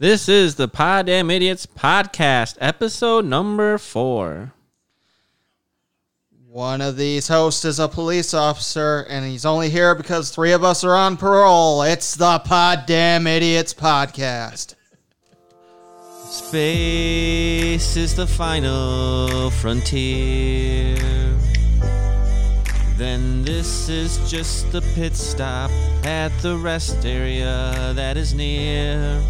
This is the Poddamn Idiotz podcast, episode number four. One of these hosts is a police officer, and he's only here because three of us are on parole. It's the Poddamn Idiotz podcast. Space is the final frontier. Then this is just the pit stop at the rest area that is near.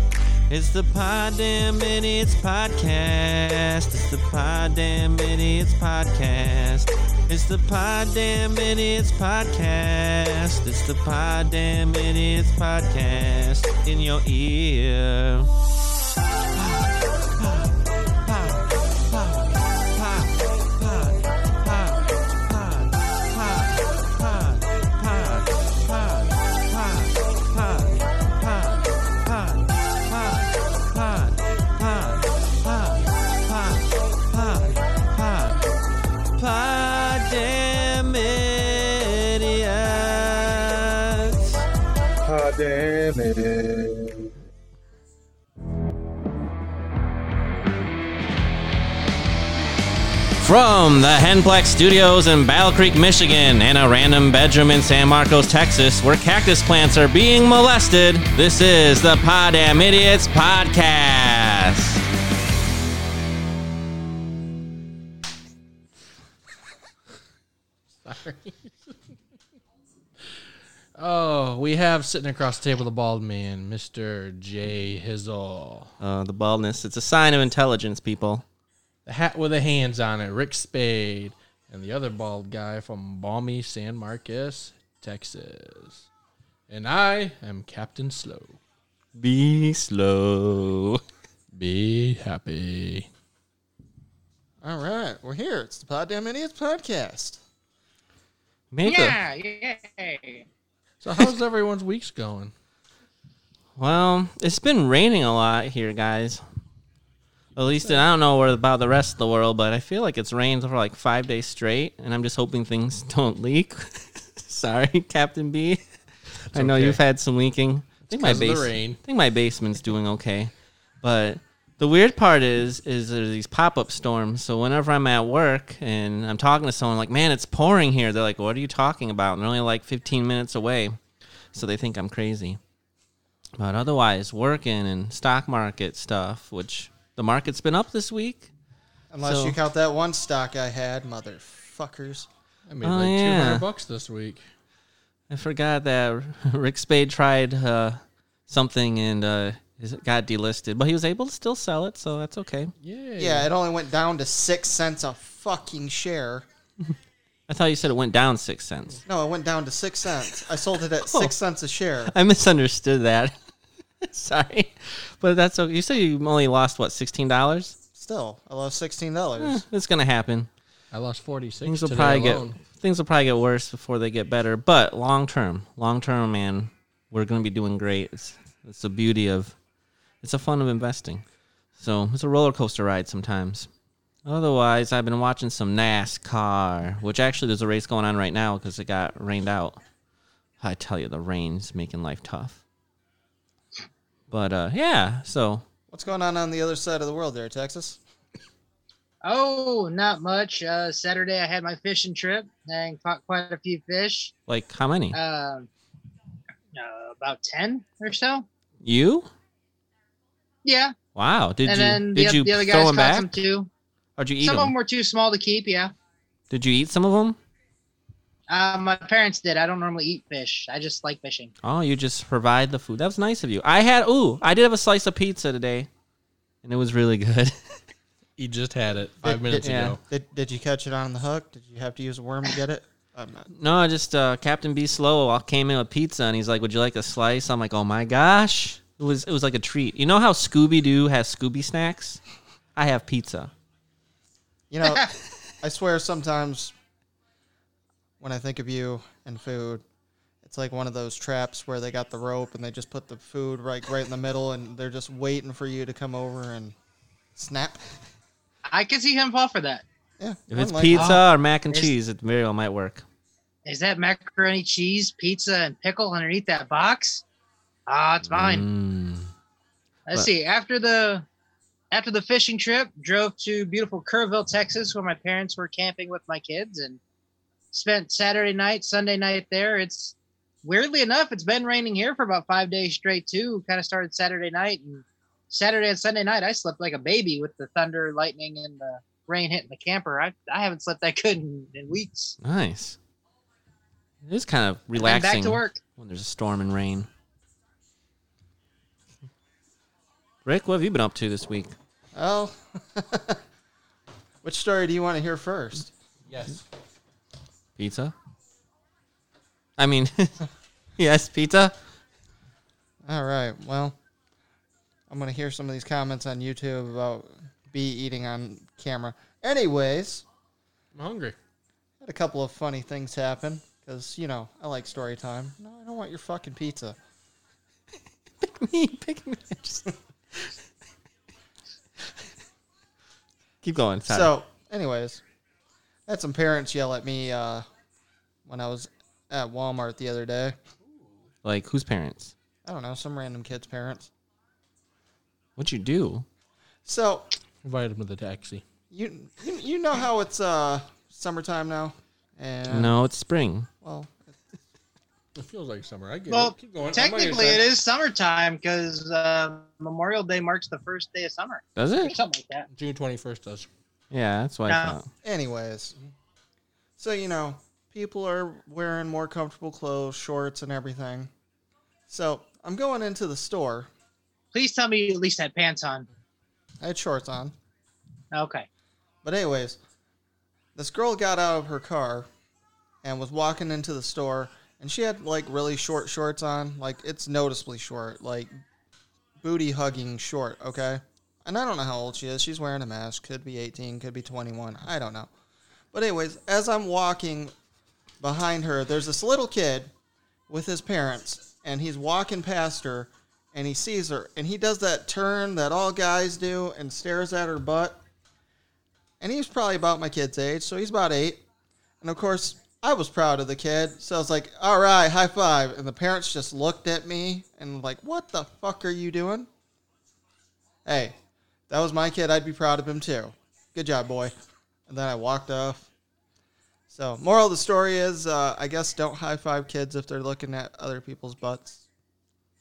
It's the Poddamn Idiotz podcast. It's the Poddamn Idiotz podcast. It's the Poddamn Idiotz podcast. It's the Poddamn Idiotz podcast in your ear. From the Henplex Studios in Battle Creek, Michigan, and a random bedroom in San Marcos, Texas, where cactus plants are being molested, this is the Pod Damn Idiots Podcast. Sorry. oh, we have sitting across the table the bald man, Mr. J. Hizzle. Uh, the baldness, it's a sign of intelligence, people. The hat with the hands on it, Rick Spade. And the other bald guy from balmy San Marcos, Texas. And I am Captain Slow. Be slow. Be happy. All right, we're here. It's the Poddamn Idiotz podcast. Make a, Yeah, yay. So how's everyone's weeks going? well, it's been raining a lot here, guys. At least I don't know about the rest of the world, but I feel like it's rained for like five days straight, and I'm just hoping things don't leak. Sorry, Captain B. I know okay. you've had some leaking. I think my 'cause of the base-. I think my basement's doing okay, but the weird part is is there's these pop up storms. So whenever I'm at work and I'm talking to someone like, "Man, it's pouring here," they're like, "What are you talking about?" And they're only like 15 minutes away, so they think I'm crazy. But otherwise, working and stock market stuff, which the market's been up this week. Unless So- you count that one stock I had, motherfuckers. I made Oh, like yeah. 200 bucks this week. I forgot that Rick Spade tried uh, something and uh, it got delisted, but he was able to still sell it, so that's okay. Yeah. Yeah, it only went down to six cents a fucking share. I thought you said it went down six cents. No, it went down to six cents. I sold it at Oh. six cents a share. I misunderstood that. Sorry, but that's okay. You say you only lost what sixteen dollars? Still, I lost sixteen dollars. Eh, it's gonna happen. I lost 46 Things will today probably alone. get things will probably get worse before they get better. But long term, long term, man, we're gonna be doing great. It's it's the beauty of it's the fun of investing. So it's a roller coaster ride sometimes. Otherwise, I've been watching some NASCAR, which actually there's a race going on right now because it got rained out. I tell you, the rain's making life tough. But uh, yeah, so What's going on on the other side of the world there, Texas? Oh, not much. Uh, Saturday I had my fishing trip and caught quite a few fish. like how many? Um, uh, about ten or so. you? Yeah, Wow. Did and you then the, did you the other throw guys them caught back? some too. Or did you eat Some of them? them were too small to keep. Yeah, Did you eat some of them? Uh, my parents did. I don't normally eat fish. I just like fishing. Oh, you just provide the food. That was nice of you. I had ooh, I did have a slice of pizza today, and it was really good. You just had it five Did- minutes did, yeah. ago. Did, did you catch it on the hook? Did you have to use a worm to get it? I'm not. no, I just uh, Captain B Slow came in with pizza, and he's like, "Would you like a slice?" I'm like, "Oh my gosh!" It was it was like a treat. You know how Scooby Doo has Scooby snacks? I have pizza. You know, I swear sometimes when I think of you and food, it's like one of those traps where they got the rope and they just put the food right right in the middle and they're just waiting for you to come over and snap. I could see him fall for that. Yeah. If it's unlike- pizza or mac and Is- cheese, it very well might work. Is that macaroni cheese, pizza, and pickle underneath that box? Ah, it's mine. Mm. Let's But- see. After the after the fishing trip, drove to beautiful Kerrville, Texas, where my parents were camping with my kids, and spent Saturday night, Sunday night there. It's weirdly enough, it's been raining here for about five days straight too. Kind of started Saturday night, and Saturday and Sunday night, I slept like a baby with the thunder, lightning, and the rain hitting the camper. I I haven't slept that good in, in weeks. Nice. It is kind of relaxing back to work. when there's a storm and rain. Rick, what have you been up to this week? Oh, which story do you want to hear first? Yes. Pizza? I mean, yes, pizza. All right. Well, I'm gonna hear some of these comments on YouTube about B eating on camera. Anyways, I'm hungry. had a couple of funny things happen because you know I like story time. No, I don't want your fucking pizza. Pick me, pick me. Just- Keep going. Sorry. So, anyways, I had some parents yell at me uh, when I was at Walmart the other day. like, whose parents? I don't know, some random kid's parents. What'd you do? So Invited him to the taxi. you you, you know how it's uh summertime now, and No, it's spring. well, It feels like summer. I get Well, it. Keep going. I'm on your Technically, side. it is summertime because uh, Memorial Day marks the first day of summer, Does or it? something like that. June 21st does. Yeah, that's why. I No. thought. anyways, so you know people are wearing more comfortable clothes, shorts, and everything. So I'm going into the store. Please tell me you at least had pants on. I had shorts on. Okay. But anyways, this girl got out of her car and was walking into the store and she had like really short shorts on, like it's noticeably short, like booty hugging short, okay? And I don't know how old she is. She's wearing a mask. Could be 18, could be 21. I don't know. But anyways, as I'm walking behind her, there's this little kid with his parents and he's walking past her and he sees her and he does that turn that all guys do and stares at her butt and he's probably about my kid's age, so he's about eight. And of course, I was proud of the kid, so I was like, "All right, high five!" And the parents just looked at me and like, "What the fuck are you doing?" Hey, that was my kid. I'd be proud of him too. Good job, boy. And then I walked off. So, moral of the story is, uh, I guess don't high five kids if they're looking at other people's butts.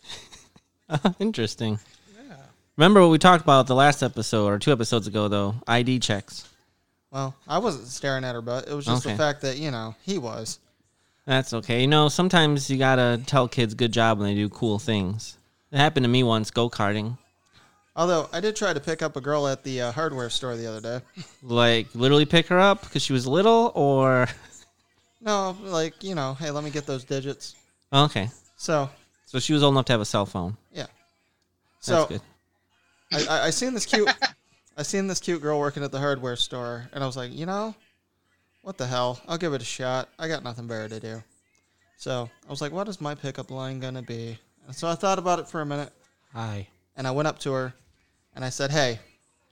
Interesting. Yeah. Remember what we talked about the last episode or two episodes ago, though? ID checks. Well, I wasn't staring at her butt. It was just Okay. the fact that you know he was. That's okay. You know, sometimes you gotta tell kids good job when they do cool things. It happened to me once go karting. Although I did try to pick up a girl at the uh, hardware store the other day. Like literally pick her up because she was little, or No, like you know, hey, let me get those digits. okay. So, So she was old enough to have a cell phone. yeah. That's So good. I, I, I seen this cute, I seen this cute girl working at the hardware store, and I was like, you know, what the hell? I'll give it a shot. I got nothing better to do. So I was like, what is my pickup line gonna be? And so I thought about it for a minute, Hi. and I went up to her, and I said, hey,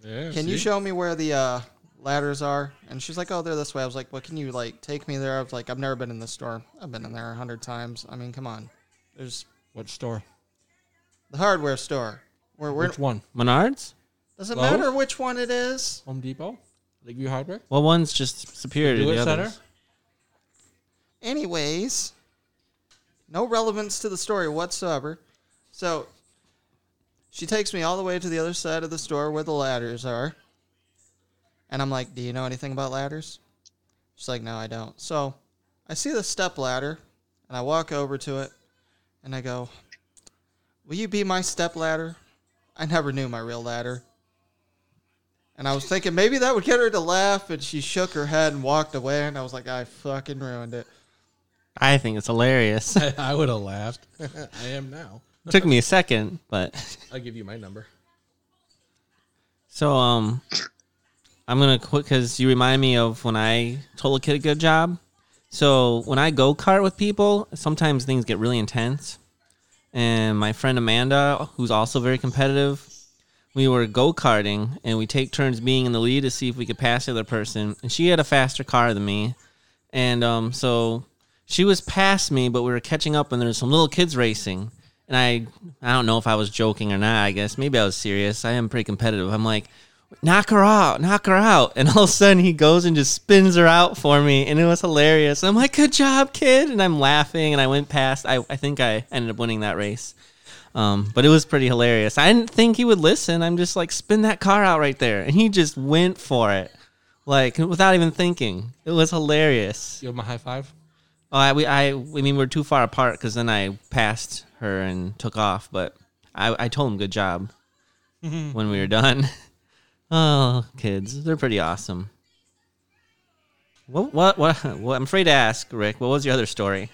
Yeah. can you show me where the uh, ladders are? And she's like, oh, they're this way. I was like, well, can you like take me there? I was like, I've never been in this store. I've been in there a hundred times. I mean, come on. There's What store? the hardware store. Where we're, Which one? Menards? does it Lowe's? matter which one it is? Home Depot? Lakeview Hardware? Well, one's just superior to the it others. center? Anyways, no relevance to the story whatsoever. So she takes me all the way to the other side of the store where the ladders are. And I'm like, Do you know anything about ladders? She's like, No, I don't. So I see the step ladder and I walk over to it and I go, Will you be my step ladder? I never knew my real ladder. And I was thinking maybe that would get her to laugh, and she shook her head and walked away. And I was like, I fucking ruined it. I think it's hilarious. I would have laughed. I am now. Took me a second, but I'll give you my number. so um, I'm gonna quit because you remind me of when I told a kid a good job. So when I go kart with people, sometimes things get really intense. And my friend Amanda, who's also very competitive, we were go karting and we take turns being in the lead to see if we could pass the other person. And she had a faster car than me, and um, so she was past me, but we were catching up, and there's some little kids racing. And I I don't know if I was joking or not. I guess maybe I was serious. I am pretty competitive. I'm like, knock her out, knock her out, and all of a sudden he goes and just spins her out for me, and it was hilarious. I'm like, good job, kid, and I'm laughing, and I went past. I I think I ended up winning that race. Um, but it was pretty hilarious. I didn't think he would listen. I'm just like, spin that car out right there, and he just went for it, like without even thinking. It was hilarious. Give him my high five. Oh, I, we, I, I mean, we're too far apart because then I passed her and took off. But I, I told him good job when we were done. Oh, kids, they're pretty awesome. What, what, what, what? I'm afraid to ask, Rick. What was your other story?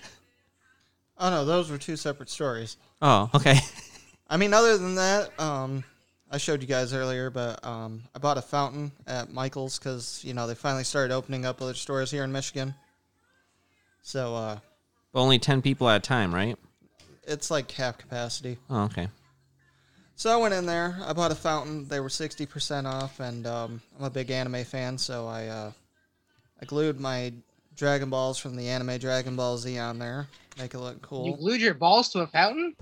Oh no, those were two separate stories. Oh, okay. I mean, other than that, um, I showed you guys earlier, but um, I bought a fountain at Michael's because you know they finally started opening up other stores here in Michigan. So uh, But only ten people at a time, right? It's like half capacity. Oh, okay. So I went in there. I bought a fountain. They were sixty percent off, and um, I'm a big anime fan, so I uh, I glued my Dragon Balls from the anime Dragon Ball Z on there, make it look cool. You glued your balls to a fountain?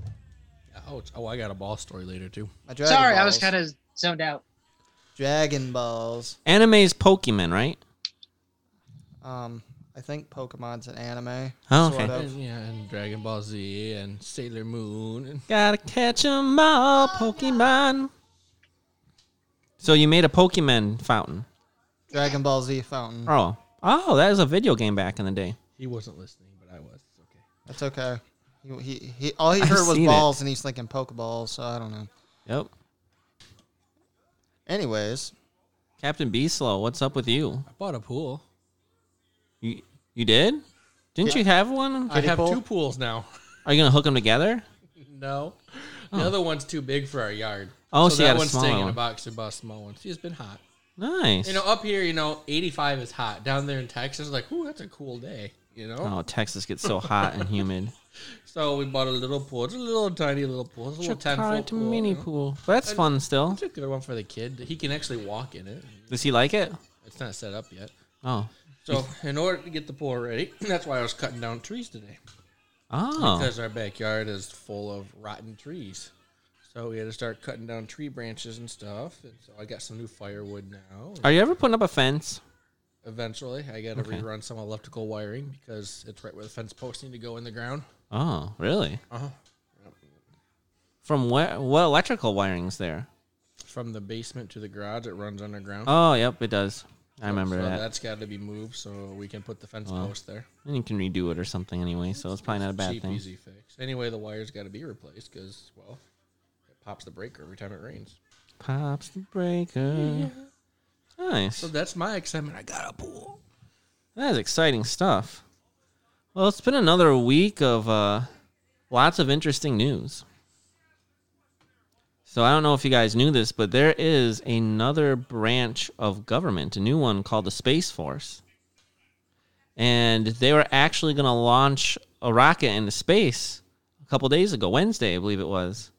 Oh, oh, I got a ball story later too. My Dragon Sorry, I was kind of zoned out. Dragon Balls. Anime's Pokemon, right? Um, I think Pokemon's an anime. Oh, sort okay. of. And, yeah, and Dragon Ball Z and Sailor Moon. And Gotta catch 'em all, Pokemon. So you made a Pokemon fountain. Dragon Ball Z fountain. Oh, oh, that was a video game back in the day. he wasn't listening, but I was. It's okay. That's okay. He, he, he all he I've heard was seen it. balls, and he's thinking Pokeballs. So I don't know. Yep. Anyways, Captain Beaslow, what's up with you? I bought a pool. You you did? Didn't Yeah. you have one? I Kiddie have pool? two pools now. Are you gonna hook them together? No. The oh. other one's too big for our yard. Oh, so you that got a one's smaller staying in a one. box and bought small one. See, it's been hot. Nice. You know, up here, you know, 85 is hot. Down there in Texas, like, ooh, that's a cool day. You know. oh, Texas gets so hot and humid. So we bought a little pool. It's a little tiny little pool. It's a little 10 foot pool. mini you know. pool. But that's fun still. It's a good one for the kid. He can actually walk in it. Does he like it? It's not set up yet. Oh. So, in order to get the pool ready, that's why I was cutting down trees today. Oh. Because our backyard is full of rotten trees. So, we had to start cutting down tree branches and stuff. And so, I got some new firewood now. Are you ever putting up a fence? Eventually, I got to Okay. rerun some electrical wiring because it's right where the fence posts need to go in the ground. Oh, really? Uh-huh. From where? What electrical wiring's there? From the basement to the garage, it runs underground. Oh, yep, it does. I remember so that. That's got to be moved so we can put the fence Wow. post there. And you can redo it or something anyway, so it's probably not a bad Cheap, thing. easy fix. Anyway, the wire's got to be replaced because, well, it pops the breaker every time it rains. Pops the breaker. Nice. So that's my excitement. I got a pool. That is exciting stuff. Well, it's been another week of uh, lots of interesting news. So I don't know if you guys knew this, but there is another branch of government, a new one called the Space Force. And they were actually going to launch a rocket into space a couple days ago, Wednesday, I believe it was.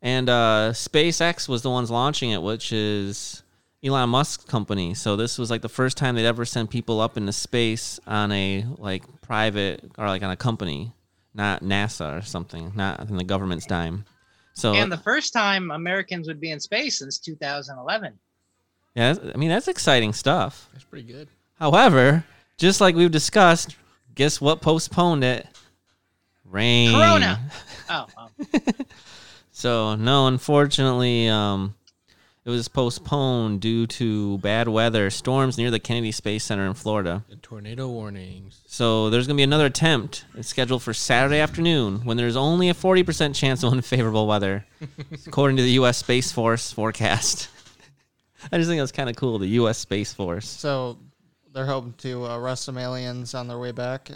And uh, SpaceX was the ones launching it, which is Elon Musk's company. So this was like the first time they'd ever sent people up into space on a like private or like on a company, not NASA or something, not in the government's dime. So And the first time Americans would be in space since 2011. yeah, I mean that's exciting stuff. That's pretty good. However, just like we've discussed, guess what postponed it? Rain. Corona. Oh, oh. So no, unfortunately, um, it was postponed due to bad weather, storms near the Kennedy Space Center in Florida. And tornado warnings. So there's gonna be another attempt. It's scheduled for Saturday afternoon when there's only a 40% chance of unfavorable weather, according to the U.S. Space Force forecast. I just think that's kind of cool. The U.S. Space Force. so they're hoping to uh, arrest some aliens on their way back.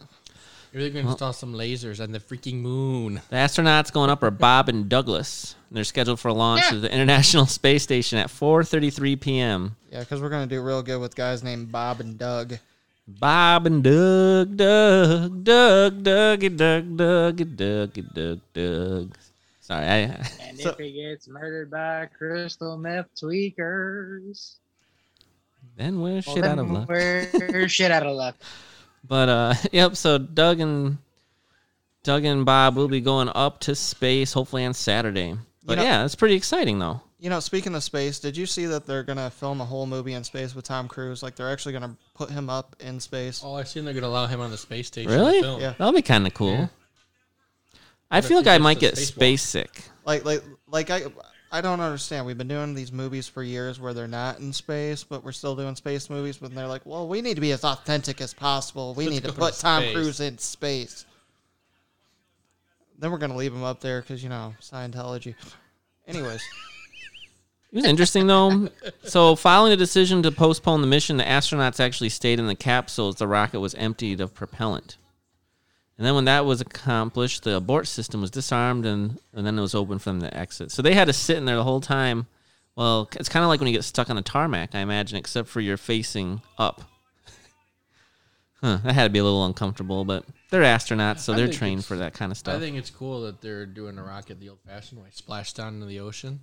Maybe they're going to install some lasers on the freaking moon. The astronauts going up are Bob and Douglas. And they're scheduled for a launch Yeah. to the International Space Station at 4:33 p.m. Yeah, because we're gonna do real good with guys named Bob and Doug. Bob and Doug, Doug, Doug, Dougie, Doug, Dougie, Dougie, Doug, Doug. Sorry, I. And So- if he gets murdered by crystal meth tweakers, Then we're well, shit out of luck. We're shit out of luck. But uh, yep. So Doug and Doug and Bob will be going up to space hopefully on Saturday. But know- yeah, it's pretty exciting though. You know, speaking of space, did you see that they're gonna film a whole movie in space with Tom Cruise? Like they're actually gonna put him up in space. Oh, I seen they're gonna allow him on the space station. Really? To film. Yeah. That'll be kind of cool. Yeah. I What feel like I might get space sick. Like, like, like I, I don't understand. We've been doing these movies for years where they're not in space, but we're still doing space movies. But they're like, well, we need to be as authentic as possible. We Let's need to go to put Tom space." Cruise in space. Then we're gonna leave him up there because you know Scientology. Anyways, It was interesting though. So, following the decision to postpone the mission, the astronauts actually stayed in the capsule as the rocket was emptied of propellant. And then, when that was accomplished, the abort system was disarmed, and, and then it was open for them to exit. So they had to sit in there the whole time. Well, it's kind of like when you get stuck on a tarmac, I imagine, except for you're facing up. Huh, that had to be a little uncomfortable, but they're astronauts, so I they're trained for that kind of stuff. I think it's cool that they're doing a rocket the old-fashioned way, splash down into the ocean,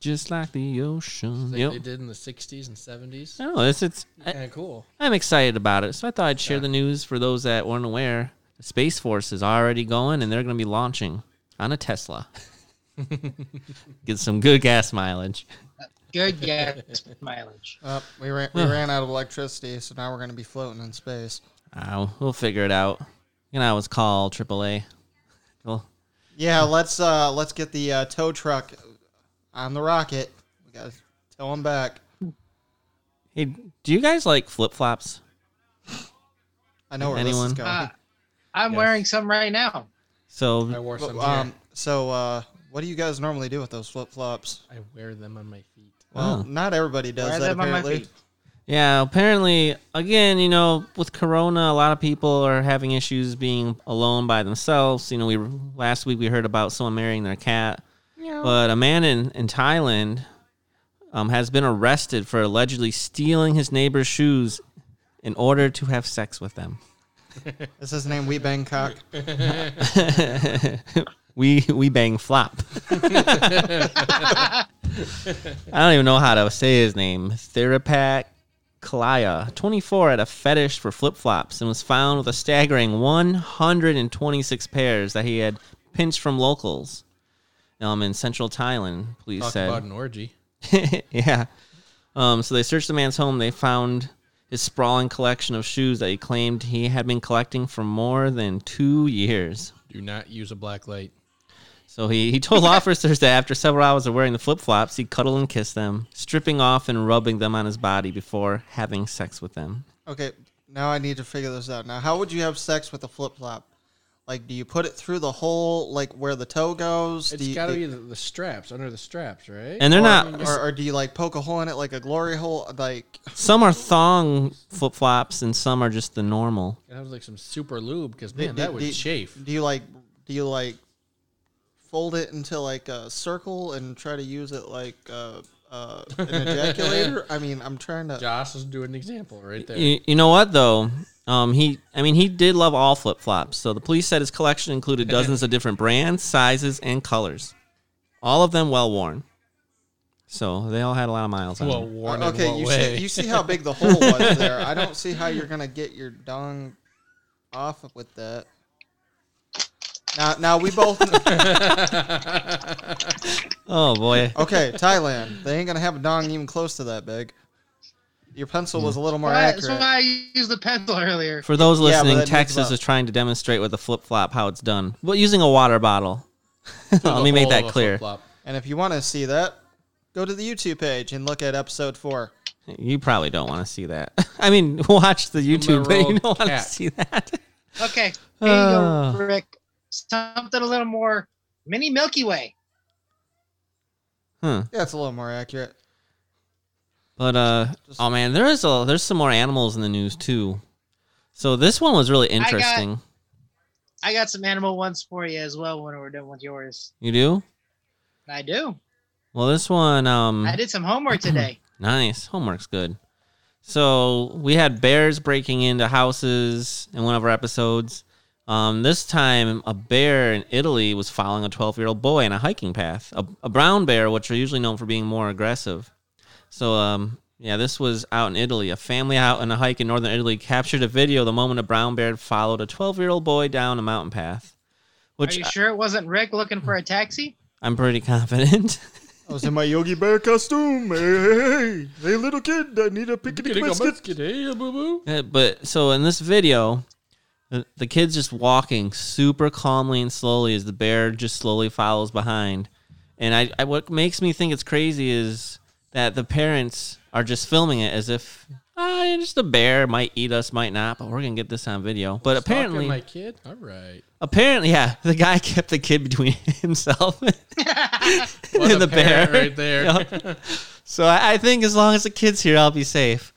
Just like the ocean. like Yep. they did in the '60s and '70s. No, it's it's. Kind of cool. I'm excited about it. So I thought I'd share Yeah. the news for those that weren't aware. The Space Force is already going and they're going to be launching on a Tesla. Get some good gas mileage. Good gas mileage. uh, we ran we ran out of electricity, so now we're gonna be floating in space. Uh, we'll figure it out. You know, I was called AAA. Well, Yeah, let's uh let's get the uh, tow truck on the rocket. We gotta tow him back. hey, do you guys like flip flops? I know where Anyone? this is going. Uh, I'm Yes. wearing some right now. So I wore But, some um, here. so uh, what do you guys normally do with those flip flops? I wear them on my feet. Well, Oh. not everybody does Wear that them on my apparently. feet. Yeah, apparently, again, you know, with Corona, a lot of people are having issues being alone by themselves. You know, we last week we heard about someone marrying their cat, yeah. but a man in in Thailand um, has been arrested for allegedly stealing his neighbor's shoes in order to have sex with them. Is his name Wee Bangkok? we we bang flop. I don't even know how to say his name. Therapak Kalaya, 24, had a fetish for flip flops and was found with a staggering 126 pairs that he had pinched from locals um, in central Thailand. Police Talk said. about an orgy. yeah. Um, so they searched the man's home. They found his sprawling collection of shoes that he claimed he had been collecting for more than two years. Do not use a black light. So he, he told officers that after several hours of wearing the flip flops, he'd cuddle and kiss them, stripping off and rubbing them on his body before having sex with them. Okay, now I need to figure this out. Now, how would you have sex with a flip flop? Like, do you put it through the hole, like where the toe goes? It's do you, got to be the, the straps under the straps, right? And they're or, not. or, or do you like poke a hole in it like a glory hole? Like, Some are thong flip flops, and some are just the normal. it has like some super lube because man, do- that would do- chafe. Do you like? Do you like? Fold it into like a circle and try to use it like uh, uh, an ejaculator. I mean, I'm trying to. Josh is doing an example right there. You, you know what though? Um, he, I mean, he did love all flip flops. So the police said his collection included dozens of different brands, sizes, and colors, all of them well worn. So they all had a lot of miles on well, them. worn Uh, in okay, what you way? see, you see how big the hole was there. I don't see how you're gonna get your dong off with that. Now, now we both. Oh boy. okay, Thailand. They ain't gonna have a dong even close to that big. Your pencil was a hmm. little more Why- That's accurate. why I used the pencil earlier. For those listening, that needs Texas is trying to demonstrate with a flip flop how it's done. Well, using a water bottle. Let me make that clear. And if you want to see that, go to the YouTube page and look at episode four. You probably don't want to see that. I mean, watch the YouTube, but you Emerald don't want to see that. Okay, here you go, Rick. Something a little more mini Milky Way. Huh. Yeah, it's a little more accurate. But uh, oh man, there is a there's some more animals in the news too. So this one was really got- interesting. I got some animal ones for you as well when we're done with yours. You do? I do. Well, this one um I did some homework today. Nice. Homework's good. So we had bears breaking into houses in one of our episodes. Um, this time, a bear in Italy was following a 12 year old boy in a hiking path. A, a brown bear, which are usually known for being more aggressive. So, um, yeah, this was out in Italy. A family out on a hike in northern Italy captured a video the moment a brown bear followed a 12 year old boy down a mountain path. which Are you sure it wasn't Rick looking for a taxi? I'm pretty confident. I was in my Yogi Bear costume. Hey, hey, hey, hey, little kid, I need a picnic Getting a biscuit. biscuit, hey, boo boo. Uh, but so in this video, the, the kid's just walking super calmly and slowly as the bear just slowly follows behind. And I, I what makes me think it's crazy is that the parents are just filming it as if ah, just a bear might eat us, might not, but we're gonna get this on video. But Stalking apparently, my kid. All right. apparently, yeah, the guy kept the kid between himself and the bear right there. Yeah. So I, I think as long as the kid's here, I'll be safe.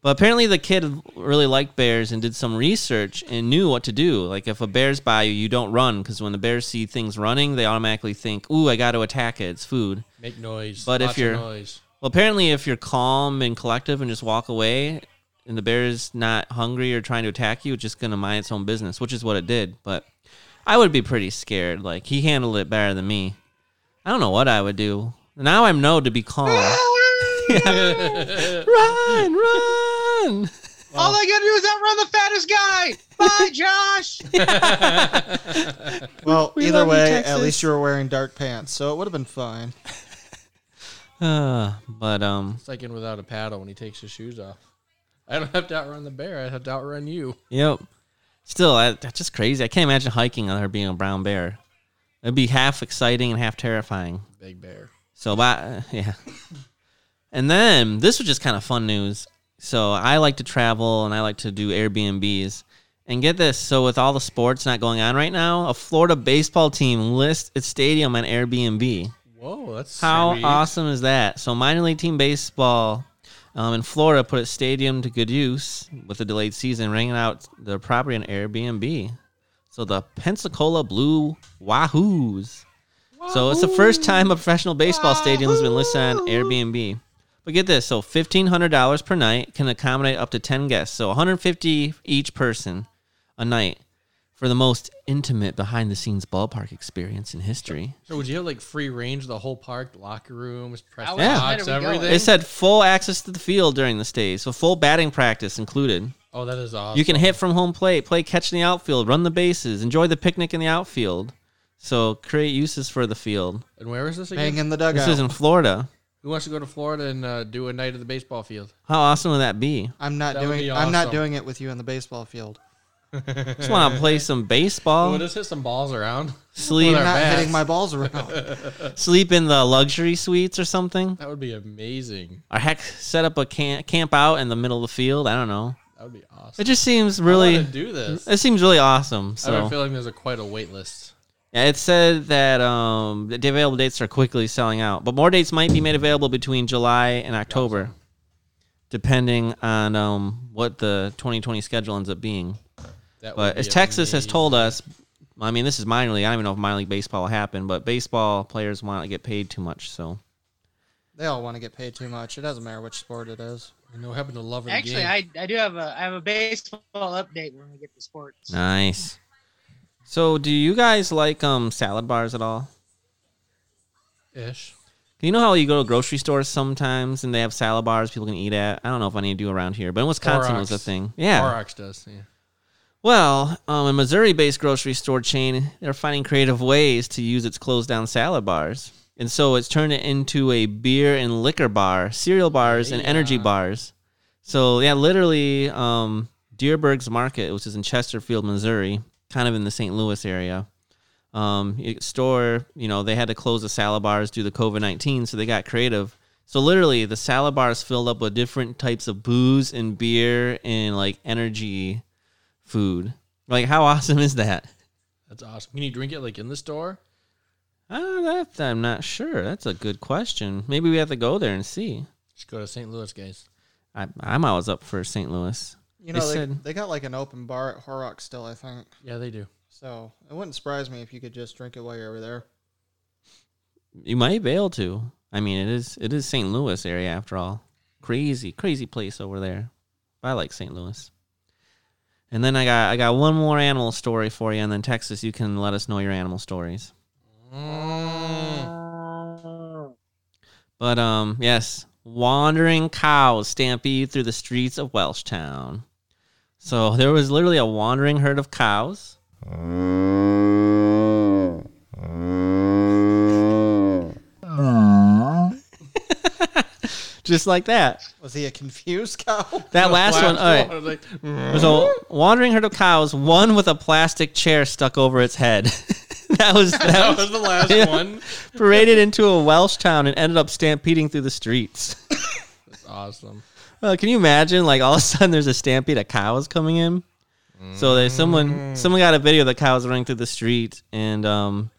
But apparently, the kid really liked bears and did some research and knew what to do. Like if a bear's by you, you don't run because when the bears see things running, they automatically think, "Ooh, I got to attack it. It's food." Make noise. But if you're- noise. Well, apparently, if you're calm and collective and just walk away, and the bear is not hungry or trying to attack you, it's just gonna mind its own business, which is what it did. But I would be pretty scared. Like he handled it better than me. I don't know what I would do. Now I'm known to be calm. run, run. All I gotta do is outrun the fattest guy. Bye, Josh. Well, We either love you, way, at least you were wearing dark pants, so it would have been fine. Uh, but um, It's like in without a paddle when he takes his shoes off. I don't have to outrun the bear. I have to outrun you. yep. Still, that, that's just crazy. I can't imagine hiking on her being a brown bear. It'd be half exciting and half terrifying. Big bear. So, but, uh, yeah. And then this was just kind of fun news. So I like to travel and I like to do Airbnbs. And get this, so with all the sports not going on right now, a Florida baseball team lists its stadium on Airbnb. Whoa, that's How sweet. awesome is that? So minor league team baseball um, in Florida put its stadium to good use with a delayed season, renting out the property on Airbnb. So the Pensacola Blue Wahoos. So it's the first time a professional baseball stadium has been listed on Airbnb. But get this, so fifteen hundred dollars per night can accommodate up to ten guests. So one hundred fifty each person a night for the most intimate behind the scenes ballpark experience in history. So would you have like free range of the whole park, locker rooms, press How Yeah. box, high are we everything? It said full access to the field during the stay, so full batting practice included. oh, that is awesome. You can hit from home plate, play catch in the outfield, run the bases, enjoy the picnic in the outfield. So create uses for the field. And where is this again? Bang in the This is in Florida. Who wants to go to Florida and uh, do a night at the baseball field? How awesome would that be? I'm not That would doing. be I'm not awesome. doing it with you in the baseball field. Just want to play some baseball, just hit some balls around. sleep, With I'm not bats. hitting my balls around. sleep in the luxury suites or something. That would be amazing. Or heck, set up a camp camp out in the middle of the field. I don't know. That would be awesome. It just seems really. want do this. It seems really awesome. I have a feeling there's a quite a wait list. yeah, it said that um, the available dates are quickly selling out, but more dates might be made available between July and October, depending on um, what the 2020 schedule ends up being. That But as Texas has told us, I mean, this is minor league. I don't even know if minor league baseball will happen, but baseball players want to get paid too much. So they all want to get paid too much. It doesn't matter which sport it is. I know happen to love the Actually, game. I, I do have a I have a baseball update when we get to sports. nice. So, do you guys like um salad bars at all? ish. You know how you go to grocery stores sometimes and they have salad bars people can eat at. I don't know if any do around here, but in Wisconsin it was a thing. Yeah. Clorox does. Yeah. Well, um, a Missouri-based grocery store chain, they're finding creative ways to use its closed-down salad bars, and so it's turned it into a beer and liquor bar, cereal bars, and energy bars. So yeah, literally, um, Dierbergs Market, which is in Chesterfield, Missouri, kind of in the St. Louis area. Um, store, you know, they had to close the salad bars due to COVID nineteen, so they got creative. So literally, the salad bars filled up with different types of booze and beer and like energy food. Like, how awesome is that? That's awesome. Can you drink it like in the store? Uh, that I'm not sure. That's a good question. Maybe we have to go there and see. Just go to St. Louis, guys. I, I'm always up for St. Louis. You They know, they, said- they got like an open bar at Horrocks still, I think. Yeah, they do. So it wouldn't surprise me if you could just drink it while you're over there. You might be able to. I mean, it is it is St. Louis area after all. Crazy, crazy place over there. But I like St. Louis. And then I got I got one more animal story for you, and then Texas, you can let us know your animal stories. But um, yes, wandering cows stampede through the streets of Welshtown. So there was literally a wandering herd of cows. Just like that. Was he a confused cow? That last, one. All right. Was like, There's a wandering herd of cows, one with a plastic chair stuck over its head. that was that that was was the last Yeah. one. paraded into a Welsh town and ended up stampeding through the streets. That's awesome. Uh, can you imagine? Like all of a sudden, there's a stampede of cows coming in. So there's someone someone got a video of the cows running through the street, and um,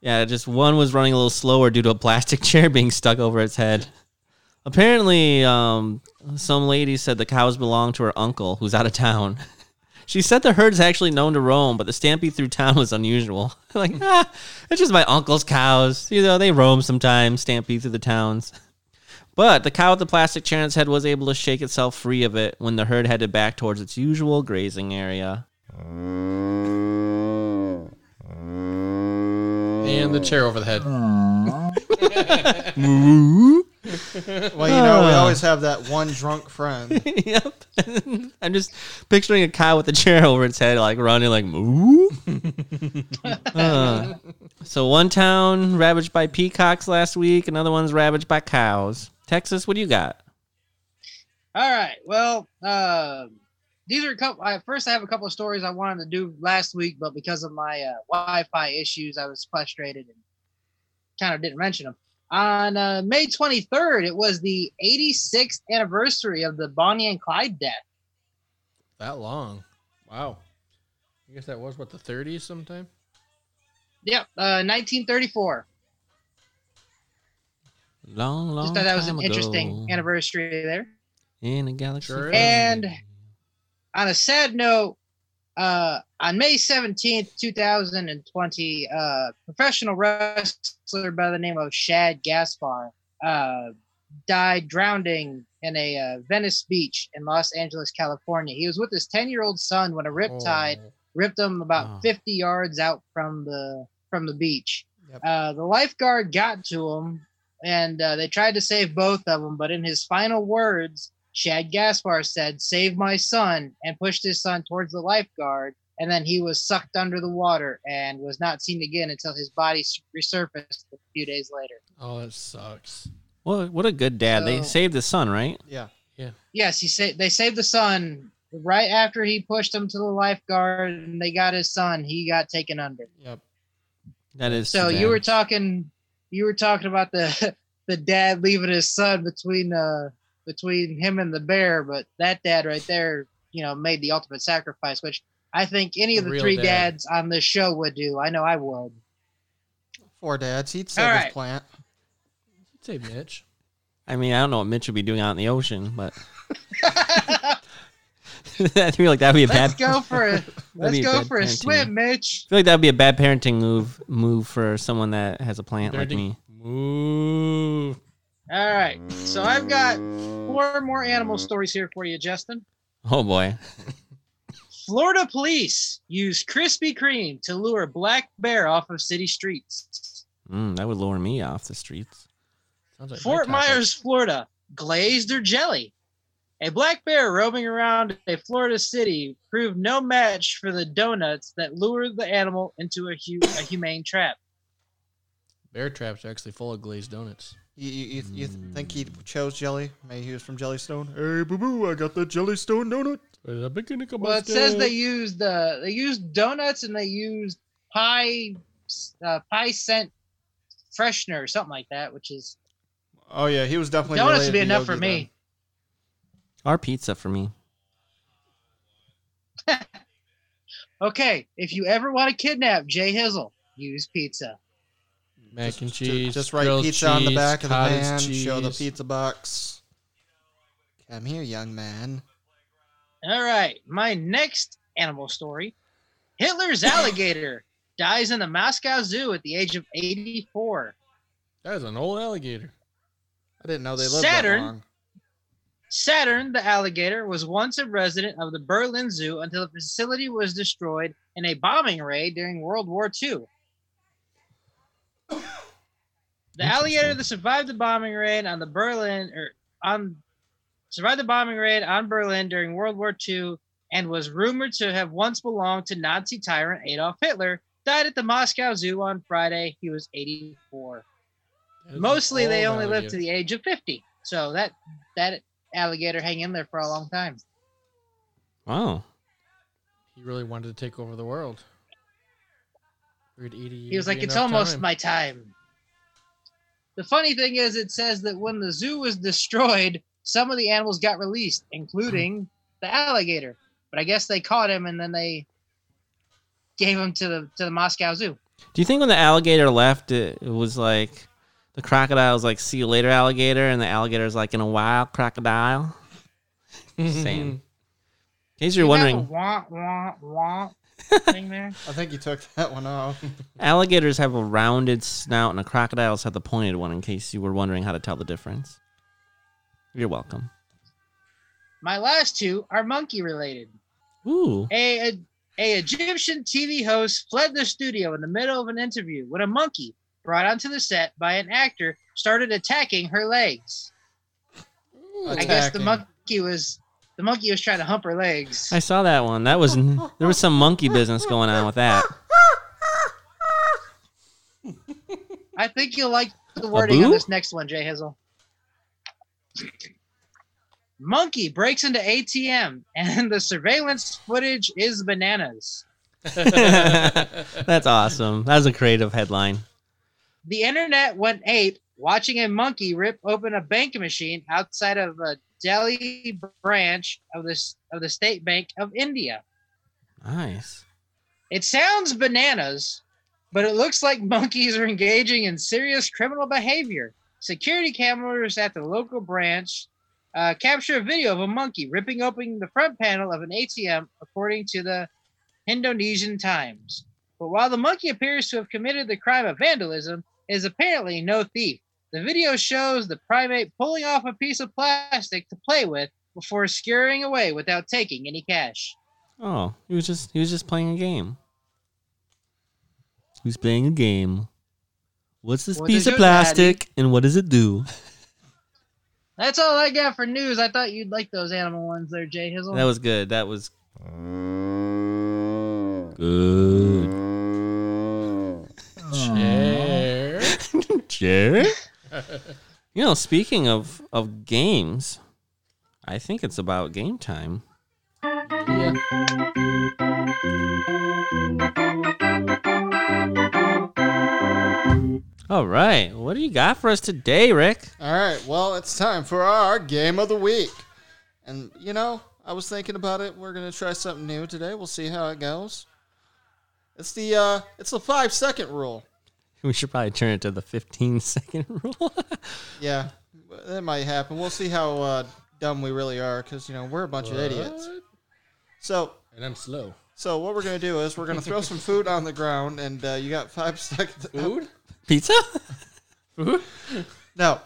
yeah, just one was running a little slower due to a plastic chair being stuck over its head. Apparently, um, some lady said the cows belonged to her uncle, who's out of town. She said the herd's actually known to roam, but the stampede through town was unusual. like, ah, it's just my uncle's cows. You know, they roam sometimes, stampede through the towns. But the cow with the plastic chair on its head was able to shake itself free of it when the herd headed back towards its usual grazing area. And the chair over the head. Well, you know, we always have that one drunk friend. yep. I'm just picturing a cow with a chair over its head, like running, like moo. Uh, so one town ravaged by peacocks last week, another one's ravaged by cows. Texas, what do you got? All right. Well, uh, these are a couple. I, first, I have a couple of stories I wanted to do last week, but because of my uh, Wi-Fi issues, I was frustrated and kind of didn't mention them. On uh, May 23rd, it was the 86th anniversary of the Bonnie and Clyde death. That long. Wow. I guess that was what the 30s sometime. Yep, uh, 1934. Long, long Just thought that was time an interesting ago, anniversary there. in a galaxy. Sure. And- on a sad note, uh, on May 17th, 2020, uh, professional wrestler by the name of Shad Gaspard uh, died drowning in a uh, Venice beach in Los Angeles, California. He was with his 10 year old son when a riptide Oh. ripped him about Oh. 50 yards out from the from the beach. Yep. Uh, the lifeguard got to him, and uh, they tried to save both of them. But in his final words, Shad Gaspard said, "Save my son," and pushed his son towards the lifeguard. And then he was sucked under the water and was not seen again until his body resurfaced a few days later. Oh, that sucks. What, what a good dad. they saved his son, right? Yeah. Yeah. Yes, he sa- they saved the son right after he pushed him to the lifeguard, and they got his son. He got taken under. Yep. That is So you were talking, you were talking about the the dad leaving his son between uh between him and the bear, but that dad right there, you know, made the ultimate sacrifice, which I think any of the Real three dad. dads on this show would do. I know I would. Four dads. He'd save All his right. plant. I'd say Mitch. I mean, I don't know what Mitch would be doing out in the ocean, but I feel like that'd be a let's bad. go for a let's be a go for a parenting. swim, Mitch. I feel like that'd be a bad parenting move move for someone that has a plant like me. Moo. All right, so I've got four more animal stories here for you, Justin. Oh boy. Florida police use Krispy Kreme to lure black bear off of city streets. Mm, that would lure me off the streets. Like Fort. Myers, Florida, glazed or jelly. A black bear roaming around a Florida city proved no match for the donuts that lured the animal into a, hu- a humane trap. Bear traps are actually full of glazed donuts. You, you, you, you think he chose jelly? Maybe he was from Jellystone. Hey, boo boo, I got the Jellystone donut. Well, it says they used uh, they used donuts and they used pie uh, pie scent freshener or something like that, which is Oh yeah, he was definitely. donuts related would be enough for me. Or pizza for me. Okay, if you ever want to kidnap Jay Hizzle, use pizza. Mac Just- and cheese. Just write grilled pizza on the back of the cottage van. Show the pizza box. Come here, young man. All right, my next animal story: Hitler's alligator dies in the Moscow Zoo at the age of 84. That is an old alligator. I didn't know they lived Saturn. that long. Saturn, the alligator, was once a resident of the Berlin Zoo until the facility was destroyed in a bombing raid during World War II. The alligator that survived the bombing raid on the Berlin or on survived the bombing raid on Berlin during World War II and was rumored to have once belonged to Nazi tyrant Adolf Hitler died at the Moscow Zoo on Friday. He was 84. That is Mostly they old only live to the age of 50. So that that alligator hang in there for a long time. Wow. He really wanted to take over the world. Figured eating He was like, "It's almost time." my time." The funny thing is, it says that when the zoo was destroyed, some of the animals got released, including the alligator. But I guess they caught him and then they gave him to the to the Moscow Zoo. Do you think when the alligator left, it, it was like the crocodile was like, "See you later, alligator," and the alligator's like, "In a while, crocodile." Same. In case you're You wondering, wah wah wah thing there. I think you took that one off. alligators have a rounded snout, and the crocodiles have the pointed one. In case you were wondering how to tell the difference, you're welcome. My last two are monkey related. Ooh. A, a a Egyptian TV host fled the studio in the middle of an interview when a monkey brought onto the set by an actor started attacking her legs. I guess the monkey was the monkey was trying to hump her legs. I saw that one. That was there was some monkey business going on with that. I think you'll like the wording on this next one, Jay Hizzle. Monkey breaks into ATM and the surveillance footage is bananas. That's awesome. That was a creative headline. The internet went ape watching a monkey rip open a bank machine outside of a Delhi branch of the of the State Bank of India. Nice. It sounds bananas, but it looks like monkeys are engaging in serious criminal behavior. Security cameras at the local branch uh, capture a video of a monkey ripping open the front panel of an ATM, according to the Indonesian Times. But while the monkey appears to have committed the crime of vandalism, it is apparently no thief. The video shows the primate pulling off a piece of plastic to play with before scurrying away without taking any cash. Oh, he was just he was just playing a game. He was playing a game. What's this What piece of it, Daddy? plastic and what does it do? That's all I got for news. I thought you'd like those animal ones there, Jay Hizzle. That was good. That was good. Chair. Chair? you know, speaking of of games, I think it's about game time. Yeah. All right, what do you got for us today, Rick? All right, well, it's time for our game of the week. And, you know, I was thinking about it. We're going to try something new today. We'll see how it goes. It's the uh it's the 5 second rule. We should probably turn it to the 15 second rule. Yeah, that might happen. We'll see how uh, dumb we really are cuz you know, we're a bunch of idiots. So, And I'm slow. so what we're going to do is we're going to throw some food on the ground and uh, you got 5 seconds. Food? Pizza? Food? No.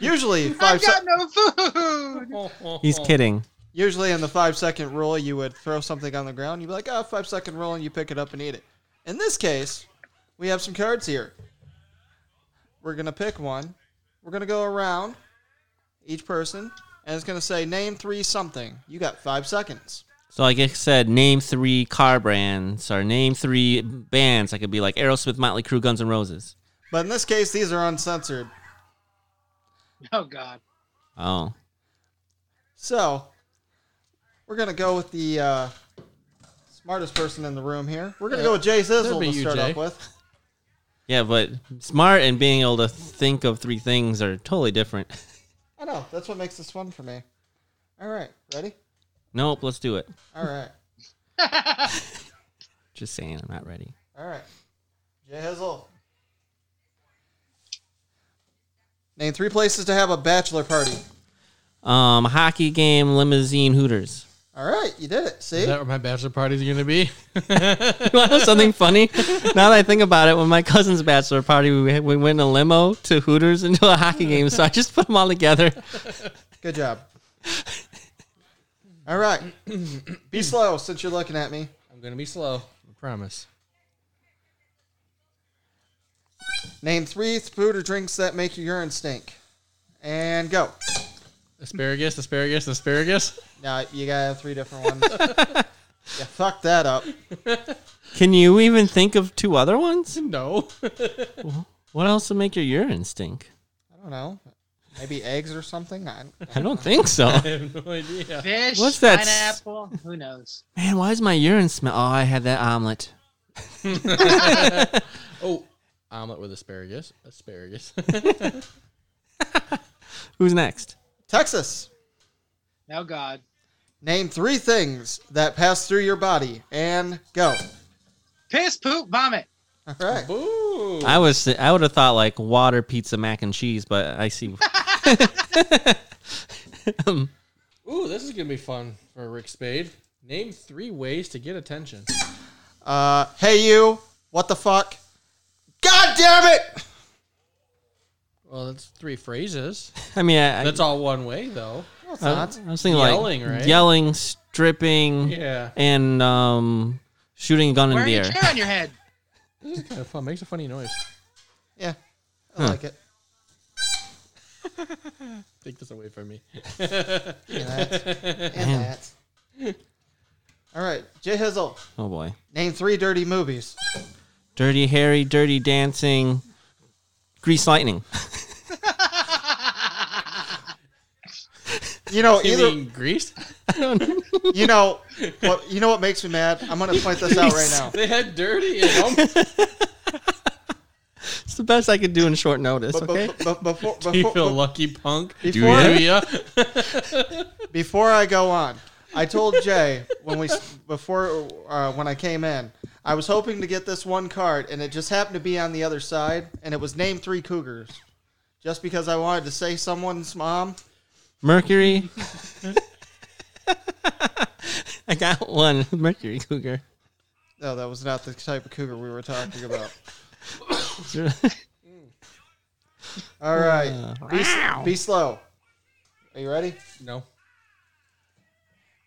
Usually I've 5 got seconds. no food. He's kidding. Usually in the five second rule, you would throw something on the ground. You'd be like, oh, five second rule, and you pick it up and eat it. In this case, we have some cards here. We're going to pick one. We're going to go around each person, and it's going to say, name three something. You got five seconds. So like I said, name three car brands or name three bands. I could be like Aerosmith, Motley Crue, Guns N' Roses. But in this case, these are uncensored. Oh God. Oh, So, we're going to go with the uh, smartest person in the room here. We're going to Yeah. go with Jay That'd Zizzle to you, start Jay. off with. Yeah, but smart and being able to think of three things are totally different. I know. That's what makes this fun for me. All right. Ready? Nope, let's do it. All right. Just saying, I'm not ready. All right. Jay Hizzle. Name three places to have a bachelor party. Um, hockey game, limousine, Hooters. All right, you did it. See? Is that where my bachelor party's going to be? You want to know something funny? now that I think about it, when my cousin's bachelor party, we, we went in a limo to Hooters and to a hockey game. So I just put them all together. Good job. All right. Be slow since you're looking at me. I'm going to be slow. I promise. Name three food or drinks that make your urine stink. And go. Asparagus, asparagus, asparagus. Now you gotta three different ones. yeah, fuck that up. Can you even think of two other ones? No. What else would make your urine stink? I don't know. Maybe eggs or something. I, I don't think so. I have no idea. Fish, What's that pineapple, who knows? Man, why does my urine smell? Oh, I had that omelet. oh, omelet with asparagus. Asparagus. Who's next? Texas. Now, God. Name three things that pass through your body and go. Piss, poop, vomit. All right. Ooh. I was I would have thought like water, pizza, mac and cheese, but I see. Um, Ooh, this is gonna be fun for Rick Spade. Name three ways to get attention. Uh, hey you. What the fuck? God damn it! Well, that's three phrases. I mean, I, That's all one way, though. No, it's I, not. I was thinking Yelling, like right? yelling, stripping, Yeah, and um, shooting a gun in Wearing the a air. chair on your head. this is kind of fun. Makes a funny noise. Yeah. I Huh. like it. Take this away from me. And that. And that. All right. Jay Hizzle. Oh boy, Name three dirty movies. Dirty Harry, Dirty Dancing, Grease Lightning. You know, You either mean Grease? you know what you know what makes me mad? I'm gonna point this out right now. They had dirty in them. It's the best I could do in short notice. But, Okay. but, but before, Do you before, feel lucky, punk? Do Before- ya? before I go on, I told Jay when we before uh, when I came in, I was hoping to get this one card, and it just happened to be on the other side, and it was named three cougars, just because I wanted to say someone's mom. Mercury. I got one Mercury Cougar. No, that was not the type of cougar we were talking about. All right, be, be slow. Are you ready? no.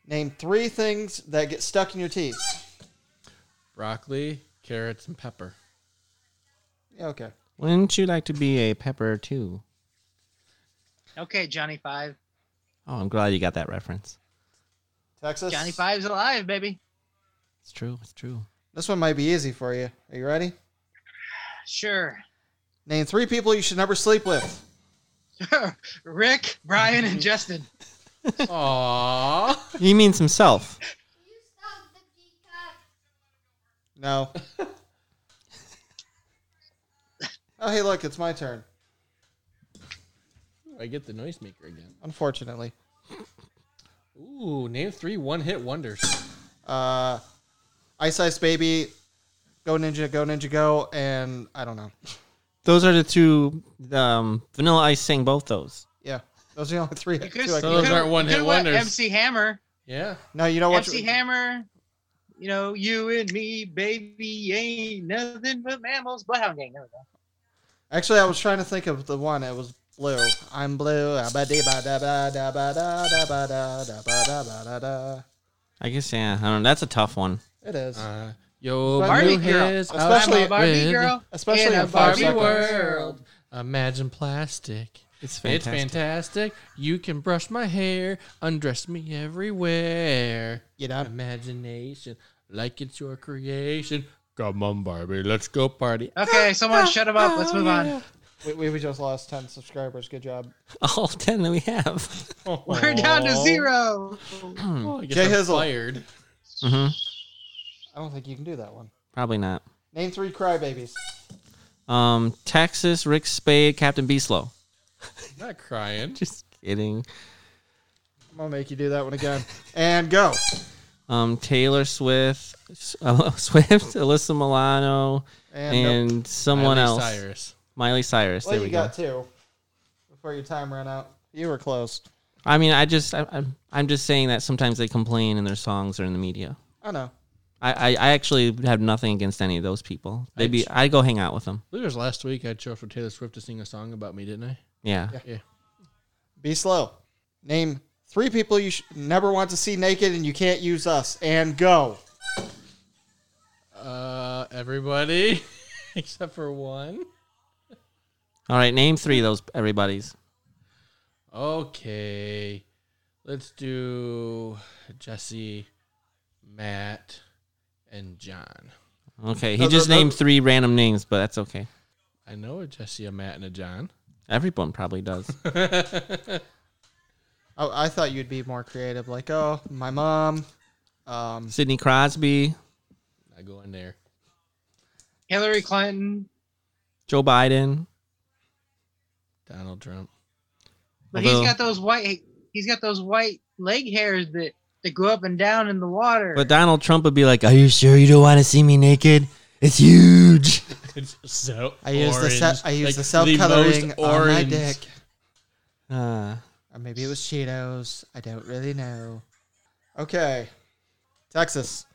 Name three things that get stuck in your teeth. Broccoli, carrots, and pepper. Yeah, okay. Wouldn't you like to be a pepper too? Okay, Johnny Five. Oh, I'm glad you got that reference. Texas. Johnny Five's alive, baby. It's true. It's true. This one might be easy for you. Are you ready? Sure. Name three people you should never sleep with. Rick, Brian, and Justin. Aww. He means himself. No. oh, hey, look, it's my turn. I get the noisemaker again. Unfortunately. Ooh, name three one-hit wonders. Uh, Ice Ice Baby, Go Ninja, Go Ninja Go, and I don't know. Those are the two. Um, Vanilla Ice sang both those. Yeah, those are the only three. You could, two I So those aren't of. one-hit wonders. MC Hammer. Yeah. No, you know what? MC Hammer. You know, you and me, baby, ain't nothing but mammals. Bloodhound Gang. There we go. Actually, I was trying to think of the one. It was blue. I'm blue. ba dee ba da ba da ba da da ba da da ba da ba da da. I guess yeah. I don't know. That's a tough one. It is. Uh, yo, Barbie girl. hairs Especially- I'm a Barbie girl. Especially in a in five Barbie world. Imagine plastic. It's It's fantastic. fantastic. You can brush my hair, undress me everywhere. You done? Imagination, like it's your creation. Come on, Barbie, let's go party. Okay, someone shut him up. Let's move on. We, we we just lost 10 subscribers. Good job. All ten that we have. We're down to zero. I guess Jay I'm Hizzle. fired. hmm I don't think you can do that one. Probably not. Name three crybabies. Um, Texas, Rick Spade, Captain Beaslow. Not crying. Just kidding. I'm gonna make you do that one again. And go. Um, Taylor Swift, uh, Swift, Alyssa Milano, And, and nope. someone Miley else. Cyrus. Miley Cyrus. well, there you we go. got two before your time ran out. You were close. I mean, I just, I, I'm, I'm just saying that sometimes they complain in their songs or in the media. I know. I, I, actually have nothing against any of those people. They'd be, I- I'd go hang out with them. I believe it was last week I chose for Taylor Swift to sing a song about me, didn't I? Yeah. Yeah. Be slow. Name three people you sh- never want to see naked and you can't use us. And go. Uh, everybody except for one. All right, name three of those everybody's. Okay, let's do Jesse, Matt, and John. Okay, he No, just no, no. named three random names, but that's okay. I know a Jesse, a Matt, and a John. Everyone probably does. Oh, I thought you'd be more creative. Like, oh, my mom. Um, Sidney Crosby, I go in there. Hillary Clinton. Joe Biden. Donald Trump. But Although- he's got those white. He's got those white leg hairs that that go up and down in the water. But Donald Trump would be like, "Are you sure you don't want to see me naked? It's huge." It's so I use the orange. se- I use Like, the self coloring on my dick. Uh, Or maybe it was Cheetos. I don't really know. Okay. Texas.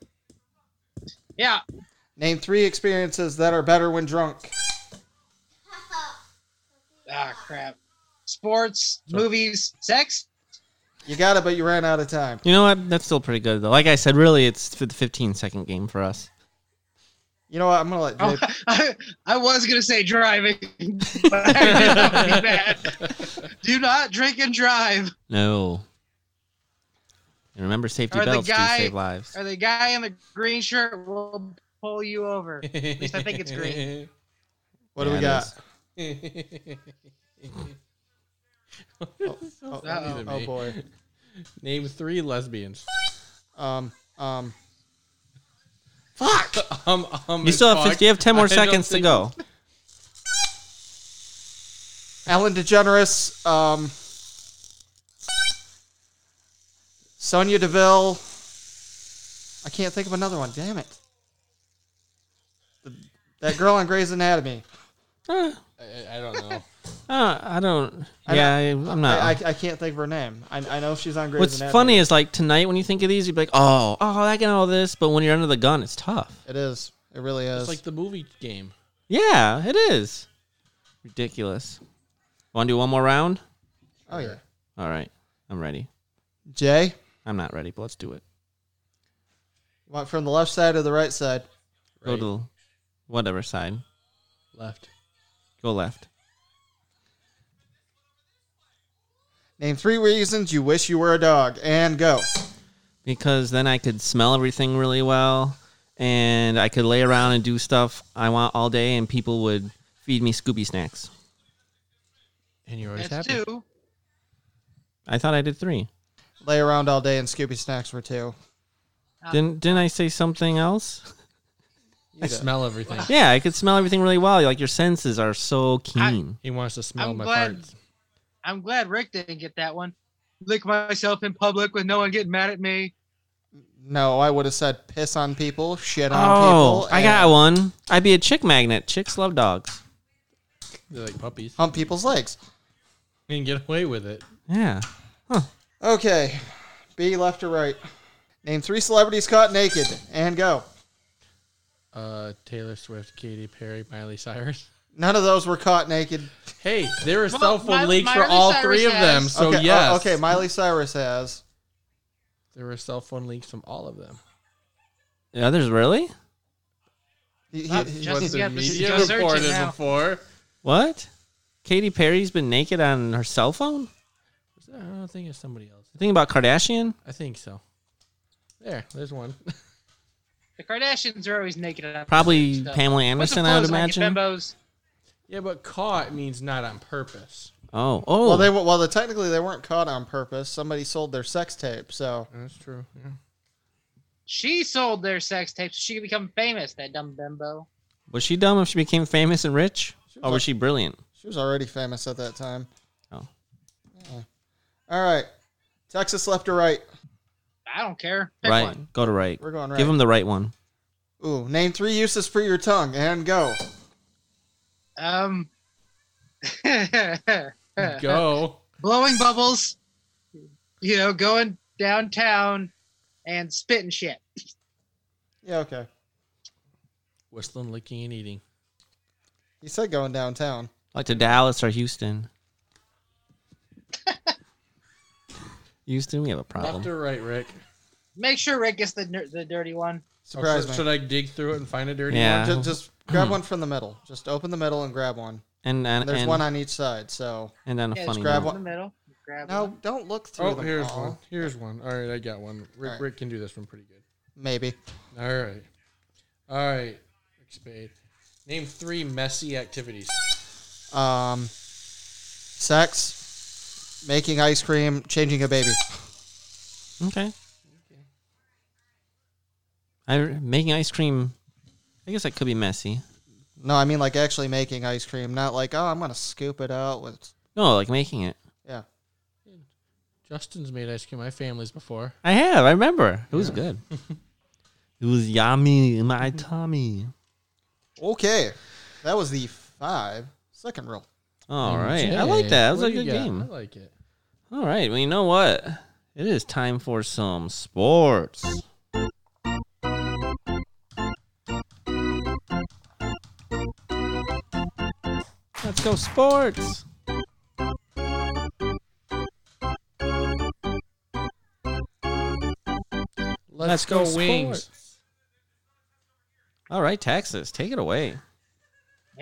yeah, Name three experiences that are better when drunk. ah, crap. Sports, movies, sex. You got it, but you ran out of time. you know what? That's still pretty good though. Like I said, really, it's for the 15 second game for us. You know what? I'm gonna let Oh, I, I was gonna say driving, but I knew that would be bad. Do not drink and drive. No. And remember, safety Or belts guy- do save lives. Or the guy in the green shirt will pull you over. At least I think it's green. What do we got? is. Oh, Uh-oh. Oh boy. Name three lesbians. Um. Um. Fuck! Um, um, You still have fuck. 50, you have 10 more don't seconds to go. Ellen DeGeneres. Um. Sonya Deville. I can't think of another one. Damn it. The- that girl on Grey's Anatomy. I, I don't know. Uh, I don't. I yeah, I, I'm not. I, I, I can't think of her name. I, I know she's on Grey's What's Anatomy. funny is like tonight when you think of these, you'd be like, oh, oh, I can all this. But when you're under the gun, it's tough. It is. It really is. It's like the movie game. Yeah, it is. Ridiculous. Want to do one more round? oh yeah. All right, I'm ready. Jay, I'm not ready, but let's do it. want from the left side or the right side? Go Right. to whatever side. Left. Go left. Name three reasons you wish you were a dog, and go. Because then I could smell everything really well, and I could lay around and do stuff I want all day, and people would feed me Scooby snacks. And you're always That's happy. two. I thought I did three. Lay around all day and Scooby snacks were two. Oh. Didn't didn't I say something else? I smell everything. Yeah, I could smell everything really well. Like your senses are so keen. He wants to smell I'm my glad- farts. I'm glad Rick didn't get that one. Lick myself in public with no one getting mad at me. No, I would have said piss on people, shit on Oh, people. I got one. I'd be a chick magnet. Chicks love dogs. They're like puppies. Hump people's legs. And get away with it. Yeah. Huh. Okay. B left or right. Name three celebrities caught naked, and go. Uh, Taylor Swift, Katy Perry, Miley Cyrus. None of those were caught naked. Hey, there are cell phone Miley- leaks for Miley all Cyrus three of them. So okay, oh, yes, okay, Miley Cyrus has. there were cell phone leaks from all of them. Yeah, there's really? He- he- Not he- just- What the got the media Joe searching reported now. before. What? Katy Perry's been naked on her cell phone? I don't think it's somebody else. Think about Kardashian? I think so. There, there's one. The Kardashians are always naked on Probably stuff. Pamela Anderson, I would clothes like? imagine. Bimbos. Yeah, but caught means not on purpose. Oh, oh. well, they were- well, they, technically they weren't caught on purpose. Somebody sold their sex tape, so That's true. Yeah. She sold their sex tapes so she could become famous. That dumb bimbo. was she dumb if she became famous and rich? She was Or was like- she brilliant? she was already famous at that time. Oh. Yeah. All right. Texas left or right? I don't care. Pick right. one. Go to right. We're going right. Give him the right one. Ooh, name three uses for your tongue, and go. Um. Go. Blowing bubbles. You know, going downtown and spitting shit. Yeah, okay. Whistling, licking, and eating. You said going downtown. Like to Dallas or Houston. Houston, we have a problem. Left or right, Rick? Make sure Rick gets the the dirty one. Surprise Oh, should, me. should I dig through it and find a dirty Yeah. one? Just, just grab one from the middle. Just open the middle and grab one. And and, There's and, one on each side. So and then a Yeah, funny just grab note. in the middle. Grab no, one. don't look through Oh, them here's all. one. Here's one. All right, I got one. Rick, Alright. Rick can do this one pretty good. Maybe. All right. All right. Rick Spade. Name three messy activities. Um, Sex, making ice cream, changing a baby. Okay. I making ice cream. I guess that could be messy. No, I mean like actually making ice cream, not like oh I'm gonna scoop it out with No, like making it. yeah. Justin's made ice cream. My family's before. I have. I remember. It was good. it was yummy in my tummy. Okay, that was the five second rule. All And right. I like that. That was what a do you good got? game. I like it. All right. Well, you know what? It is time for some sports. Let's go sports. Let's, go, wings. sports. All right, Texas, take it away.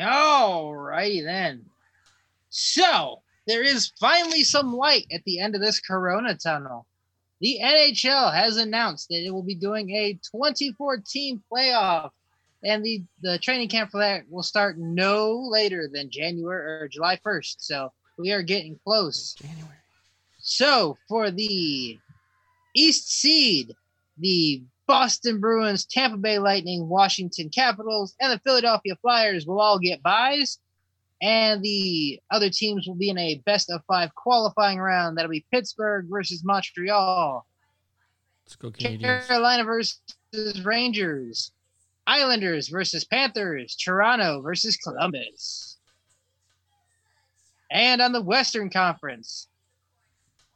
All righty then. So there is finally some light at the end of this Corona tunnel. The NHL has announced that it will be doing a 2014 playoff, and the the training camp for that will start no later than January or July 1st. So we are getting close. January. So for the East Seed, the Boston Bruins, Tampa Bay Lightning, Washington Capitals, and the Philadelphia Flyers will all get buys. And the other teams will be in a best of five qualifying round. That'll be Pittsburgh versus Montreal, Let's go Canadiens. Carolina versus Rangers, Islanders versus Panthers, Toronto versus Columbus. And on the Western Conference,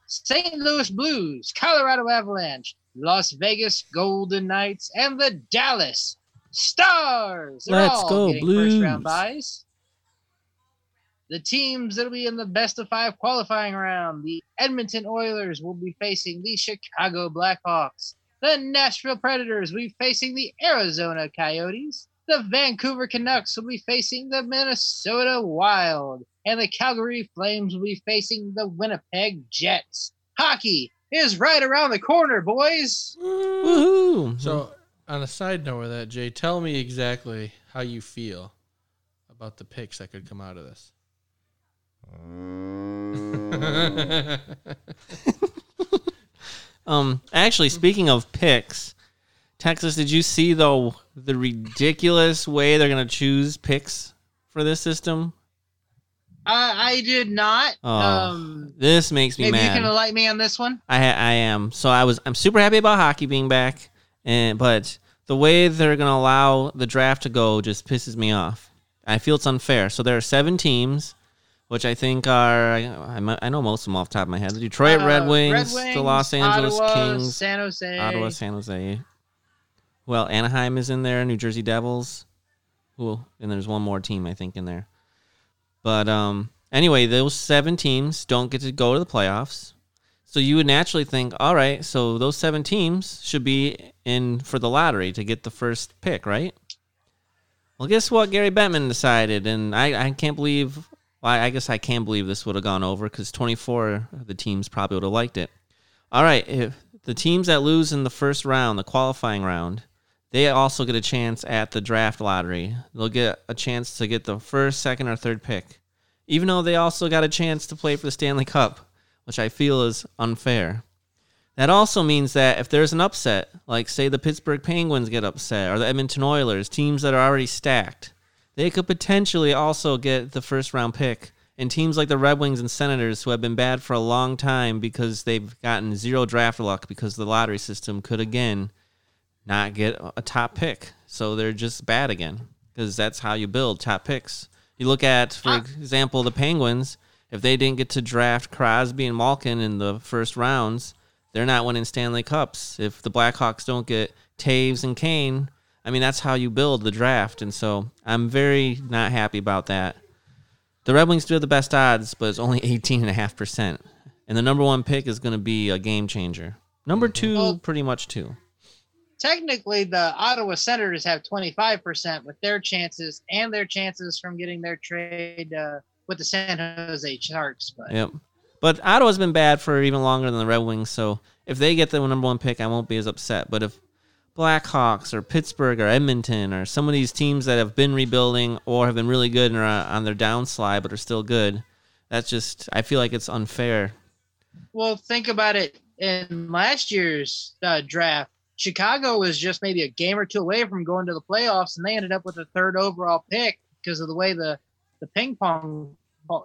St. Louis Blues, Colorado Avalanche, Las Vegas Golden Knights, and the Dallas Stars. They're Let's go, Blues. first round buys. The teams that'll be in the best of five qualifying round, the Edmonton Oilers will be facing the Chicago Blackhawks. The Nashville Predators will be facing the Arizona Coyotes. The Vancouver Canucks will be facing the Minnesota Wild. And the Calgary Flames will be facing the Winnipeg Jets. Hockey is right around the corner, boys. Woohoo! So, on a side note with that, Jay, tell me exactly how you feel about the picks that could come out of this. Um, actually, speaking of picks, Texas, did you see though the ridiculous way they're gonna choose picks for this system? Uh, I did not. Oh, um, this makes me maybe you can enlighten me on this one. I I am. So I was I'm super happy about hockey being back, and but the way they're gonna allow the draft to go just pisses me off. I feel it's unfair. So there are seven teams, which I think are I, I, know most of them off the top of my head. The Detroit Uh, Red, Wings, Red the Los Angeles Ottawa, Kings, San Jose. Ottawa, San Jose. Well, Anaheim is in there. New Jersey Devils. Who? And there's one more team I think in there. But um, anyway, those seven teams don't get to go to the playoffs. So you would naturally think, all right, so those seven teams should be in for the lottery to get the first pick, right? Well, guess what? Gary Bettman decided, and I, I can't believe. Well, I guess I can't believe this would have gone over because 24 of the teams probably would have liked it. All right, if the teams that lose in the first round, the qualifying round, they also get a chance at the draft lottery. They'll get a chance to get the first, second, or third pick, even though they also got a chance to play for the Stanley Cup, which I feel is unfair. That also means that if there's an upset, like say the Pittsburgh Penguins get upset or the Edmonton Oilers, teams that are already stacked, they could potentially also get the first round pick. And teams like the Red Wings and Senators, who have been bad for a long time because they've gotten zero draft luck because the lottery system could again not get a top pick. So they're just bad again because that's how you build top picks. You look at, for ah. example, the Penguins. If they didn't get to draft Crosby and Malkin in the first rounds, they're not winning Stanley Cups. If the Blackhawks don't get Toews and Kane, I mean, that's how you build the draft. And so I'm very not happy about that. The Red Wings do have the best odds, but it's only 18.5%. And the number one pick is going to be a game changer. Number two, Well- pretty much two. Technically, the Ottawa Senators have 25% with their chances and their chances from getting their trade uh, with the San Jose Sharks. But Yep. But Ottawa's been bad for even longer than the Red Wings, so if they get the number one pick, I won't be as upset. But if Blackhawks or Pittsburgh or Edmonton or some of these teams that have been rebuilding or have been really good and are on their downslide but are still good, That's just I feel like it's unfair. Well, think about it. In last year's uh, draft, Chicago was just maybe a game or two away from going to the playoffs, and they ended up with a third overall pick because of the way the the ping pong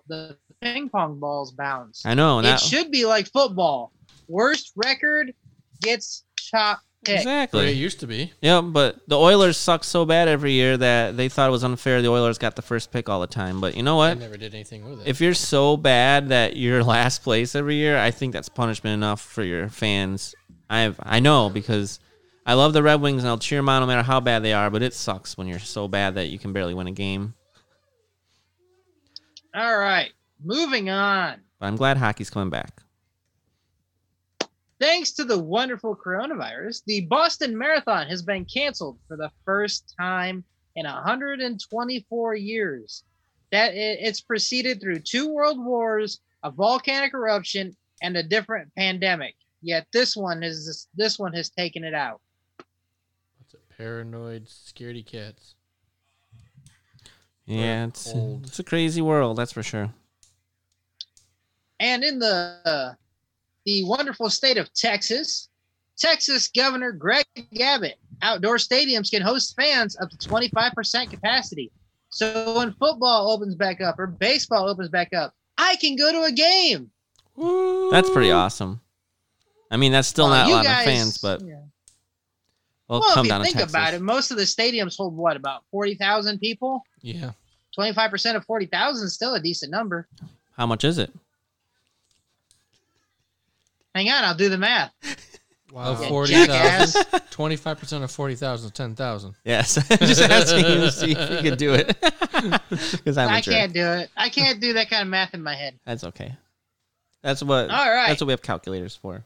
the ping pong balls bounce. I know, and It should be like football. Worst record gets top pick. But it used to be. Yeah, but the Oilers suck so bad every year that they thought it was unfair. The Oilers got the first pick all the time. But you know what? I never did anything with it. If you're so bad that you're last place every year, I think that's punishment enough for your fans. I've I know because I love the Red Wings and I'll cheer them on no matter how bad they are. But it sucks when you're so bad that you can barely win a game. All right, moving on. But I'm glad hockey's coming back. Thanks to the wonderful coronavirus, the Boston Marathon has been canceled for the first time in 124 years. That it's proceeded through two world wars, a volcanic eruption, and a different pandemic. Yet this one is this one has taken it out. What's it? Paranoid, scaredy cats. Yeah, it's it's a crazy world, that's for sure. And in the uh, the wonderful state of Texas, Texas Governor Greg Abbott, outdoor stadiums can host fans up to 25% capacity. So when football opens back up or baseball opens back up, I can go to a game. That's pretty awesome. I mean, that's still Well, not a lot guys- of fans, but yeah. we'll, well, come if you down think to Texas. about it, most of the stadiums hold what about 40,000 people? Yeah. 25% of 40,000 is still a decent number. How much is it? Hang on, I'll do the math. Of Yeah, 40,000, 25% of 40,000 is 10,000. Yes, just asking you to see if you can do it. Because I'm a I jerk. can't do it. I can't do that kind of math in my head. That's okay. That's what. All right. That's what we have calculators for.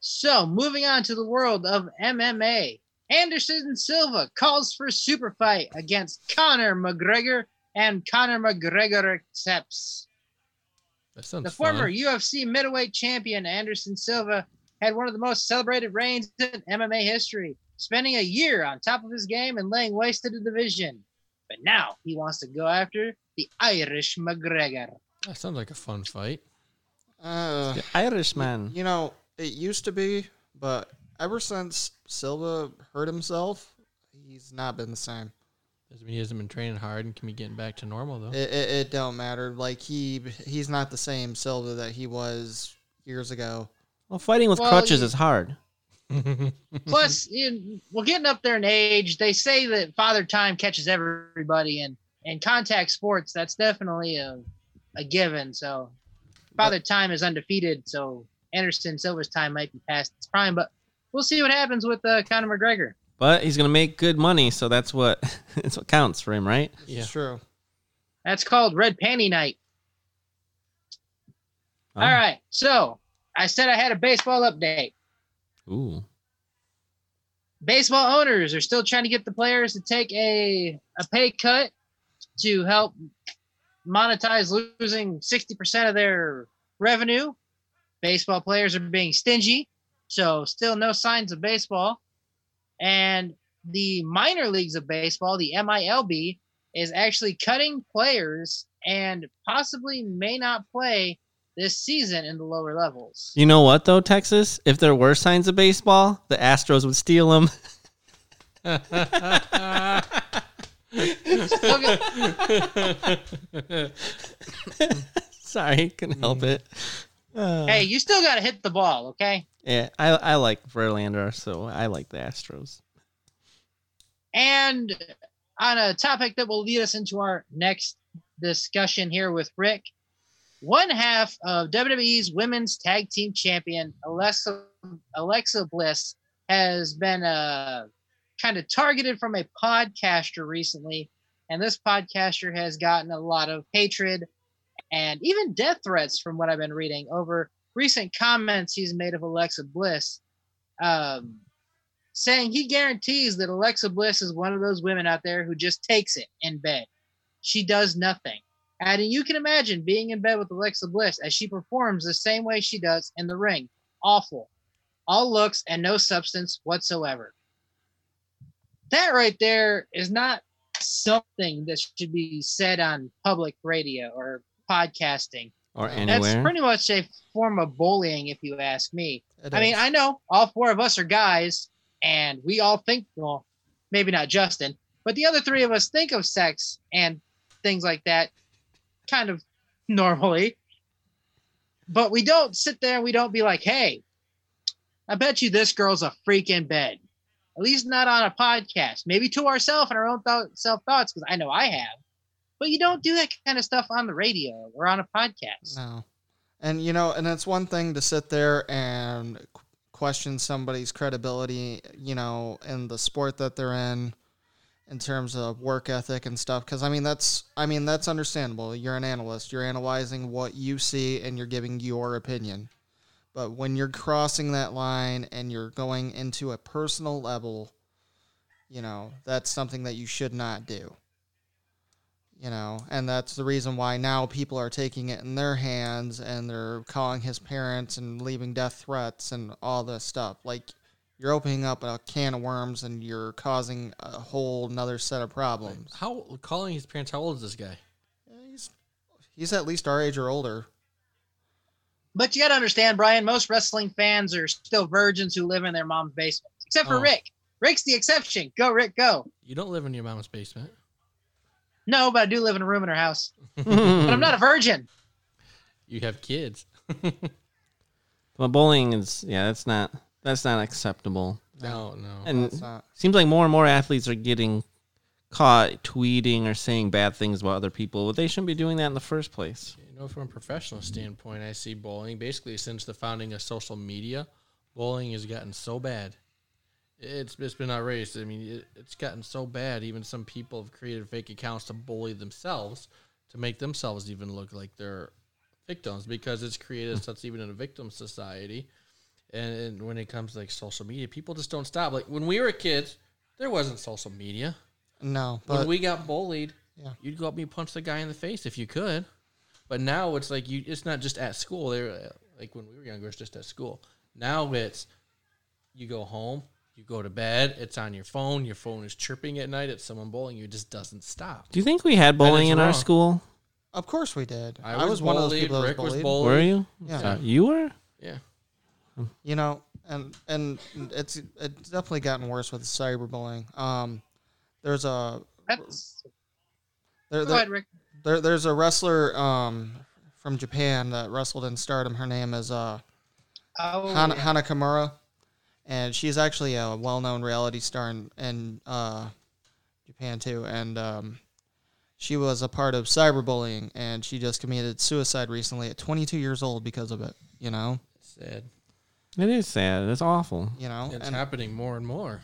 So, moving on to the world of MMA. Anderson Silva calls for super fight against Conor McGregor, and Conor McGregor accepts. That sounds The fun. former UFC middleweight champion Anderson Silva had one of the most celebrated reigns in MMA history, spending a year on top of his game and laying waste to the division. But now he wants to go after the Irish McGregor. That sounds like a fun fight. Uh, The Irishman. you know, it used to be, but ever since Silva hurt himself, he's not been the same. Doesn't mean he hasn't been training hard and can be getting back to normal, though. It, it, it don't matter. Like he he's not the same Silva that he was years ago. Well, fighting with Well, crutches you- is hard. Plus, in, well, getting up there in age, they say that father time catches everybody, and in contact sports, that's definitely a, a given. So, father time is undefeated. So, Anderson Silva's time might be past its prime, but we'll see what happens with uh, Conor McGregor. But he's gonna make good money, so that's what that's what counts for him, right? yeah. It's true. That's called Red Panty Night. Oh. All right. So, I said I had a baseball update. Ooh. baseball owners are still trying to get the players to take a, a pay cut to help monetize losing 60% of their revenue. Baseball players are being stingy, so still no signs of baseball. And the minor leagues of baseball, the MILB, is actually cutting players and possibly may not play this season in the lower levels. You know what though, Texas? If there were signs of baseball, the Astros would steal them. Sorry, couldn't help it. Uh, hey, you still got to hit the ball, okay? Yeah, I I like Verlander, so I like the Astros. And on a topic that will lead us into our next discussion here with Rick, one half of WWE's women's tag team champion, Alexa, Alexa Bliss, has been uh, kind of targeted from a podcaster recently. And this podcaster has gotten a lot of hatred and even death threats from what I've been reading over recent comments he's made of Alexa Bliss. Um, saying he guarantees that Alexa Bliss is one of those women out there who just takes it in bed. She does nothing. And you can imagine being in bed with Alexa Bliss as she performs the same way she does in the ring. Awful. All looks and no substance whatsoever. That right there is not something that should be said on public radio or podcasting. Or That's That's pretty much a form of bullying, if you ask me. It I mean. I know all four of us are guys, and we all think, well, maybe not Justin, but the other three of us think of sex and things like that kind of normally. But we don't sit there and we don't be like, hey, I bet you this girl's a freak in bed. At least not on a podcast. Maybe to ourselves and our own th- self thoughts, because I know I have. But you don't do that kind of stuff on the radio or on a podcast. No. And you know, and it's one thing to sit there and question somebody's credibility, you know, in the sport that they're in in terms of work ethic and stuff cuz I mean that's I mean that's understandable. You're an analyst. You're analyzing what you see and you're giving your opinion. But when you're crossing that line and you're going into a personal level, you know, that's something that you should not do you know and that's the reason why now people are taking it in their hands and they're calling his parents and leaving death threats and all this stuff like you're opening up a can of worms and you're causing a whole another set of problems How calling his parents? How old is this guy? he's he's at least our age or older But you got to understand, Brian, most wrestling fans are still virgins who live in their mom's basement, except for Oh. Rick. Rick's the exception. Go, Rick, go. You don't live in your mom's basement. No, but I do live in a room in her house. But but I'm not a virgin. You have kids. But bullying is yeah, that's not that's not acceptable. No, no. And not- seems like more and more athletes are getting caught tweeting or saying bad things about other people. But they shouldn't be doing that in the first place. You know, from a professional standpoint, I see bowling basically since the founding of social media, bowling has gotten so bad. It's it's been outrageous. I mean, it, it's gotten so bad. Even some people have created fake accounts to bully themselves to make themselves even look like they're victims because it's created hmm. such even in a victim society. And, and when it comes to like social media, people just don't stop. Like when we were kids, there wasn't social media. no When but we got bullied, Yeah. you'd go up and punch the guy in the face if you could. But now it's like you. It's not just at school. They're like when we were younger, it's just at school. Now it's you go home, you go to bed. It's on your phone. Your phone is chirping at night. It's someone bullying you. It just doesn't stop. Do you think we had bullying is in our school? of course we did I i was, was one of those people that Rick was was bullied bullied. Were you? Yeah. Uh, you were? Yeah. you know and and it's it's definitely gotten worse with cyberbullying um there's a That's, there, go there, ahead, Rick. There, there's a wrestler um, from Japan that wrestled in Stardom. Her name is uh, Oh, Hana, yeah. Hana Kimura, and she's actually a well-known reality star in, in uh, Japan too. And um, she was a part of cyberbullying, and she just committed suicide recently at 22 years old because of it. You know, Sad. It is sad. It's awful. you know, It's and happening more and more.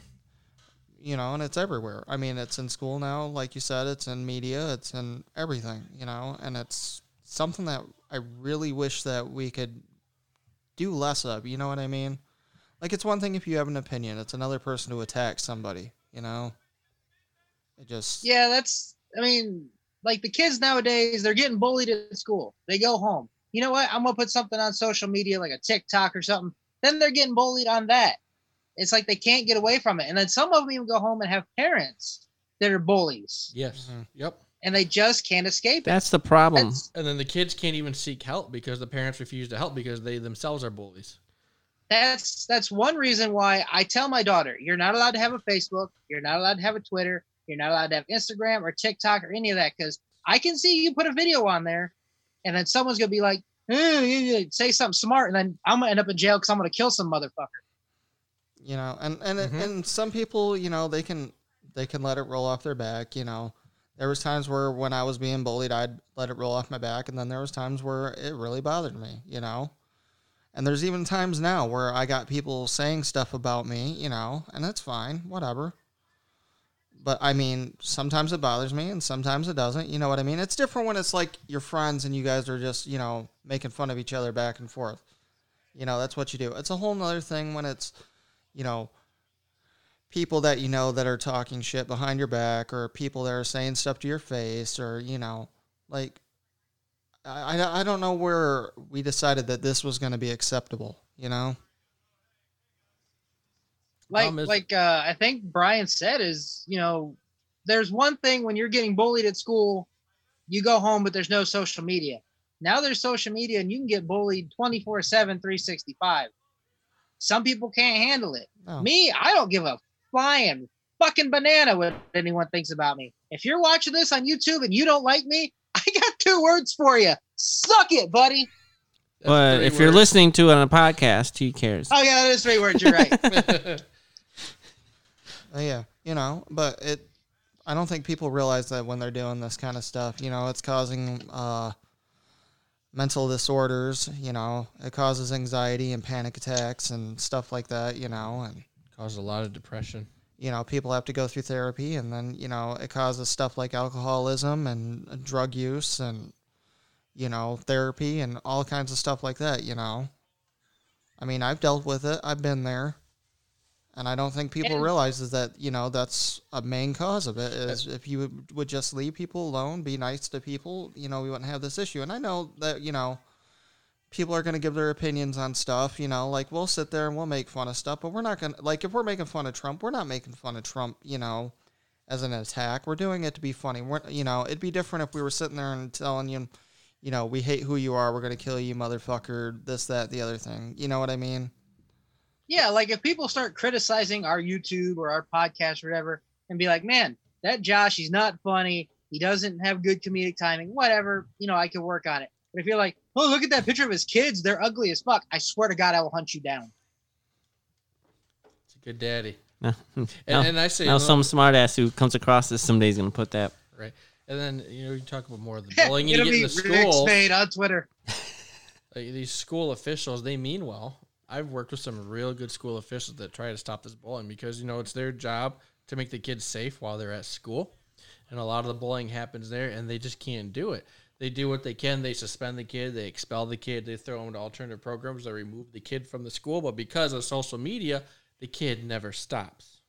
you know, and it's everywhere. I mean, it's in school now, like you said, it's in media, it's in everything, you know, and it's something that I really wish that we could do less of. You know what I mean? Like, it's one thing if you have an opinion; it's another person to attack somebody. You know, it just Yeah, that's. I mean, like the kids nowadays, they're getting bullied at school. They go home. You know what? I'm gonna put something on social media, like a TikTok or something. Then they're getting bullied on that. It's like they can't get away from it. And then some of them even go home and have parents that are bullies, Yes. Mhm. Yep. and they just can't escape it. That's the problem. That's, And then the kids can't even seek help because the parents refuse to help because they themselves are bullies. That's that's one reason why I tell my daughter, you're not allowed to have a Facebook, you're not allowed to have a Twitter, you're not allowed to have Instagram or TikTok or any of that because I can see you put a video on there, and then someone's gonna be like, "Eh, you- you say something smart, and then I'm gonna end up in jail because I'm gonna kill some motherfucker. you know, and and it- Mhm. and some people, you know, they can they can let it roll off their back. You know, there was times where when I was being bullied, I'd let it roll off my back, and then there was times where it really bothered me. You know, and there's even times now where I got people saying stuff about me. You know, and that's fine, whatever. But I mean, sometimes it bothers me, and sometimes it doesn't. You know what I mean? It's different when it's like your friends and you guys are just you know making fun of each other back and forth. You know, that's what you do. It's a whole nother thing when it's you know, people that you know that are talking shit behind your back or people that are saying stuff to your face or, you know, like, I, I, I don't know where we decided that this was going to be acceptable, you know? Like Problem is- like uh, I think Brian said is you know, there's one thing when you're getting bullied at school, you go home, but there's no social media. Now there's social media and you can get bullied 24 7, 365. Some people can't handle it. No. Me, I don't give a flying fucking banana what anyone thinks about me. If you're watching this on YouTube and you don't like me, I got two words for you. Suck it, buddy. That's But three if you're listening to it on a podcast, who cares? Oh yeah, that is three words. You're right. Uh, yeah, you know, but it. I don't think people realize that when they're doing this kind of stuff. You know, it's causing uh, mental disorders. You know, it causes anxiety and panic attacks and stuff like that. You know, and causes a lot of depression. You know people have to go through therapy, and then you know it causes stuff like alcoholism and drug use and you know therapy and all kinds of stuff like that. You know, I mean, I've dealt with it. I've been there. And I don't think people And- realize is that you know that's a main cause of it is if you would just leave people alone, be nice to people, you know, we wouldn't have this issue. And I know that you know people are going to give their opinions on stuff. You know, like we'll sit there and we'll make fun of stuff, but we're not going to like if we're making fun of Trump, we're not making fun of Trump. You know, as an attack, we're doing it to be funny. We're you know, it'd be different if we were sitting there and telling you, you know, we hate who you are, we're going to kill you, motherfucker. This, that, the other thing. You know what I mean? yeah, like if people start criticizing our YouTube or our podcast or whatever, and be like, "Man, that Josh, he's not funny. He doesn't have good comedic timing. Whatever, you know, I can work on it." But if you're like, "Oh, look at that picture of his kids. They're ugly as fuck," I swear to God, I will hunt you down. It's a good daddy. No. And, now, and I say now no, some smartass who comes across this someday is going to put that. right. And then you know you talk about more of the bullying you It'll get in be the Rick school. Spade on Twitter. like, these school officials they mean well i've worked with some real good school officials that try to stop this bullying because you know it's their job to make the kids safe while they're at school and a lot of the bullying happens there and they just can't do it they do what they can they suspend the kid they expel the kid they throw them to alternative programs they remove the kid from the school but because of social media the kid never stops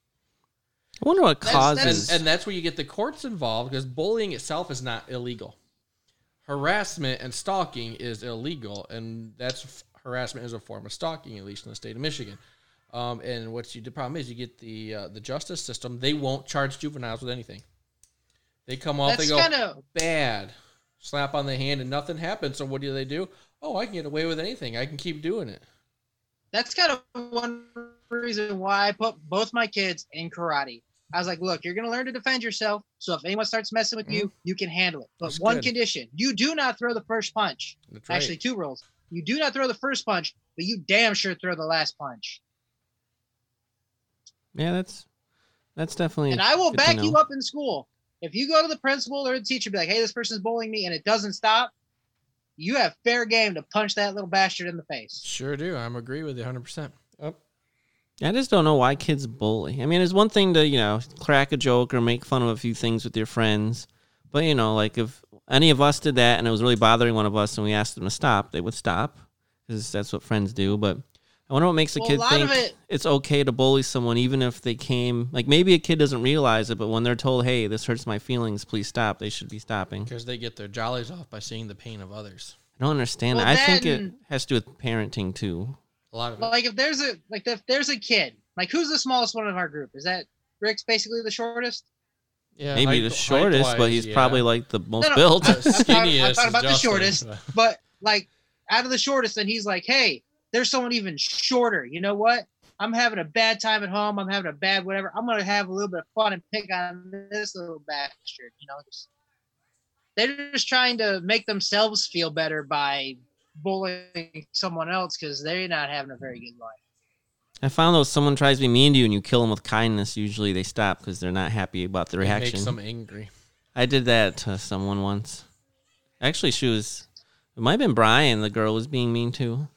I wonder what That's- causes. and, and that's where you get the courts involved because bullying itself is not illegal. Harassment and stalking is illegal, and that's harassment is a form of stalking, at least in the state of Michigan. Um, and what's you, the problem is you get the uh, the justice system; they won't charge juveniles with anything. They come off, they That's go kind of bad, slap on the hand, and nothing happens. So what do they do? Oh, I can get away with anything. I can keep doing it. that's kind of one reason why I put both my kids in karate. I was like, look, you're gonna learn to defend yourself. So if anyone starts messing with you, mm-hmm. you can handle it. But That's one good. condition: you do not throw the first punch. That's right. Actually, two rules: you do not throw the first punch, but you damn sure throw the last punch. yeah, that's that's definitely. And I will back you up in school. If you go to the principal or the teacher, be like, "Hey, this person's bullying me," and it doesn't stop, you have fair game to punch that little bastard in the face. Sure do. I'm agree with you 100. percent I just don't know why kids bully. I mean, it's one thing to, you know, crack a joke or make fun of a few things with your friends. But, you know, like if any of us did that and it was really bothering one of us and we asked them to stop, they would stop because that's what friends do. But I wonder what makes a Well, kid lot think it- it's okay to bully someone even if they came, like maybe a kid doesn't realize it, but when they're told, hey, this hurts my feelings, please stop, they should be stopping. because they get their jollies off by seeing the pain of others. I don't understand Well, that. I think it has to do with parenting too. A lot of it. Like if there's a like if there's a kid, like who's the smallest one of our group? Is that Rick's basically the shortest? Yeah, Maybe the height- shortest, but he's yeah. probably like the most No, no, built. I- The I'm talking- I'm skinniest talking is about the shortest. but- But like out of the shortest, and he's like, hey, there's someone even shorter. You know what? I'm having a bad time at home. I'm having a bad whatever. I'm gonna have a little bit of fun and pick on this little bastard. You know, just, they're just trying to make themselves feel better by bullying someone else because they're not having a very good life. I found though if someone tries to be mean to you and you kill them with kindness, usually they stop because they're not happy about the It reaction. makes them angry. I did that to someone once. Actually, she was. It might have been Brian. The girl was being mean to.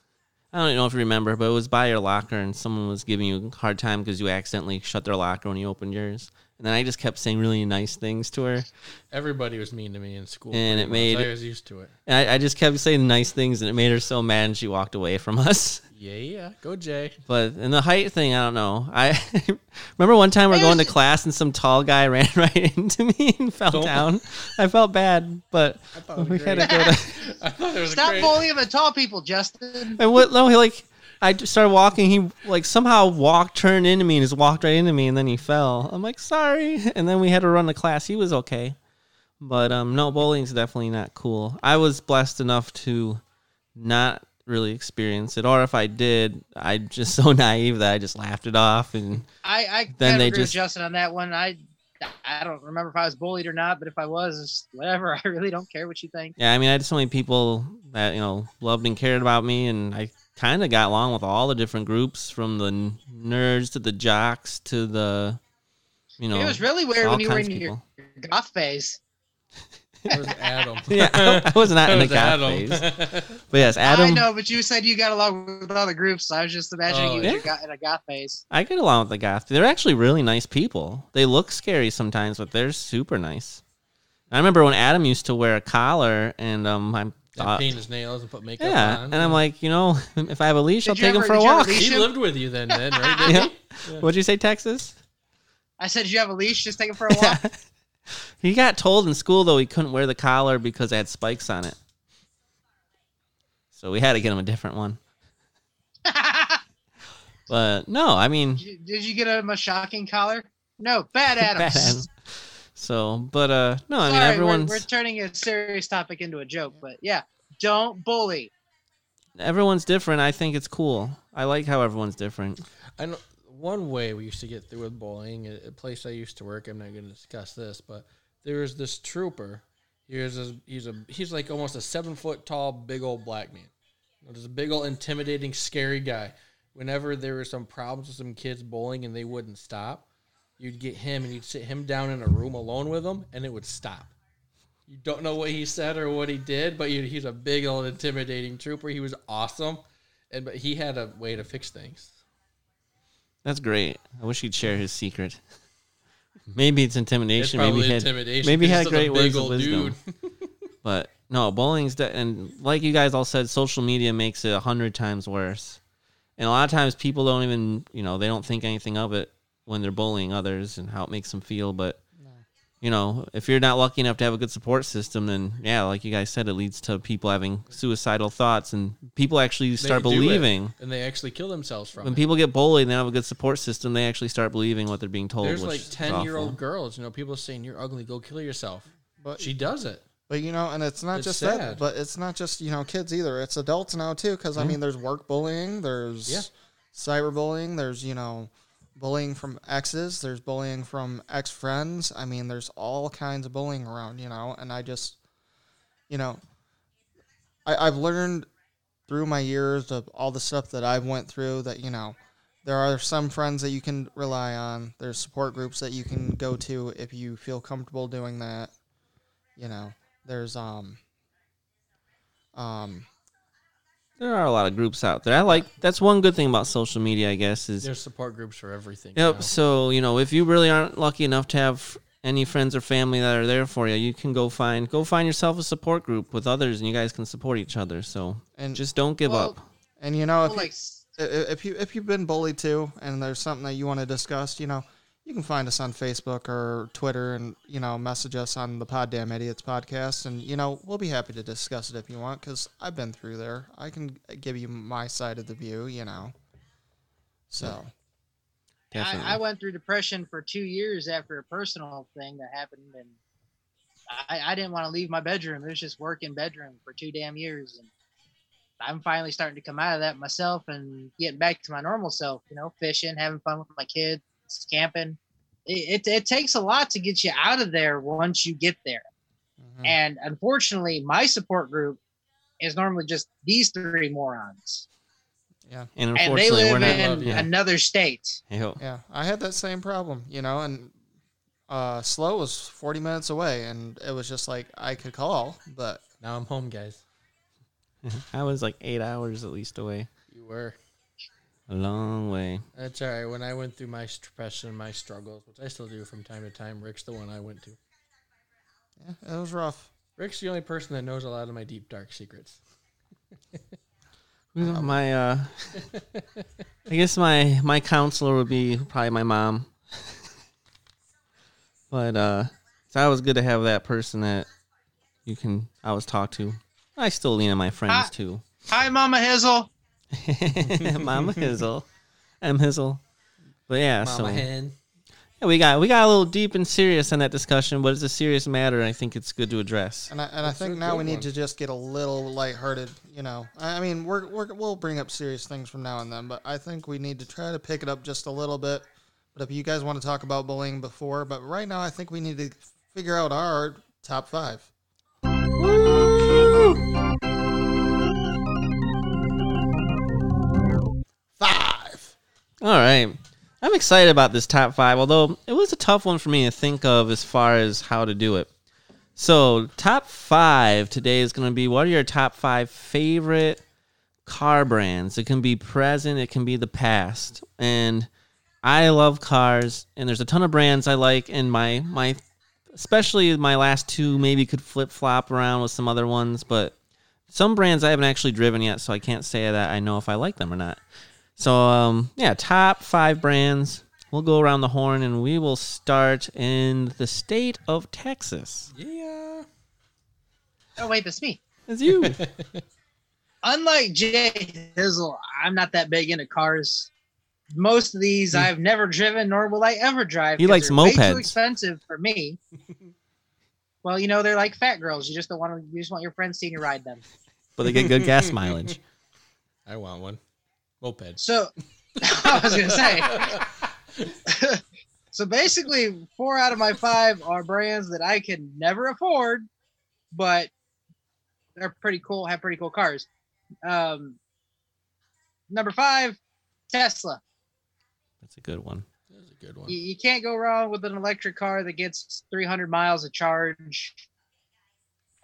I don't know if you remember, but it was by your locker, and someone was giving you a hard time because you accidentally shut their locker when you opened yours. And then I just kept saying really nice things to her, Everybody was mean to me in school, And it made- I was used to it. and I, I just kept saying nice things, and it made her so mad, and she walked away from us. Yeah, yeah. Go Jay. But in the height thing, I don't know. I remember one time we we're going to class and some tall guy ran right into me and fell Don't- down. I felt bad, but I thought it we was had to go to. I thought it was Stop great. bullying the tall people, Justin. And what? No, he like. I just started walking. He like somehow walked, turned into me, and just walked right into me, and then he fell. I'm like, sorry. And then we had to run to class. He was okay, But um, no, bullying's definitely not cool. I was blessed enough to not really experience it, or if I did, I just so naive that I just laughed it off. And I, I Then they just- Justin on that one. I I don't remember if I was bullied or not, but if I was, whatever. I really don't care what you think. yeah, I mean, I had so many people that you know loved and cared about me, and I kind of got along with all the different groups, from the nerds to the jocks to the, you know, it was really weird all when you were in of your people. goth phase. That was Adam. Yeah, I, I was not in the That goth was phase, but yes, Adam. I know, but you said you got along with other groups. So I was just imagining Oh, you yeah. was your go- in a goth phase. I get along with the goth. They're actually really nice people. They look scary sometimes, but they're super nice. I remember when Adam used to wear a collar, and um, I And uh, paint his nails and put makeup yeah, on. and I'm like, you know, if I have a leash, Did I'll you take him ever- for a did you ever walk. leash he him? lived with you then, then, right? Didn't Yeah. he? Yeah. What'd you say, Texas? I said, "Did you have a leash? Just take him for a walk." he got told in school though he couldn't wear the collar because it had spikes on it. So we had to get him a different one. But no, I mean, Did you- Did you get him a shocking collar? No, bad Adams. Bad Adam. So, but uh, no, I mean Sorry, we're- everyone's we're, turning a serious topic into a joke, but yeah, don't bully. everyone's different. I think it's cool. I like how everyone's different. I know one way we used to get through with bullying, a, a place I used to work. I'm not going to discuss this, but there was this trooper. Here's a, he's a he's like almost a seven foot tall, big old black man. You know, Just a big old intimidating, scary guy. Whenever there were some problems with some kids bowling and they wouldn't stop, you'd get him and you'd sit him down in a room alone with him and it would stop. You don't know what he said or what he did, but you, he's a big old intimidating trooper. He was awesome, and but he had a way to fix things. That's great. I wish he'd share his secret. Maybe it's It's intimidation. probably maybe he had, intimidation. maybe he had great words of wisdom. But no, bowling's de- and like you guys all said, social media makes it a hundred times worse. And a lot of times people don't even, you know, they don't think anything of it when they're bullying others and how it makes them feel. But you know, if you're not lucky enough to have a good support system, then yeah, like you guys said, it leads to people having suicidal thoughts and people actually start do it, believing. and they actually kill themselves from When it. people get bullied and they have a good support system, they actually start believing what they're being told. There's which like ten year old girls, you know, people saying you're ugly, go kill yourself. But She does it. But you know, and it's not It's just sad. that, but it's not just you know kids either. It's adults now too, because I mean, there's work bullying, there's Yeah. cyberbullying, there's you know, bullying from exes, there's bullying from ex friends. I mean, there's all kinds of bullying around, you know. And I just, you know, I, I've learned through my years of all the stuff that I've went through that you know, there are some friends that you can rely on. There's support groups that you can go to if you feel comfortable doing that. You know, there's um um There are a lot of groups out there. I like that's one good thing about social media, I guess, is There's support groups for everything. Yep. now. So you know, if you really aren't lucky enough to have any friends or family that are there for you, you can go find go find yourself a support group with others, and you guys can support each other. So and just don't give Well, up. and you know if Well, like, s- i- i- if you if you've been bullied too and there's something that you want to discuss, you know, you can find us on Facebook or Twitter and you know message us on the Poddamn Idiotz podcast and you know we'll be happy to discuss it if you want because I've been through there. I can give you my side of the view, you know. So Definitely. I, I went through depression for two years after a personal thing that happened, and I, I didn't want to leave my bedroom. It was just work in bedroom for two damn years, and I'm finally starting to come out of that myself and getting back to my normal self. You know, fishing, having fun with my kids, camping. It, it, it takes a lot to get you out of there once you get there. mhm. And unfortunately, my support group is normally just these three morons, and and they unfortunately, live we're not. in love you. another state. Hey-ho. yeah, I had that same problem, you know, and uh, Slow was 40 minutes away, and it was just like I could call, but now I'm home, guys. I was like eight hours at least away. You were. A long way. That's all right. When I went through my depression, my struggles, which I still do from time to time, Rick's the one I went to. yeah, it was rough. Rick's the only person that knows a lot of my deep, dark secrets. my uh, I guess my my counselor would be probably my mom. but uh, it's always good to have that person that you can always talk to. I still lean on my friends Ah. too. Hi, Mama Hizzle. Mama Hizzle. M Hizzle. But yeah, so hen. Yeah, we got we got a little deep and serious in that discussion, but it's a serious matter, and I think it's good to address. And I, and I think now we good need to just get a little lighthearted. You know, I I mean, we're, we're we'll bring up serious things from now and then, but I think we need to try to pick it up just a little bit. But if you guys want to talk about bullying before, but right now I think we need to figure out our top five. Five. All right. I'm excited about this top five, although it was a tough one for me to think of as far as how to do it. So, top five today is going to be what are your top five favorite car brands? It can be present, it can be the past. And I love cars, and there's a ton of brands I like, and my, my especially my last two maybe could flip flop around with some other ones, but some brands I haven't actually driven yet, so I can't say that I know if I like them or not. So um, yeah, top five brands. We'll go around the horn and we will start in the state of Texas. Yeah. Oh wait, that's me. It's you. Unlike Jay Hizzle, I'm not that big into cars. Most of these I've never driven, nor will I ever drive. He likes they're Way mopeds. too expensive for me. well, you know they're like fat girls. You just don't want to. You just want your friends seeing you ride them. but they get good gas mileage. I want one. Moped. So I was gonna say. so basically, four out of my five are brands that I can never afford, but they're pretty cool. Have pretty cool cars. Um, number five, Tesla. That's a good one. That's a good one. You, you can't go wrong with an electric car that gets 300 miles of charge.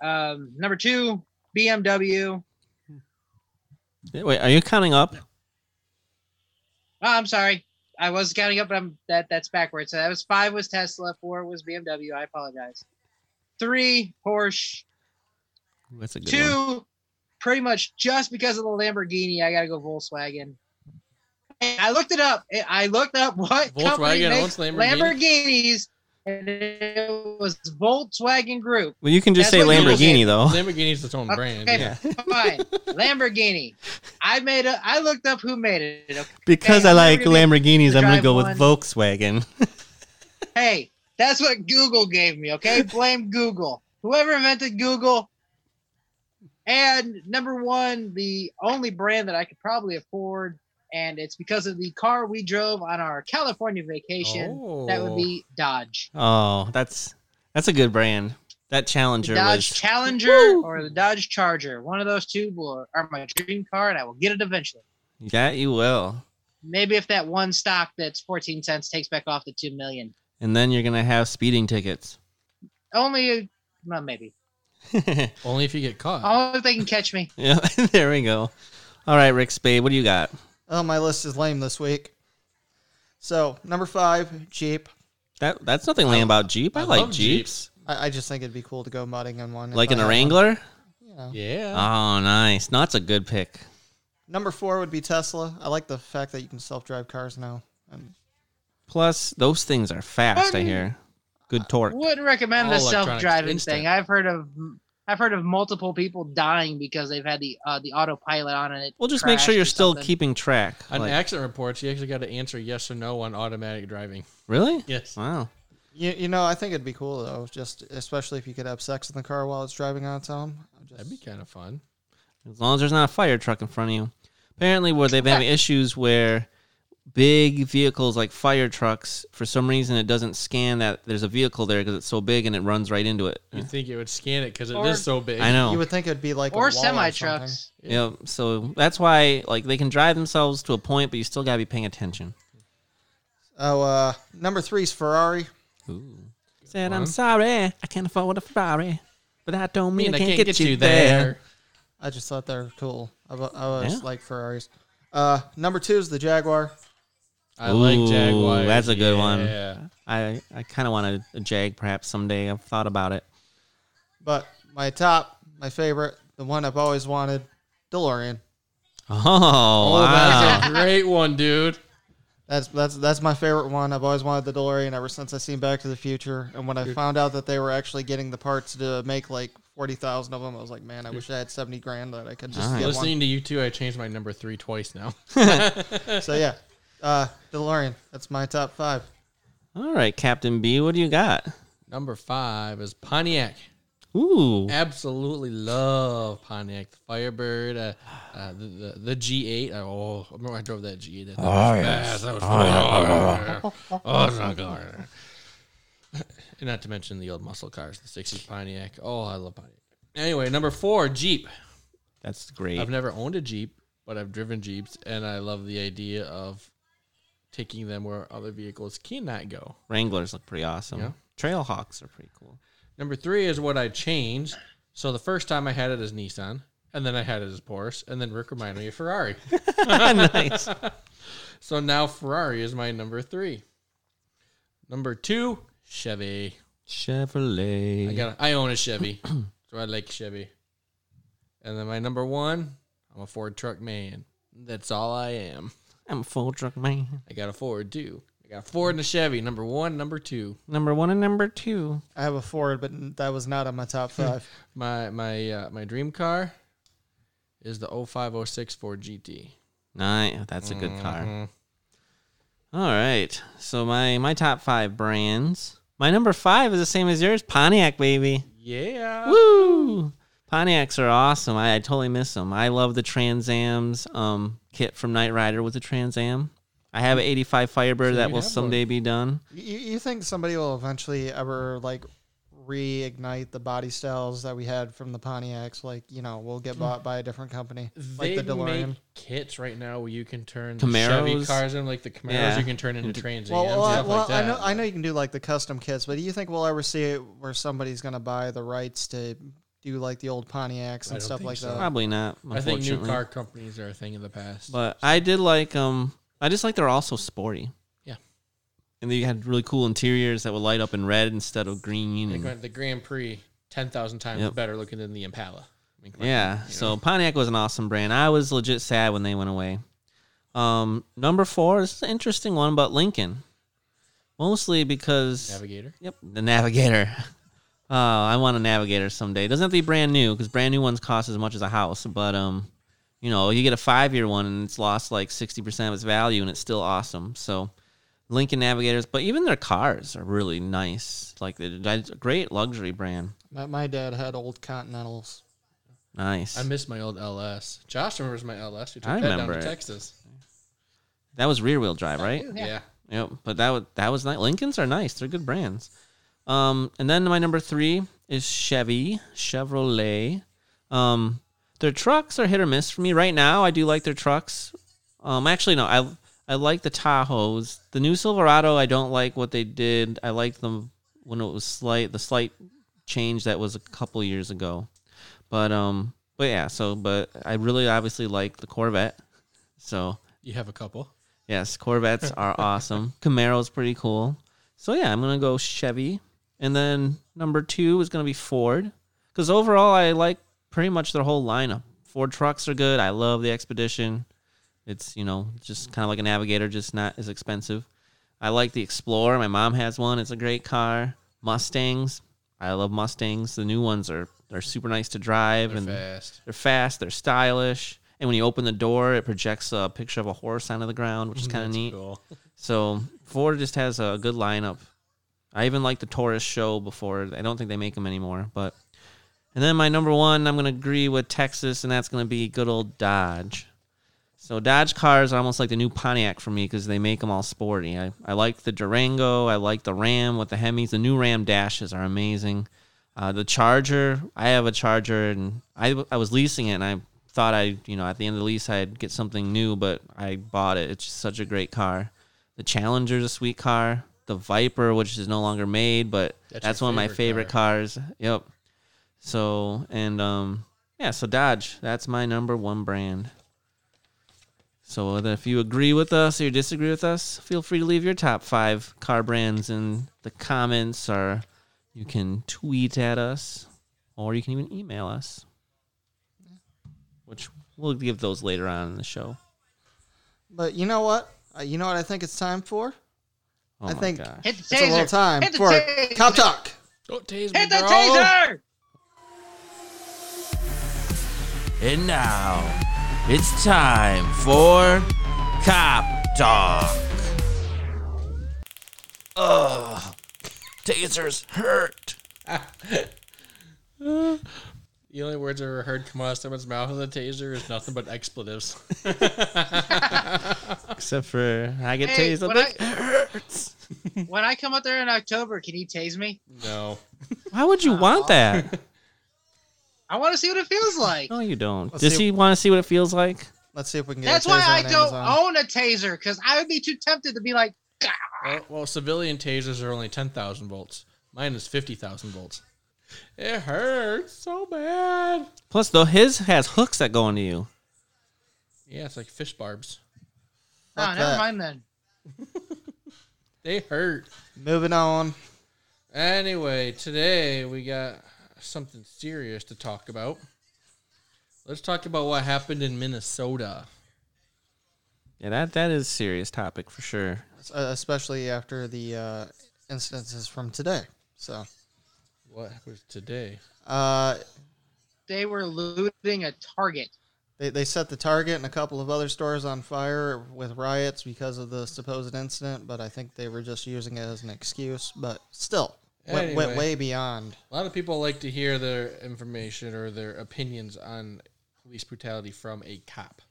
Um, number two, BMW. Wait, are you counting up? Oh, I'm sorry. I was counting up, but I'm that that's backwards. So that was five was Tesla, four was BMW. I apologize. Three Porsche. That's a good Two, one. pretty much just because of the Lamborghini, I gotta go Volkswagen. And I looked it up. I looked up what company makes owns Lamborghini? Lamborghinis, and it was Volkswagen Group. Well, you can just That's say what you Lamborghini though. Lamborghini's its own brand. Okay, Yeah. fine. Lamborghini. I made a. I looked up who made it. Okay? Because Hey, I like Lamborghinis, I'm gonna go with one. Volkswagen. Hey, that's what Google gave me, okay? Blame Google. Whoever invented Google. And number one, the only brand that I could probably afford, and it's because of the car we drove on our California vacation. That would Oh. be Dodge. Oh, that's that's a good brand. That The Challenger Dodge was Challenger Woo! or the Dodge Charger. One of those two will, are my dream car, and I will get it eventually. Yeah, you will. Maybe if that one stock that's 14 cents takes back off the 2 million. And then you're gonna have speeding tickets. Only, well, maybe. Only if you get caught. Only if they can catch me. yeah, there we go. All right, Rick Spade, what do you got? Oh, my list is lame this week. So number five, Jeep. That that's nothing lame about Jeep. I, I like love Jeeps. I, I just think it'd be cool to go mudding in one. Like I in a. Wrangler? You know. Yeah. Oh, nice. No, that's a good pick. Number four would be Tesla. I like the fact that you can self-drive cars now. And Plus, those things are fast. I Um, hear. Good torque. Wouldn't recommend the All electronics, self-driving instant. thing. I've heard of I've heard of multiple people dying because they've had the uh, the autopilot on and it. Well, just make sure you're still something. keeping track. On Like- accident reports, you actually got to answer yes or no on automatic driving. really? Yes. Wow. you, you know, I think it'd be cool though, just especially if you could have sex in the car while it's driving on its own. Just- That'd be kind of fun. As long as there's not a fire truck in front of you. Apparently, where they've had issues where big vehicles like fire trucks, for some reason, it doesn't scan that there's a vehicle there because it's so big and it runs right into it. You'd think it would scan it because it is Or- so big. I know. You would think it'd be like a or wall semi something. trucks. Yeah, so that's why like they can drive themselves to a point, but you still gotta be paying attention. Oh, uh, number three's Ferrari. Ooh. Said one. I'm sorry, I can't afford a Ferrari, but that don't mean, mean, I can't, get, you there. I just thought they were cool. I, wa- I always Yeah. like Ferraris. Uh, number two is the Jaguar. I like Ooh, Jaguar. that's a good one. Yeah. I I kind of want a, a Jag perhaps someday. I've thought about it. But my top, my favorite, the one I've always wanted, DeLorean. Oh, Oh, wow. that's a great one, dude. That's that's that's my favorite one. I've always wanted the DeLorean ever since I seen Back to the Future. And when I found out that they were actually getting the parts to make like forty thousand of them, I was like, man, I wish I had seventy grand that I could just Nice. get Listening to you two, I changed my number three twice now. So yeah, uh, DeLorean. That's my top five. All right, Captain B, what do you got? Number five is Pontiac. Ooh, Absolutely love Pontiac, the Firebird, uh, uh, the, the the G8. Oh, I remember I drove that G8. That thing was fast. That was oh, oh, it's not good. And not to mention the old muscle cars, the 60s Pontiac. Oh, I love Pontiac. Anyway, number four, Jeep. that's great. I've never owned a Jeep, but I've driven Jeeps, and I love the idea of taking them where other vehicles cannot go. Wranglers look pretty awesome. Yeah. Trailhawks are pretty cool. Number three is what I changed. So the first time I had it as Nissan, and then I had it as Porsche, and then Rick reminded me of Ferrari. nice. So now Ferrari is my number three. Number two, Chevy. Chevrolet. I got. I own a Chevy, so I like Chevy. And then my number one, I'm a Ford truck man. That's all I am. I'm a full truck man. I got a Ford too. I got a Ford and a Chevy. Number one, number two. Number one and number two. I have a Ford, but that was not on my top five. My my uh, my dream car is the 0506 Ford GT. Nice. That's a good car. Mhm. All right. So my my top five brands. My number five is the same as yours. Pontiac, baby. Yeah. Woo! Pontiacs are awesome. I, I totally miss them. I love the Trans Ams um, KITT from Knight Rider with the Trans Am. I have an 85 Firebird So that will have someday be done. you, you think somebody will eventually ever like reignite the body styles that we had from the Pontiacs? Like, you know, we'll get bought by a different company, like They the DeLorean. make kits right now where you can turn the Chevy cars in, like the Camaros, Yeah. you can turn into Trans Well, well, stuff well like that. I know I know you can do like the custom kits, but do you think we'll ever see it where somebody's gonna buy the rights to do like the old Pontiacs I and don't stuff think like so. that? Probably not. I think new unfortunately. car companies are a thing of the past. But I did like um I just like they're also sporty. Yeah. And they had really cool interiors that would light up in red instead of green. Like, And, went the Grand Prix, ten thousand times Yep. better looking than the Impala. I mean, come on, yeah. you So know? Pontiac was an awesome brand. I was legit sad when they went away. Um number four this is an interesting one, but Lincoln. Mostly because Navigator. Yep, the Navigator. Oh, I want a Navigator someday. It doesn't have to be brand new because brand new ones cost as much as a house. But um, you know, you get a five year one and it's lost like sixty percent of its value and it's still awesome. So, Lincoln Navigators, but even their cars are really nice. Like they're it's a great luxury brand. My, my dad had old Continentals. Nice. I miss my old LS. Josh remembers my LS. We took I that down to it. Texas. that was rear wheel drive, right? Yeah. Yeah. Yep. But that was that was nice. Lincolns are nice. They're good brands. Um, and then my number three is Chevy Chevrolet. Um, their trucks are hit or miss for me right now. I do like their trucks. Um, actually, no, I I like the Tahoes. The new Silverado, I don't like what they did. I liked them when it was slight the slight change that was a couple years ago. But um, but yeah. So, but I really obviously like the Corvette. So You have a couple. Yes, Corvettes are awesome. Camaro's pretty cool. So yeah, I'm gonna go Chevy, and then number two is gonna be Ford, because overall I like pretty much their whole lineup. Ford trucks are good. I love the Expedition. It's you know just kind of like a Navigator, just not as expensive. I like the Explorer. My mom has one. It's a great car. Mustangs. I love Mustangs. The new ones are are super nice to drive They're and fast. they're fast. They're stylish. And when you open the door, it projects a picture of a horse onto the ground, which is kind of neat. Cool. So Ford just has a good lineup. I even like the Taurus SHO before. I don't think they make them anymore, but and then my number one, I'm gonna agree with Texas, and that's gonna be good old Dodge. So Dodge cars are almost like the new Pontiac for me because they make them all sporty. I, I like the Durango. I like the Ram with the Hemis. The new Ram dashes are amazing. Uh, the Charger, I have a Charger, and I, I was leasing it, and I thought I, you know, at the end of the lease I'd get something new, but I bought it. It's such a great car. The Challenger's a sweet car. The Viper, which is no longer made, but That's that's, one of my favorite favorite cars. Yep. So and um yeah, so Dodge, that's my number one brand. So if you agree with us or you disagree with us, feel free to leave your top five car brands in the comments or you can tweet at us or you can even email us. Which we'll give those later on in the show. But you know what? Uh, you know what I think it's time for? Oh I think- gosh. It's a little time Hit the for taser. Cop Talk. Don't oh, tase me, Hit the bro. taser. And now it's time for Cop Talk. Ugh, tasers hurt. The only words I ever heard come out of someone's mouth with a taser is nothing but expletives. Except for I get Hey, tased. I'm when like, it hurts. When I come out there in October, can you tase me? No. Why would you want that? I want to see what it feels like. No, you don't. Let's Does see- he want to see what it feels like? Let's see if we can get. That's a why taser I on don't Amazon. own a taser because I would be too tempted to be like, Well, well, civilian tasers are only 10,000 volts. Mine is 50,000 volts. It hurts so bad. Plus, though, his has hooks that go into you. Yeah, it's like fish barbs. oh, Fuck never that. mind then. They hurt. Moving on. Anyway, today we got something serious to talk about. Let's talk about what happened in Minnesota. Yeah, that that is a serious topic for sure. Uh, especially after the uh, incidences from today. So, What was today? uh, They were looting a Target. they, they set the Target and a couple of other stores on fire with riots because of the supposed incident, but I think they were just using it as an excuse. But still, went, went way beyond. A lot of people like to hear their information or their opinions on police brutality from a cop.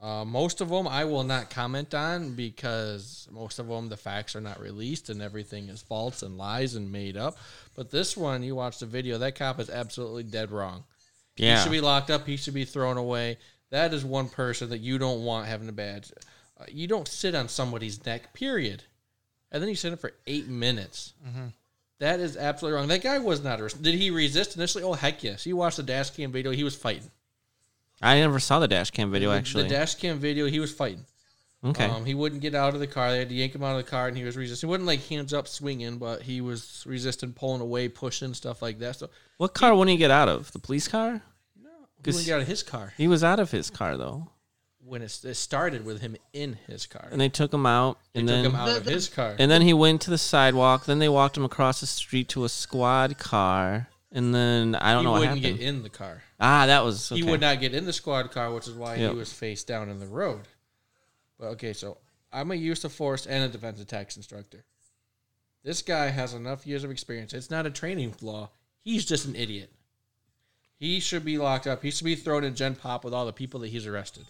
Uh, most of them I will not comment on because most of them the facts are not released and everything is false and lies and made up. But this one, you watch the video, that cop is absolutely dead wrong. Yeah. He should be locked up. He should be thrown away. That is one person that you don't want having a badge. Uh, you don't sit on somebody's neck, period. And then you sit it for eight minutes. That is absolutely wrong. That guy was not. arrested. Did he resist initially? Oh heck yes. You watched the dash cam video. He was fighting. I never saw the dash cam video The- actually. the dash cam video. He was fighting. okay, Um, he wouldn't get out of the car. They had to yank him out of the car, and he was resisting. He wasn't like hands up swinging, but he was resisting, pulling away, pushing stuff like that. So what car wouldn't he get out of? The police car? he 'Cause- wouldn't get out of his car He was out of his car though, when it, it started with him in his car. and they took him out, They and took then him out of his car. and then he went to the sidewalk. Then they walked him across the street to a squad car, and then I don't he know what wouldn't get in the car. ah, that was okay. He would not get in the squad car, which is why Yep. he was face down in the road. But okay, so I'm a use of force and a defensive tax instructor. This guy has enough years of experience. It's not a training flaw. He's just an idiot. He should be locked up. He should be thrown in Gen Pop with all the people that he's arrested.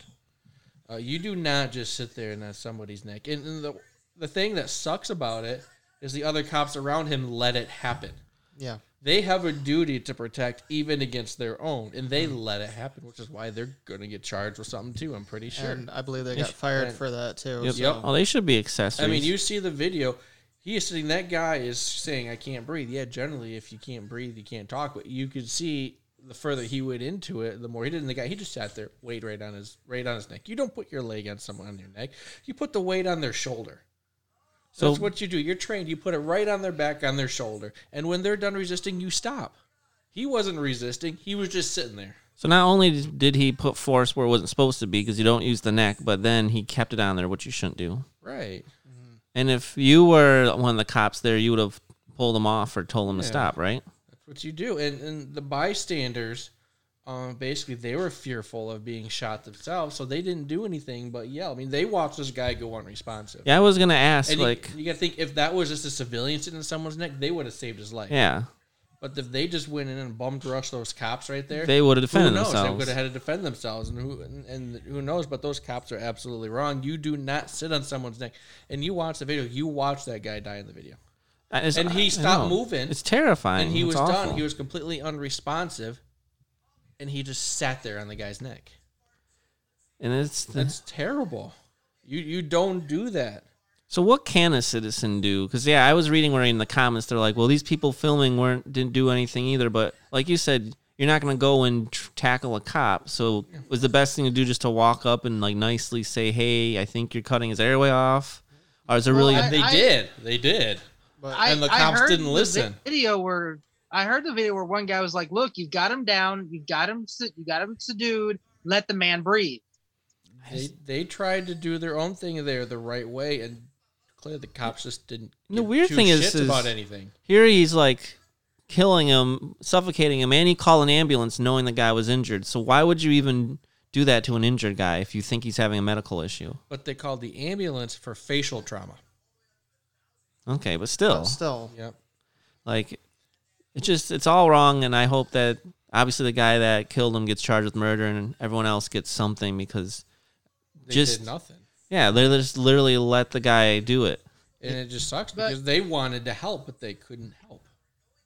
Uh, you do not just sit there and that's somebody's neck. And, and the the thing that sucks about it is the other cops around him let it happen Yeah. They have a duty to protect even against their own, and they hmm. let it happen, which is why they're going to get charged with something too. I'm pretty sure. And I believe they got fired and- for that too. Yep. so- Oh, they should be accessories. I mean, you see the video. He is sitting. That guy is saying, "I can't breathe." Yeah, generally, if you can't breathe, you can't talk. But you could see the further he went into it, the more he did. And the guy, he just sat there, weight right on his right on his neck. You don't put your leg on someone on your neck. You put the weight on their shoulder. So- That's what you do. You're trained. You put it right on their back, on their shoulder, and when they're done resisting, you stop. He wasn't resisting. He was just sitting there. So not only did he put force where it wasn't supposed to be because you don't use the neck, but then he kept it on there, which you shouldn't do. Right. Mm-hmm. And if you were one of the cops there, you would have pulled him off or told him to stop, right? That's what you do. And and the bystanders, um, basically they were fearful of being shot themselves, so they didn't do anything but yell. I mean, they watched this guy go unresponsive. Yeah, I was gonna ask, And like, you, got to think if that was just a civilian sitting in someone's neck, they would have saved his life. yeah, But if they just went in and bummed rushed those cops right there, they would have who defended knows? They would have had to defend themselves, and who and, and who knows? But those cops are absolutely wrong. You do not sit on someone's neck. And you watch the video. You watch that guy die in the video, and I- I he stopped moving. It's terrifying. and he It's was done. He was completely unresponsive, and he just sat there on the guy's neck. and it's That's terrible. You you don't do that. so. What can a citizen do? Because yeah, I was reading where in the comments they're like, well, these people filming weren't didn't do anything either. But like you said, you're not gonna go and tr- tackle a cop. So was the best thing to do just to walk up and like nicely say, hey, I think you're cutting his airway off, or is it Well, really? I- They did. They did. But I, And the I cops heard didn't the listen. Video where I heard the video where one guy was like, "Look, you've got him down. You've got him. You got him subdued. Let the man breathe." They they tried to do their own thing there the right way, and clearly the cops just didn't. The weird two thing is- is- about anything. Here he's like killing him, suffocating him, and he called an ambulance knowing the guy was injured. So why would you even do that to an injured guy if you think he's having a medical issue? But they called the ambulance for facial trauma. Okay, but still, But still, Yep. like it's just it's all wrong, and I hope that obviously the guy that killed him gets charged with murder, and everyone else gets something because They Just- did nothing. yeah, they just literally let the guy do it. And it just sucks But- because they wanted to help, but they couldn't help.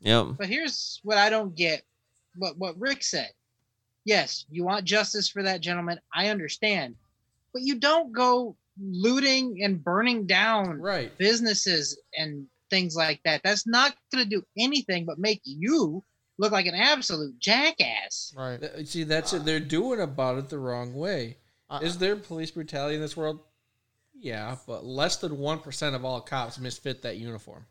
Yep. But here's what I don't get what what Rick said. Yes, you want justice for that gentleman. I understand. But you don't go looting and burning down Right. businesses and things like that. That's not going to do anything but make you look like an absolute jackass. right? See, that's it. They're doing about it the wrong way. Uh, Is there police brutality in this world? Yeah, but less than 1% of all cops misfit that uniform.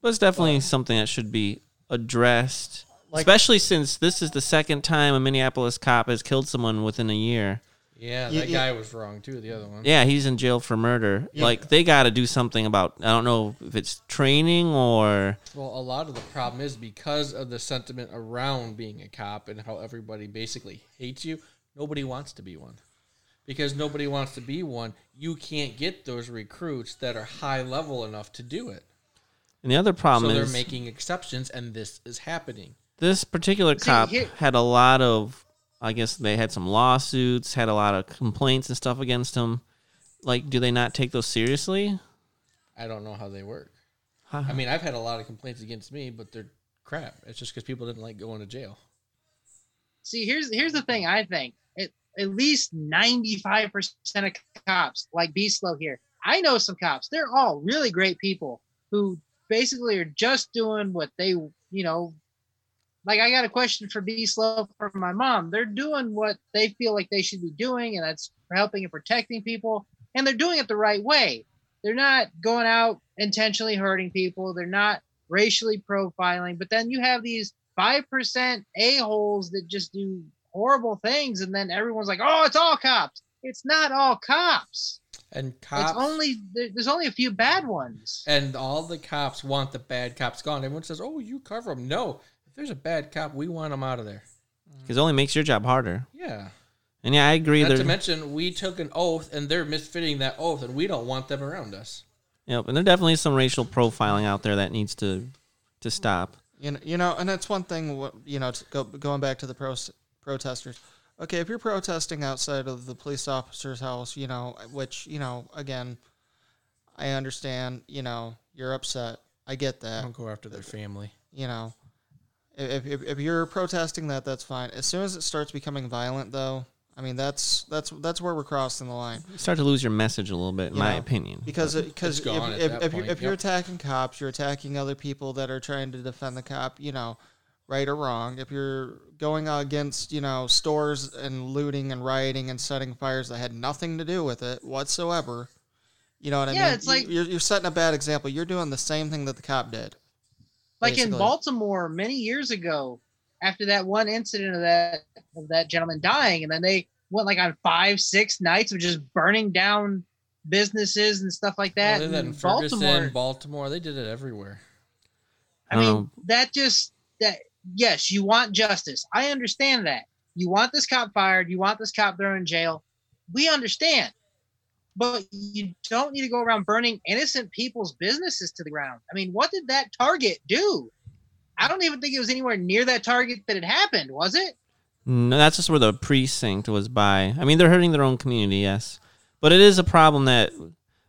But it's definitely something that should be addressed, Like- especially since this is the second time a Minneapolis cop has killed someone within a year. Yeah, Yeah, that yeah. guy was wrong too, the other one. Yeah, he's in jail for murder. Yeah. Like they got to do something about. I don't know if it's training or Well, a lot of the problem is because of the sentiment around being a cop and how everybody basically hates you, nobody wants to be one. Because nobody wants to be one, you can't get those recruits that are high level enough to do it. And the other problem so they're is making exceptions, and this is happening. this particular See, cop here- had a lot of. I guess they had some lawsuits, had a lot of complaints and stuff against him. Like, do they not take those seriously? I don't know how they work. Huh. I mean, I've had a lot of complaints against me, but they're crap. It's just because people didn't like going to jail. See, here's here's the thing. I think at, at least ninety five percent of cops, like Be Slow here, I know some cops. They're all really great people who basically are just doing what they, you know, like I got a question for B Slow from my mom. They're doing what they feel like they should be doing, and that's helping and protecting people, and they're doing it the right way. They're not going out intentionally hurting people. They're not racially profiling. But then you have these five percent a holes that just do horrible things, and then everyone's like, "Oh, it's all cops." It's not all cops. And cops, It's only there's only a few bad ones. and all the cops want the bad cops gone. Everyone says, "Oh, you cover them." No, there's a bad cop, we want them out of there. Because it only makes your job harder. Yeah. And yeah, I agree. Not to mention, we took an oath, and they're misfitting that oath, and we don't want them around us. yep, and there definitely is some racial profiling out there that needs to to stop. You know, you know, and that's one thing. You know, to go, going back to the pro, protesters. Okay, if you're protesting outside of the police officer's house, you know, which you know, again, I understand. You know, you're upset. I get that. Don't go after their uh, family. You know, if, if if you're protesting that, that's fine. As soon as it starts becoming violent, though, I mean, that's that's that's where we're crossing the line. You start to lose your message a little bit, in my Yeah. opinion. Because because It's if, if, if, you, point, if you're attacking cops, you're attacking other people that are trying to defend the cop. You know, right or wrong. If you're going against you know stores and looting and rioting and setting fires that had nothing to do with it whatsoever, you know what I Yeah, mean? it's like- you're, you're setting a bad example. You're doing the same thing that the cop did. Like in. Baltimore many years ago, after that one incident of that of that gentleman dying, and then they went like on five, six nights of just burning down businesses and stuff like that. Other in than Ferguson, Baltimore, Baltimore, they did it everywhere. I mean, Um, that just that yes, you want justice. I understand that. You want this cop fired, you want this cop thrown in jail. We understand. But you don't need to go around burning innocent people's businesses to the ground. I mean, what did that target do? I don't even think it was anywhere near that target that it happened, was it? No, that's just where the precinct was by. I mean, they're hurting their own community, yes, but it is a problem that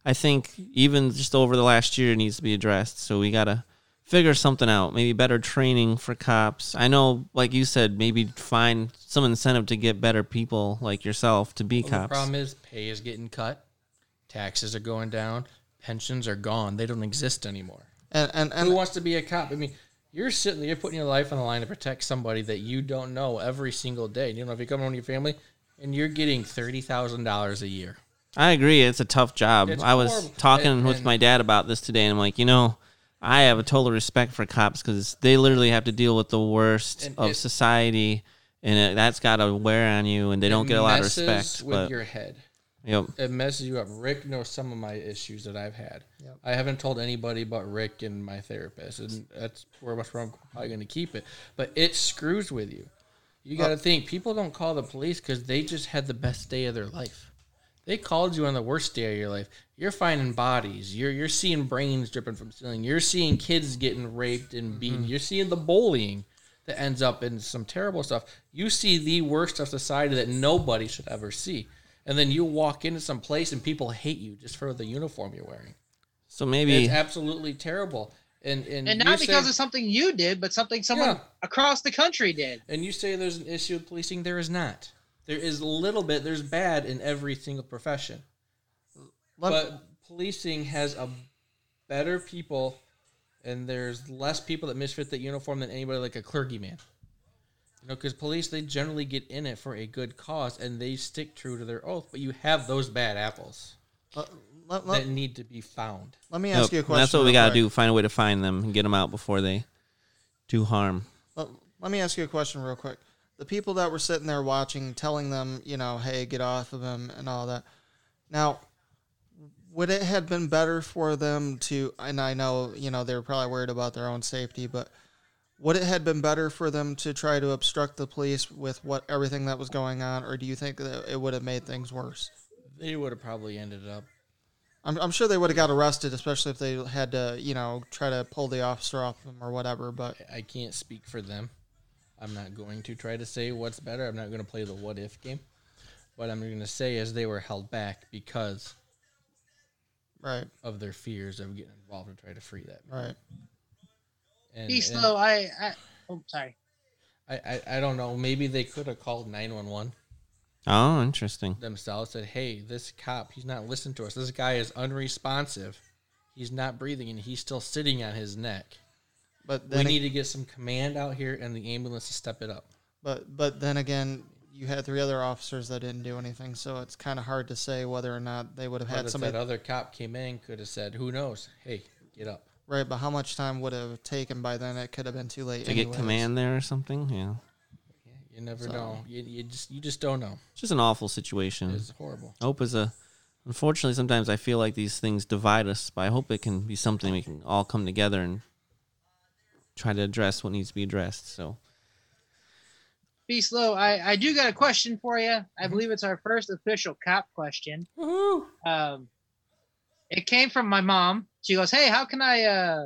I think even just over the last year needs to be addressed. So we gotta figure something out. Maybe better training for cops. I know, like you said, maybe find some incentive to get better people like yourself to be Well, the problem is pay is getting cut, taxes are going down, pensions are gone. They don't exist anymore. And and, Who wants to be a cop? I mean, you're sitting, you're putting your life on the line to protect somebody that you don't know every single day. You know, if you come home to your family and you're getting thirty thousand dollars a year, I agree. It's a tough job. It's I was horrible. talking And- with and- my dad about this today, and I'm like, you know, I have a total respect for cops because they literally have to deal with the worst And of it- society, and it, that's got to wear on you, and they don't get a lot of respect. with But your head. Yep, It messes you up. Rick knows some of my issues that I've had. Yep. I haven't told anybody but Rick and my therapist, and that's where where I'm probably going to keep it. But it screws with you. You got to think people don't call the police because they just had the best day of their life. They called you on the worst day of your life. You're finding bodies. You're you're seeing brains dripping from ceiling. You're seeing kids getting raped and beaten. Mm-hmm. You're seeing the bullying that ends up in some terrible stuff. You see the worst of society that nobody should ever see. And then you walk into some place and people hate you just for the uniform you're wearing. So maybe It's absolutely terrible. And and, And not because say- of something you did, but something someone Yeah. across the country did. and you say there's an issue with policing, there is not. There is a little bit. There's bad in every single profession. Let- but policing has a better people and there's less people that misfit that uniform than anybody like a clergyman you know because police they generally get in it for a good cause and they stick true to their oath but you have those bad apples let, let, let, that need to be found let me Yep, ask you a and question. That's what we got to quick. do. Find a way to find them and get them out before they do harm. Let, let me ask you a question real quick. The people that were sitting there watching, telling them, you know, hey, get off of him and all that. Now, would it have been better for them to? And I know, you know, they were probably worried about their own safety, but would it have been better for them to try to obstruct the police with what everything that was going on, or do you think that it would have made things worse? they would have probably ended up I'm, I'm sure they would have got arrested, especially if they had to, you know, try to pull the officer off them or whatever. But i can't speak for them i'm not going to try to say what's better i'm not going to play the what if game what i'm going to say is they were held back because right, of their fears of getting involved and try to free that man. right. And, Be and slow. I, I oh sorry. I, I, I don't know. Maybe they could have called 911 Oh, interesting. themselves. Said, "Hey, this cop, he's not listening to us. This guy is unresponsive. He's not breathing, and he's still sitting on his neck. But We then need to get some command out here and the ambulance to step it up." But but then again, you had three other officers that didn't do anything, so it's kind of hard to say whether or not they would have had if somebody that other cop came in, could have said, "Who knows? Hey, get up." Right. But how much time would it have taken by then? It could have been too late To get anyways. command there or something. Yeah. You never So- know. You, you just you just don't know. It's just an awful situation. It's horrible. Hope is a. Unfortunately, sometimes I feel like these things divide us, but I hope it can be something we can all come together and try to address what needs to be addressed. So, Be slow. I, I do got a question for you. Mm-hmm. I believe it's our first official cop question. Woohoo! Um, it came from my mom. She goes, "Hey, how can I uh,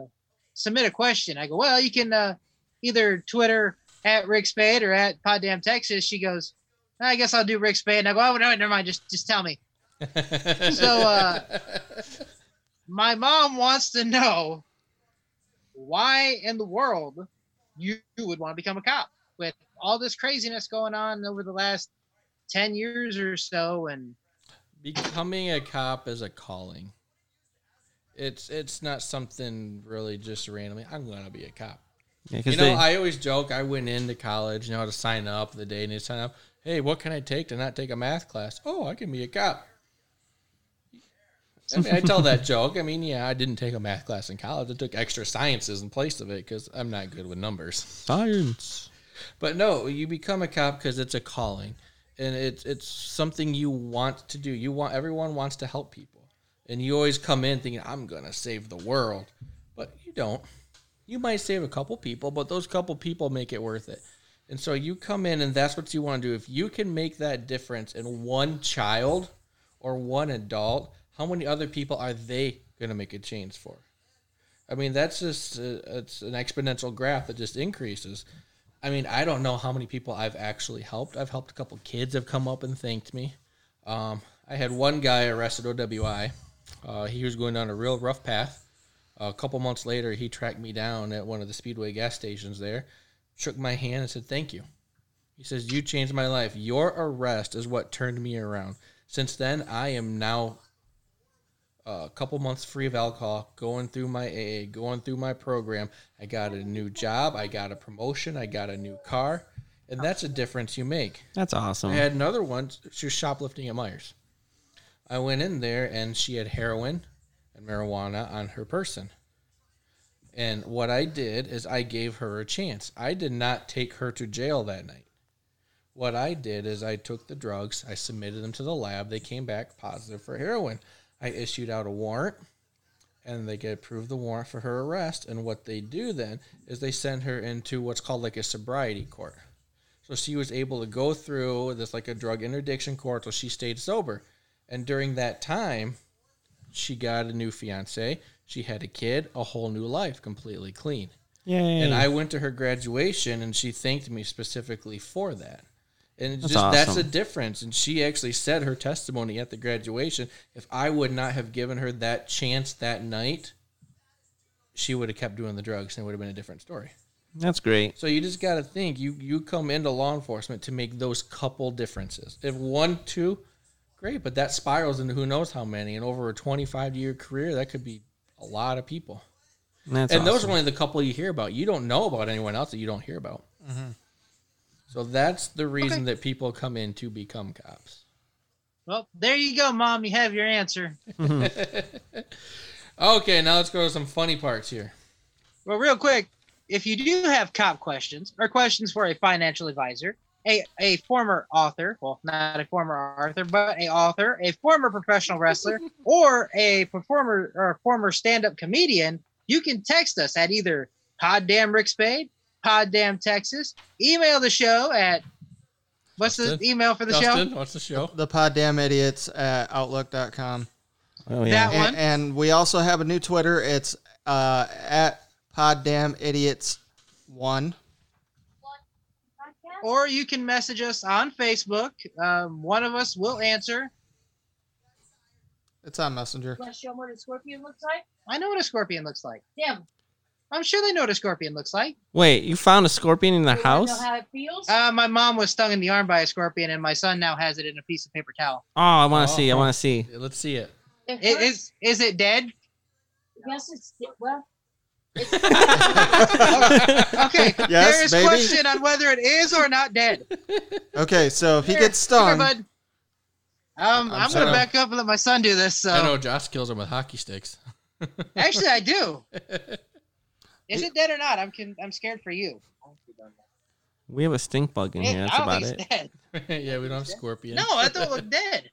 submit a question?" I go, "Well, you can uh, either Twitter at Rick Spade or at Poddamn Texas." She goes, "I guess I'll do Rick Spade." And I go, "Oh no, never mind. Just just tell me." So, uh, My mom wants to know why in the world you would want to become a cop with all this craziness going on over the last 10 years or so and becoming a cop is a calling. It's it's not something really just randomly. I'm gonna be a cop. yeah, You know, they, I always joke. I went into college, you know, to sign up the day and you sign up. Hey, what can I take to not take a math class? Oh, I can be a cop. I mean, I tell that joke. I mean, yeah, I didn't take a math class in college. I took extra sciences in place of it because I'm not good with numbers. science. But no, you become a cop because it's a calling, and it's it's something you want to do. You want everyone wants to help people, and you always come in thinking I'm gonna save the world, but you don't. You might save a couple people, but those couple people make it worth it. And so you come in, and that's what you want to do. If you can make that difference in one child or one adult, how many other people are they gonna make a change for? I mean, that's just uh, it's an exponential graph that just increases. I mean, I don't know how many people I've actually helped. I've helped a couple kids have come up and thanked me. Um, I had one guy arrested OWI. Uh, he was going down a real rough path. a couple months later, he tracked me down at one of the Speedway gas stations there, shook my hand, and said, Thank you. He says, You changed my life. Your arrest is what turned me around. Since then, I am now a couple months free of alcohol, going through my AA, going through my program. I got a new job, I got a promotion, I got a new car, and that's a difference you make. That's awesome. I had another one. She was shoplifting at Meijer's. I went in there and she had heroin and marijuana on her person. And what I did is I gave her a chance. I did not take her to jail that night. What I did is I took the drugs, I submitted them to the lab. They came back positive for heroin. I issued out a warrant and they get approved the warrant for her arrest. And what they do then is they send her into what's called like a sobriety court. So she was able to go through this like a drug interdiction court, so she stayed sober. And during that time, she got a new fiance. She had a kid, a whole new life, completely clean. Yay. And I went to her graduation, and she thanked me specifically for that. And That's just that's a difference. And she actually said her testimony at the graduation. If I would not have given her that chance that night, she would have kept doing the drugs, and it would have been a different story. That's great. So you just got to think you you come into law enforcement to make those couple differences. If one, two, great, but that spirals into who knows how many. And over a 25 year career, that could be a lot of people. That's and those are only the couple you hear about. You don't know about anyone else that you don't hear about. Mm-hmm. So that's the reason that people come in to become cops. Well, there you go, mom. You have your answer. Okay, now let's go to some funny parts here. Well, real quick, if you do have cop questions or questions for a financial advisor, a, a former author, well, not a former author, but a author, a former professional wrestler, or a performer or a former stand-up comedian, you can text us at either Poddamn Rick Spade, Poddamn Texas, email the show at what's the email for the show? What's the show? The Poddamn Idiotz at outlook.com. Oh yeah. That one. And, and we also have a new Twitter. It's uh, at Poddamn Idiotz one. Or you can message us on Facebook. Um, one of us will answer. It's on Messenger. Want to show them what a scorpion looks like? I know what a scorpion looks like. Damn. I'm sure they know what a scorpion looks like. Wait, you found a scorpion in the You wanna house? Know how it feels? Uh, my mom was stung in the arm by a scorpion, and my son now has it in a piece of paper towel. Oh, I want to Oh, see. I oh. want to see. Let's see it. It I- hurts. Is is it dead? yes, it's well. It's, Okay. Yes, there is baby. question on whether it is or not dead. Okay, so if he gets come here, stung, bud. Um, I'm I'm, gonna back up and let my son do this. I know Josh kills him with hockey sticks. actually, I do. Is it dead or not? I'm con- I'm scared for you. We have a stink bug in It- here. That's about it. dead. yeah, we don't have scorpions. No, I don't look dead.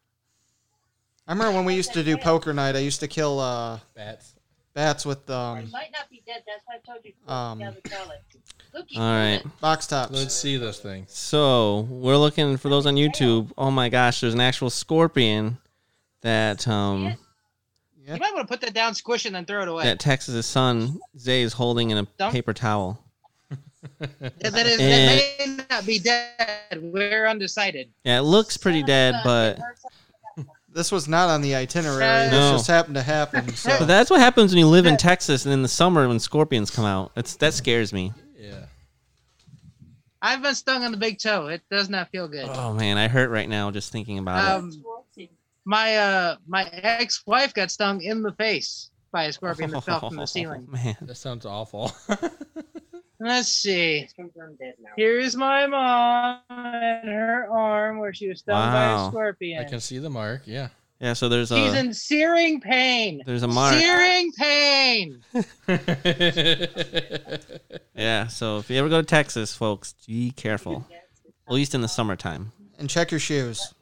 I remember when we used to do poker night. I used to kill uh, Bats. Bats with it um, might not be dead. That's why I told you. Um, down the toilet. Look, All right. box tops. Let's see this thing. So we're looking for those on YouTube. Oh my gosh, there's an actual scorpion that um You might want to put that down, squish it, and then throw it away. that Texas' son Zay is holding in a Don't- paper towel. that, that is, And- that may not be dead. We're undecided. Yeah, it looks pretty dead, but This was not on the itinerary. No. This just happened to happen. So but that's what happens when you live in Texas and in the summer when scorpions come out. It's that scares me. Yeah. I've been stung on the big toe. It does not feel good. Oh man, I hurt right now just thinking about it. Um, my uh, my ex-wife got stung in the face by a scorpion that fell from the ceiling. Man, That sounds awful. Let's see. confirmed dead now. Here's my mom and her arm where she was stung by Wow. a scorpion. I can see the mark. Yeah. yeah. So there's a She's a in searing pain. there's a mark. Searing pain. Yeah. So if you ever go to Texas, folks, be careful. At least in the summertime. and check your shoes.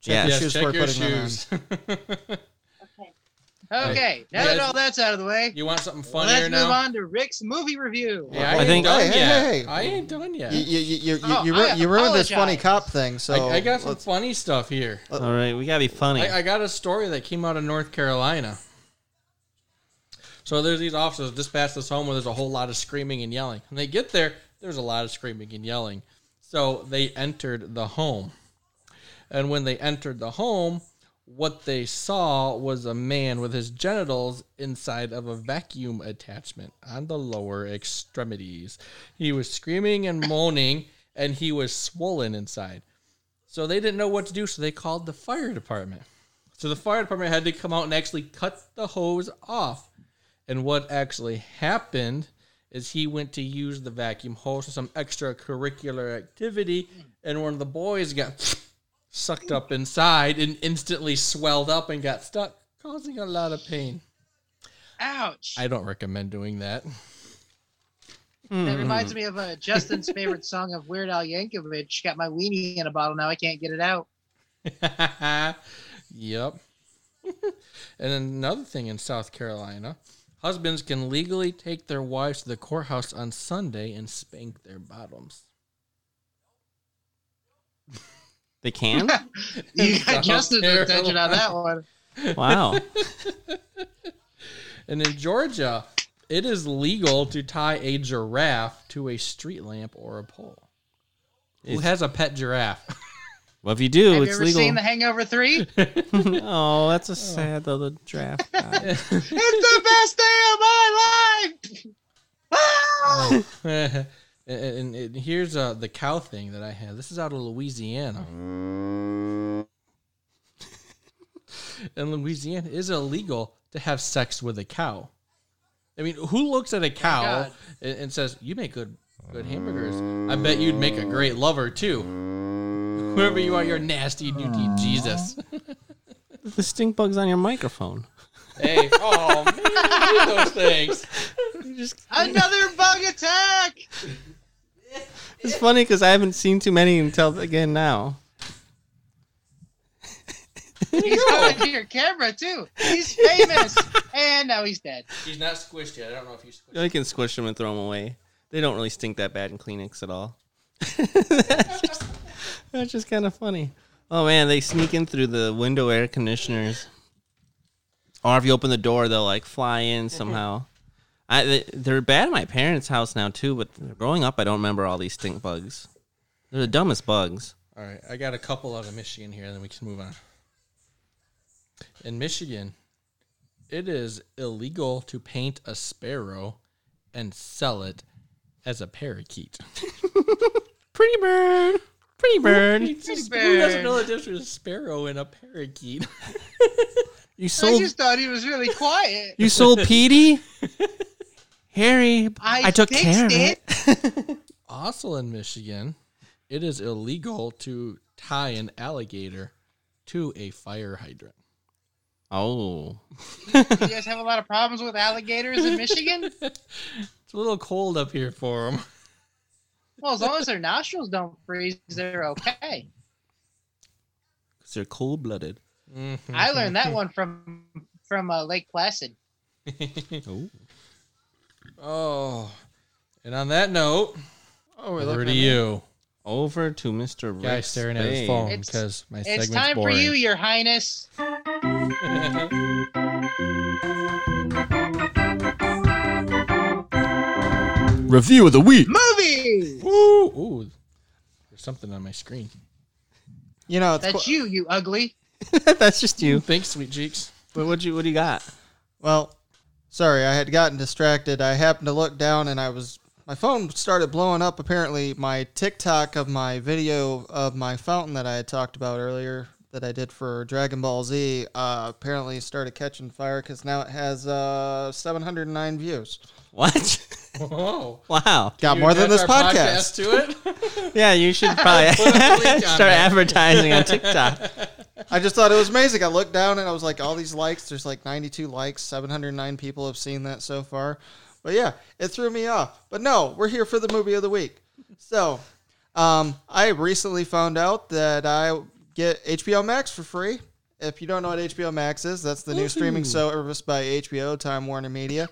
Check Yeah. your yes, shoes check before your putting them on. shoes. Okay. Okay, now Yeah, that all that's out of the way, you want something funnier let's funnier move on to Rick's movie review. Yeah, I, I ain't think- done Hey, hey, yet. hey. I ain't done yet. You, you, you, you, you, Oh, you, I ru- you ruined this funny apologize. cop thing. So I, I got some let's- funny stuff here. Uh, all right, we gotta be funny. I, I got a story that came out of North Carolina. So there's these officers dispatch this home where there's a whole lot of screaming and yelling. When they get there, there's a lot of screaming and yelling. So they entered the home. And when they entered the home, what they saw was a man with his genitals inside of a vacuum attachment on the lower extremities. He was screaming and moaning, and he was swollen inside. So they didn't know what to do, so they called the fire department. So the fire department had to come out and actually cut the hose off. And what actually happened is he went to use the vacuum hose for some extracurricular activity, and one of the boys got sucked up inside and instantly swelled up and got stuck, causing a lot of pain. Ouch. I don't recommend doing that. That reminds me of uh, Justin's favorite song of Weird Al Yankovic. Got my weenie in a bottle now. I can't get it out. yep. and another thing in South Carolina, husbands can legally take their wives to the courthouse on Sunday and spank their bottoms. They can? You got South Justin's attention on that one. Wow. And in Georgia, it is legal to tie a giraffe to a street lamp or a pole. Who has a pet giraffe? Well, if you do, Have you it's ever legal. seen The Hangover 3? oh, that's a sad little draft. guy. it's the best day of my life! Ah! And, and- and here's uh, the cow thing that I have. This is out of Louisiana. In Louisiana, it is illegal to have sex with a cow. I mean, who looks at a cow God. and, and says, "You make good, good hamburgers"? I bet you'd make a great lover too. Whoever you are, you're nasty, newty Jesus. the stink bugs on your microphone. hey, oh man, I those things. Just Another bug attack! It's funny because I haven't seen too many until again now. He's coming to your camera, too. He's famous. and now he's dead. He's not squished yet. I don't know if he's squished. You can squish them and throw them away. They don't really stink that bad in Kleenex at all. that's just, that's just kind of funny. Oh man, they sneak in through the window air conditioners. Or if you open the door, they'll like fly in somehow. I they, they're bad at my parents' house now too. But growing up, I don't remember all these stink bugs. They're the dumbest bugs. All right, I got a couple out of Michigan here, and then we can move on. In Michigan, it is illegal to paint a sparrow and sell it as a parakeet. Pretty bird, pretty bird. Who doesn't know the difference between a sparrow and a parakeet? You sold. I sold just thought he was really quiet. you sold Petey. Harry, I I, took care of it. also in Michigan, it is illegal to tie an alligator to a fire hydrant. Oh, You guys have a lot of problems with alligators in Michigan? It's a little cold up here for them. Well, as long as their nostrils don't freeze, they're okay. because they're cold blooded. I learned that one from from uh, Lake Placid. Oh, Oh, and on that note, Oh, we're over to you. over to Mister Guy Rick staring at his phone It's- because my It's segment's time boring. for you, Your Highness. Review of the week. Movie. Ooh, ooh, there's something on my screen. You know, it's That's qu- you, you ugly. That's just you. Thanks, sweet cheeks. What what you what do you got? Well, sorry, I had gotten distracted. I happened to look down and I was my phone started blowing up. Apparently, my TikTok of my video of my fountain that I had talked about earlier that I did for Dragon Ball Z uh, apparently started catching fire because now it has uh, 709 views. What? Whoa. wow. Got more than this attach our podcast. to it. Yeah, you should probably Put on start advertising on TikTok. I just thought it was amazing. I looked down and I was like, all these likes. There's like 92 likes. 709 people have seen that so far. But yeah, it threw me off. But no, we're here for the movie of the week. So, um, I recently found out that I get HBO Max for free. If you don't know what HBO Max is, that's the new streaming service by HBO, Time Warner Media.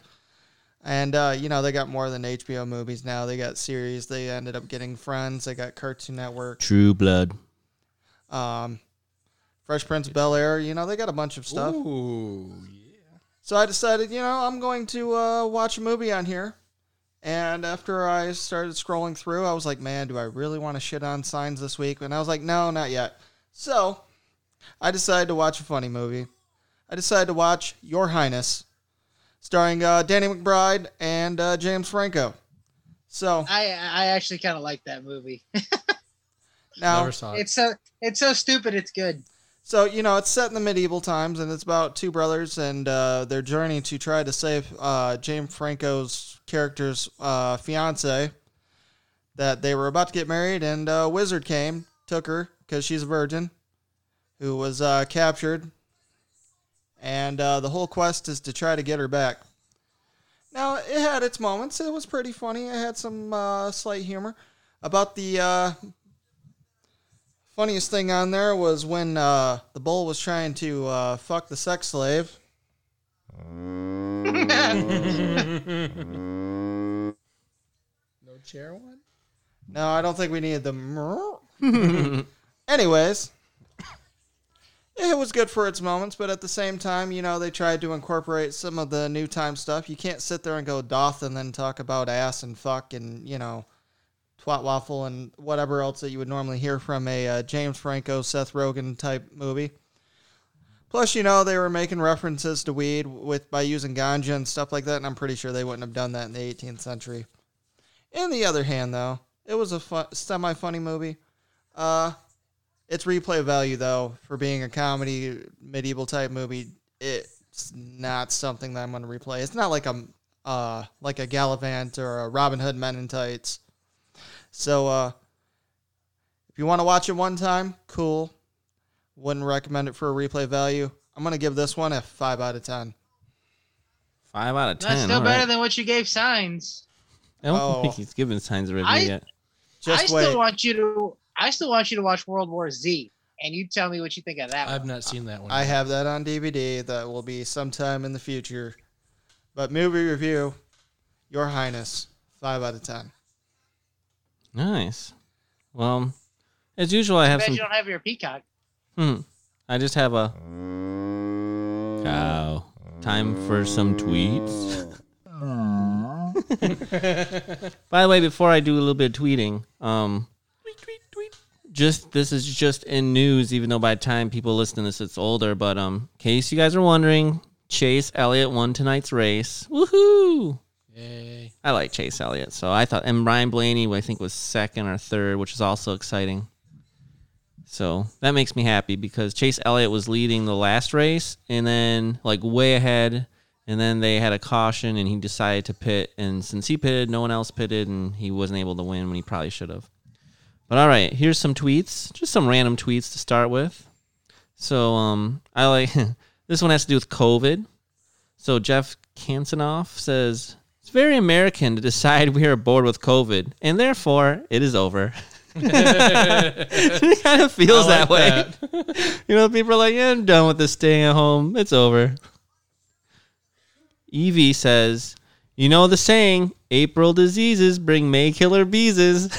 And uh, you know they got more than HBO movies now. They got series. They ended up getting Friends. They got Cartoon Network. True Blood. Um, Fresh Prince of Bel Air. You know they got a bunch of stuff. Ooh, yeah. So I decided, you know, I'm going to uh, watch a movie on here. And after I started scrolling through, I was like, man, do I really want to shit on signs this week? And I was like, no, not yet. So I decided to watch a funny movie. I decided to watch Your Highness, starring uh, Danny McBride and uh, James Franco. So I I actually kind of like that movie. now, never saw it. It's so it's so stupid. It's good. So you know, it's set in the medieval times, and it's about two brothers and uh, their journey to try to save uh, James Franco's character's uh, fiance. That they were about to get married, and a wizard came, took her because she's a virgin, who was uh, captured, and uh, the whole quest is to try to get her back. Now it had its moments. It was pretty funny. It had some uh, slight humor. About the uh, funniest thing on there was when uh, the bull was trying to uh, fuck the sex slave. no chair one. No, I don't think we needed the. Anyways, it was good for its moments, but at the same time, you know, they tried to incorporate some of the new time stuff. You can't sit there and go doth and then talk about ass and fuck and, you know, twat waffle and whatever else that you would normally hear from a uh, James Franco, Seth Rogen type movie. Plus, you know, they were making references to weed with by using ganja and stuff like that, and I'm pretty sure they wouldn't have done that in the 18th century. In the other hand, though, it was a fu- semi-funny movie. Uh, its replay value, though, for being a comedy medieval type movie, it's not something that I'm going to replay. It's not like a uh, like a Galavant or a Robin Hood Men in Tights. So, uh, if you want to watch it one time, cool. Wouldn't recommend it for a replay value. I'm going to give this one a 5 out of 10. Five out of ten. That's still better right. than what you gave signs. I don't Oh. think he's given signs of review I- yet. Just I wait. still want you to. I still want you to watch World War Z, and you tell me what you think of that. I've one. not seen that one. I yet. have that on DVD. That will be sometime in the future. But movie review, Your Highness, 5 out of 10. Nice. Well, as usual, I have Bet some. you don't have your peacock. Hmm. I just have a cow. Time for some tweets. By the way, before I do a little bit of tweeting, um, just this is just in news, even though by the time people listen to this, it's older. But um, in case you guys are wondering, Chase Elliott won tonight's race. Woohoo! Yay. I like Chase Elliott, so I thought, and Ryan Blaney, I think was second or third, which is also exciting. So that makes me happy because Chase Elliott was leading the last race, and then like way ahead, and then they had a caution, and he decided to pit, and since he pitted, no one else pitted, and he wasn't able to win when he probably should have. But all right, here's some tweets, just some random tweets to start with. So um, I like this one has to do with COVID. So Jeff Kansanoff says it's very American to decide we are bored with COVID, and therefore it is over. it kind of feels I that like way. you know, people are like, yeah, I'm done with this staying at home. It's over. Evie says, you know the saying, April diseases bring May killer beeses.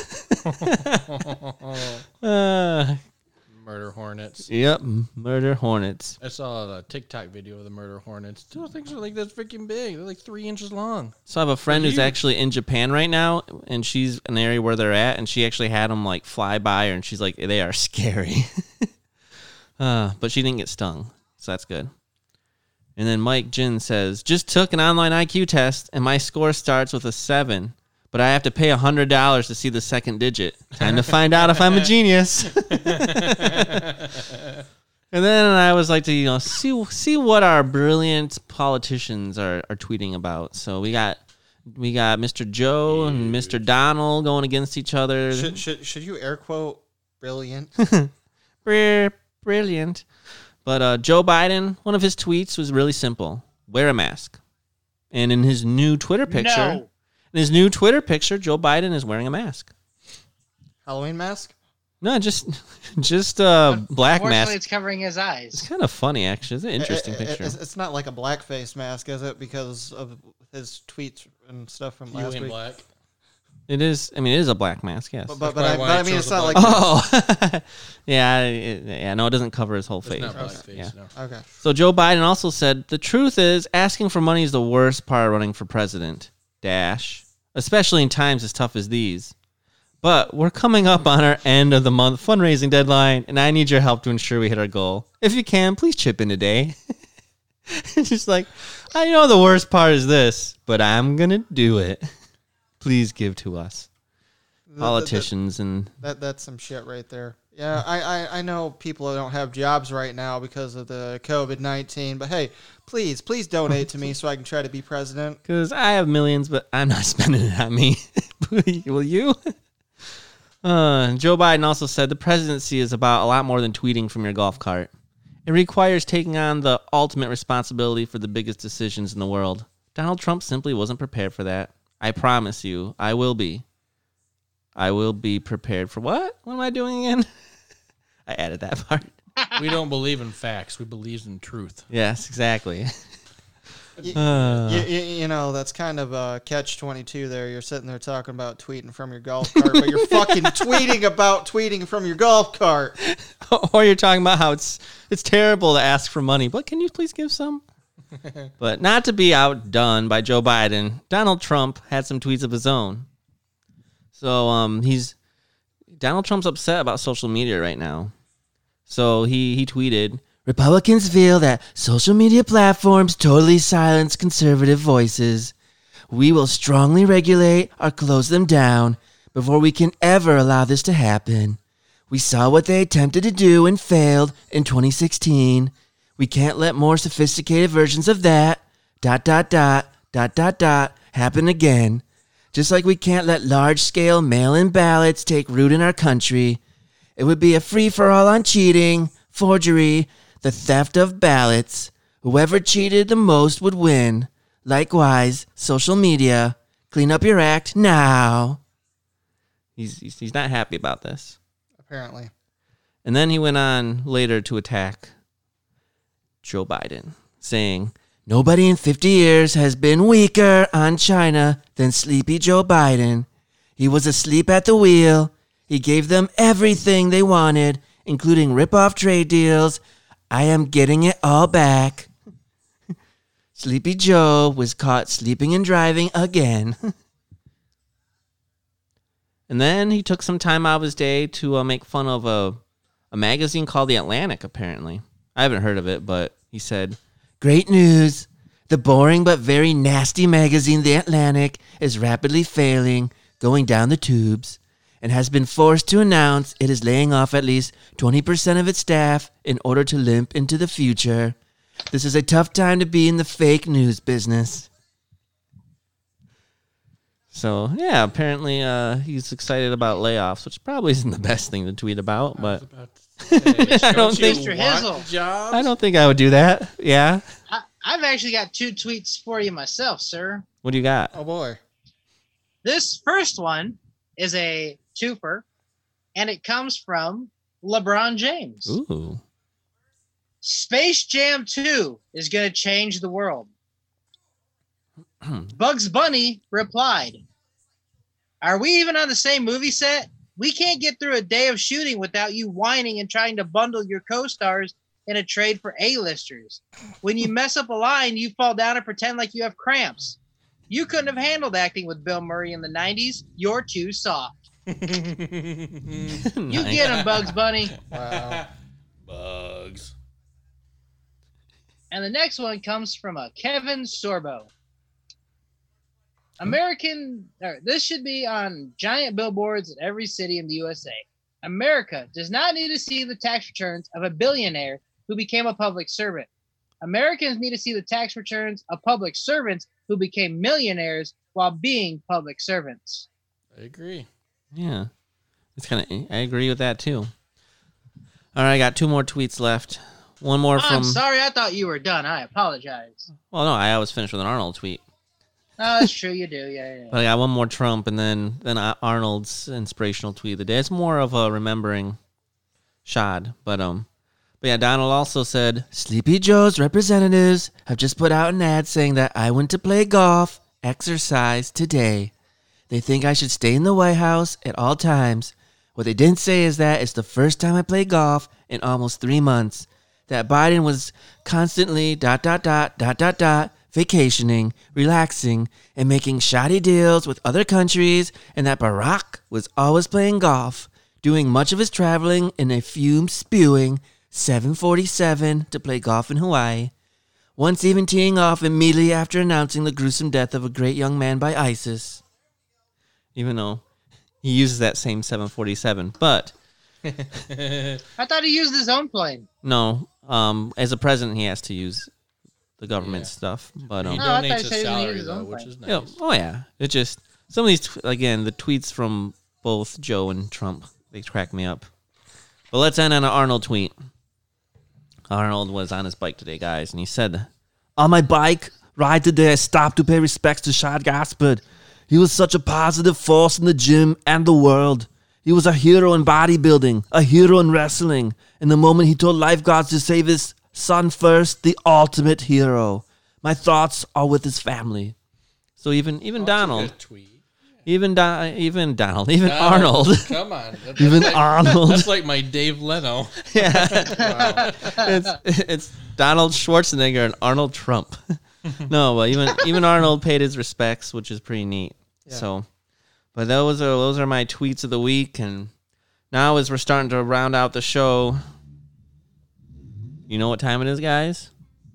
uh, Murder hornets. yep, murder hornets. I saw a TikTok video of the murder hornets. Those things are like this freaking big. They're like three inches long. So I have a friend who's actually in Japan right now, and she's an area where they're at, and she actually had them like fly by her, and she's like, they are scary. uh, but she didn't get stung, so that's good. And then Mike Jin says, just took an online IQ test, and my score starts with a seven, but I have to pay a hundred dollars to see the second digit. Time to find out if I'm a genius. And then I was like to you know see see what our brilliant politicians are, are tweeting about. So we got we got Mr. Joe and Mr. Donald going against each other. Should, should, should you air quote brilliant? Brilliant. But uh, Joe Biden, one of his tweets was really simple: wear a mask. And in his new Twitter picture, No. in his new Twitter picture, Joe Biden is wearing a mask. Halloween mask? No, just just a black Fortunately, mask. it's covering his eyes. It's kind of funny, actually. It's an interesting It- it- picture. It's, it's not like a blackface mask, is it? Because of his tweets and stuff from You last in week. black. It is. I mean, it is a black mask. Yes. But, but, but, I, but I I mean, it's not like. Oh, yeah, it- yeah. No, it doesn't cover his whole It's face. not blackface. Yeah. No. Okay. So Joe Biden also said the truth is asking for money is the worst part of running for president. Dash, especially in times as tough as these. But we're coming up on our end of the month fundraising deadline, and I need your help to ensure we hit our goal. If you can, please chip in today. it's just like I know the worst part is this, but I'm gonna do it. Please give to us, politicians, and That that's some shit right there. Yeah, I, I, I know people don't have jobs right now because of the COVID nineteen, but hey, please please donate to me so I can try to be president. Because I have millions, but I'm not spending it on me. Will you? Uh, Joe Biden also said the presidency is about a lot more than tweeting from your golf cart. It requires taking on the ultimate responsibility for the biggest decisions in the world. Donald Trump simply wasn't prepared for that. I promise you, I will be. I will be prepared for what? What am I doing again? I added that part. we don't believe in facts. We believe in truth. Yes, exactly. Uh, You, you, you know, that's kind of a catch 22 there. You're sitting there talking about tweeting from your golf cart, but you're fucking tweeting about tweeting from your golf cart. or you're talking about how it's it's terrible to ask for money, but can you please give some? but not to be outdone by Joe Biden, Donald Trump had some tweets of his own. So um he's Donald Trump's upset about social media right now. So he he tweeted Republicans feel that social media platforms totally silence conservative voices. We will strongly regulate or close them down before we can ever allow this to happen. We saw what they attempted to do and failed in 2016. We can't let more sophisticated versions of that dot dot dot dot dot dot happen again. Just like we can't let large scale mail in ballots take root in our country. It would be a free for all on cheating, forgery, the theft of ballots. Whoever cheated the most would win. Likewise, social media, clean up your act now. He's, he's, he's not happy about this. Apparently. And then he went on later to attack Joe Biden, saying, Nobody in 50 years has been weaker on China than sleepy Joe Biden. He was asleep at the wheel. He gave them everything they wanted, including rip off trade deals. I am getting it all back. Sleepy Joe was caught sleeping and driving again. and then he took some time out of his day to uh, make fun of a, a magazine called The Atlantic, apparently. I haven't heard of it, but he said, Great news! The boring but very nasty magazine, The Atlantic, is rapidly failing, going down the tubes, and has been forced to announce it is laying off at least 20% of its staff in order to limp into the future. This is a tough time to be in the fake news business. So, yeah, apparently uh, he's excited about layoffs, which probably isn't the best thing to tweet about, but I don't think- you Mr. want Hizzle. jobs. I don't think I would do that. Yeah. I, I've actually got two tweets for you myself, sir. What do you got? Oh boy. This first one is a twofer, and it comes from LeBron James. Ooh. Space Jam 2 is going to change the world. Bugs Bunny replied, Are we even on the same movie set? We can't get through a day of shooting without you whining and trying to bundle your co stars in a trade for A-listers. When you mess up a line, you fall down and pretend like you have cramps. You couldn't have handled acting with Bill Murray in the 90s. You're too soft. You get him, Bugs Bunny. Wow. Bugs. And the next one comes from a Kevin Sorbo. American, or this should be on giant billboards in every city in the USA. America does not need to see the tax returns of a billionaire who became a public servant. Americans need to see the tax returns of public servants who became millionaires while being public servants. I agree. Yeah. It's kind of, I agree with that too. All right, I got two more tweets left. One more I'm from, sorry, I thought you were done. I apologize. well, no, I always finish with an Arnold tweet. Oh, that's true. You do. Yeah, yeah. But I got one more Trump and then then Arnold's inspirational tweet of the day. It's more of a remembering shot, but um, but yeah, Donald also said Sleepy Joe's representatives have just put out an ad saying that I went to play golf, exercise today. They think I should stay in the White House at all times. What they didn't say is that it's the first time I played golf in almost three months. That Biden was constantly dot dot dot dot dot dot vacationing, relaxing, and making shoddy deals with other countries, and that Barack was always playing golf, doing much of his traveling in a fume spewing 747 to play golf in Hawaii. Once even teeing off immediately after announcing the gruesome death of a great young man by ISIS. Even though he uses that same 747. But I thought he used his own plane. no, um, as a president, he has to use the government Yeah. stuff. But He um, Oh, I thought donates you a said he was salary use though, which plane. is Yeah. nice. Oh yeah. It just some of these tw- again the tweets from both Joe and Trump they crack me up. But let's end on an Arnold tweet. Arnold was on his bike today, guys, and he said, "On my bike ride today, I stopped to pay respects to Shad Gaspard. He was such a positive force in the gym and the world. He was a hero in bodybuilding, a hero in wrestling. And the moment he told lifeguards to save his son first, the ultimate hero." My thoughts are with his family. So even even Donald, tweet. even Don, even Donald, even Donald, Arnold, Come on. That- even that's like, Arnold. That's like my Dave Leno. yeah, it's it's Donald Schwarzenegger and Arnold Trump. no, but even even Arnold paid his respects, which is pretty neat. Yeah. So, but those are those are my tweets of the week, and now as we're starting to round out the show, you know what time it is, guys?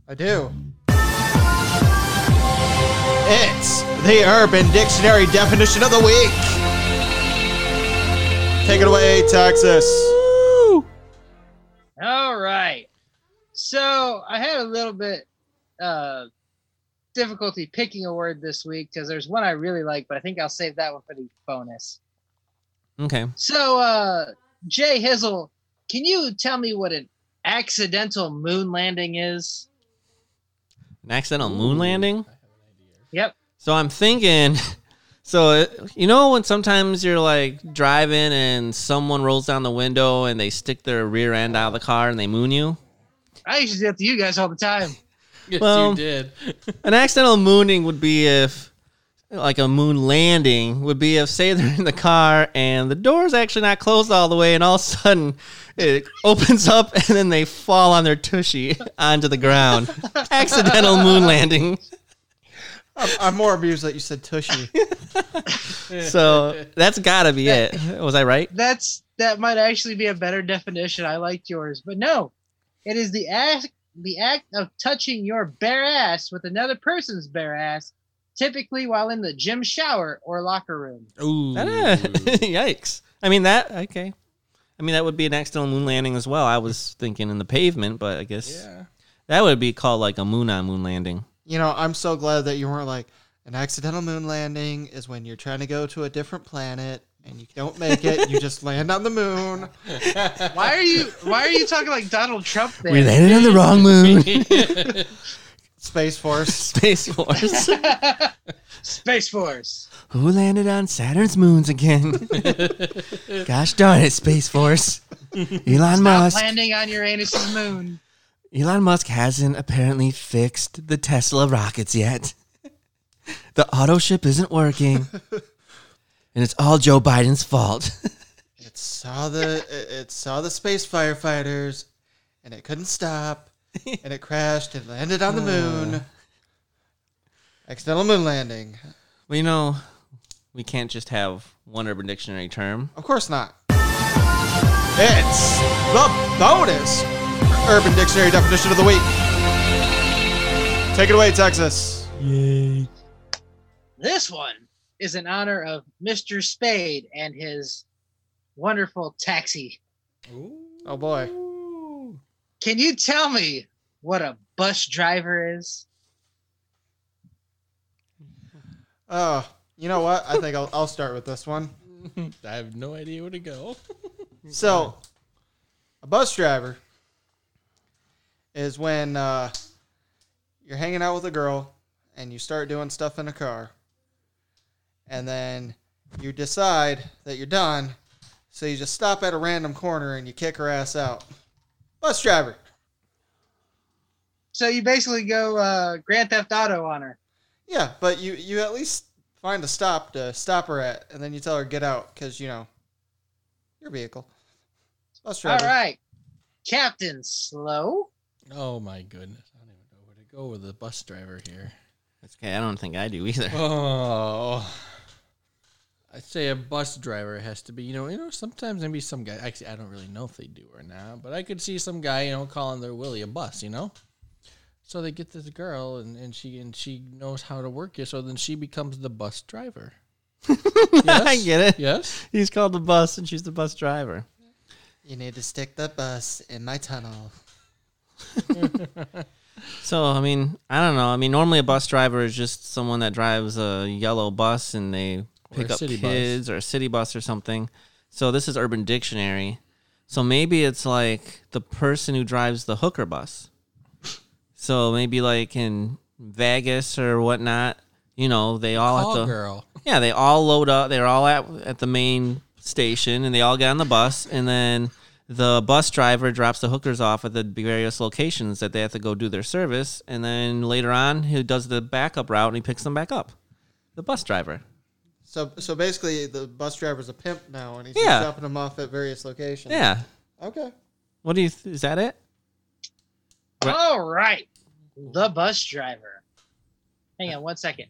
I do. It's the Urban Dictionary definition of the week. Take it away, Texas. All right. So I had a little bit uh difficulty picking a word this week because there's one I really like, but I think I'll save that one for the bonus. Okay. So uh Jay Hizzle, can you tell me what an accidental moon landing is? An accidental moon landing. Yep. So I'm thinking, so uh, you know when sometimes you're like driving and someone rolls down the window and they stick their rear end out of the car and they moon you. I used to do that to you guys all the time. Yes, Well- you did. An accidental mooning would be if, like a moon landing would be if say they're in the car and the door's actually not closed all the way and all of a sudden it opens up and then they fall on their tushy onto the ground. accidental moon landing. I'm, I'm more amused that you said tushy. So that's gotta be it. Was I right? That's that might actually be a better definition. I liked yours, but no, it is the act the act of touching your bare ass with another person's bare ass, typically while in the gym shower or locker room. Ooh. Yikes. I mean that okay. I mean that would be an accidental moon landing as well. I was thinking in the pavement, but I guess Yeah. that would be called like a moon on moon landing. You know, I'm so glad that you weren't like an accidental moon landing is when you're trying to go to a different planet and you don't make it. you just land on the moon. Why are you why are you talking like Donald Trump there? We landed on the wrong moon. Space Force. Space Force. Space Force. Who landed on Saturn's moons again? Gosh darn it, Space Force. Elon Stop Musk. landing on Uranus's moon. Elon Musk hasn't apparently fixed the Tesla rockets yet. The auto ship isn't working. And it's all Joe Biden's fault. It saw the it, it saw the space firefighters, and it couldn't stop, and it crashed and landed on the moon. Uh. Accidental moon landing. Well, you know, we can't just have one Urban Dictionary term. Of course not. It's the bonus Urban Dictionary definition of the week. Take it away, Texas. Yay. This one is in honor of Mr. Spade and his wonderful taxi. Oh boy. Can you tell me what a bus driver is? Oh, you know what? I think I'll, I'll start with this one. I have no idea where to go. So, a bus driver is when uh, you're hanging out with a girl and you start doing stuff in a car, and then you decide that you're done, so you just stop at a random corner and you kick her ass out. Bus driver. So you basically go uh, Grand Theft Auto on her. Yeah, but you you at least find a stop to stop her at, and then you tell her get out because you know your vehicle. Bus driver. right. Captain Slow. Oh my goodness. I don't even know where to go with the bus driver here. That's okay. I don't think I do either. Oh. I'd say a bus driver has to be, you know, you know, sometimes maybe some guy actually I don't really know if they do or not, but I could see some guy, you know, calling their Willie a bus, you know? So they get this girl and, and she and she knows how to work it, so then she becomes the bus driver. I get it. Yes? He's called the bus and she's the bus driver. You need to stick the bus in my tunnel. So, I mean, I don't know. I mean, normally a bus driver is just someone that drives a yellow bus and they pick up city bus. kids or a city bus or something. So, this is Urban Dictionary. So, maybe it's like the person who drives the hooker bus. So, maybe like in Vegas or whatnot, you know, they all Call have to. girl. Yeah, they all load up. They're all at at the main station, and they all get on the bus, and then the bus driver drops the hookers off at the various locations that they have to go do their service, and then later on he does the backup route and he picks them back up. The bus driver. So so basically, the bus driver's a pimp now, and he's Yeah. just dropping them off at various locations. Yeah. Okay. What do you? Th- is that it? All right. The bus driver. Hang on one second.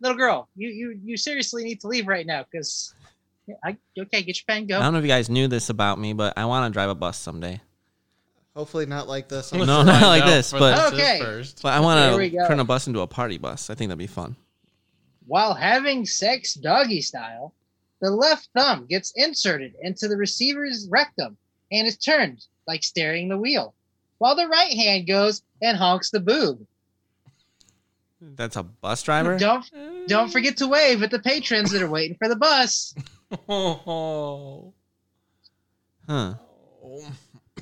Little girl, you you you seriously need to leave right now because I okay, get your pen, go. I don't know if you guys knew this about me, but I want to drive a bus someday. Hopefully not like this. No, Let's not like this, but- this Okay. first. But I want to turn a bus into a party bus. I think that'd be fun. While having sex doggy style, the left thumb gets inserted into the receiver's rectum and is turned like steering the wheel, while the right hand goes and honks the boob. That's a bus driver. Don't don't forget to wave at the patrons that are waiting for the bus. Oh. Huh.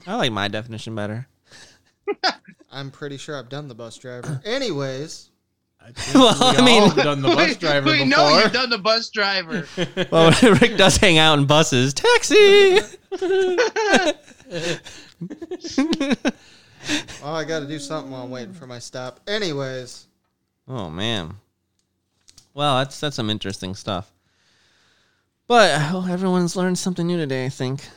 I like my definition better. I'm pretty sure I've done the bus driver. Anyways, I think Well, we I mean- all have done the bus driver we before. know you've done the bus driver. Well, Rick does hang out in buses. Taxi. oh, I got to do something while I'm waiting for my stop. Anyways, oh man. Well, that's that's some interesting stuff. But oh, everyone's learned something new today, I think.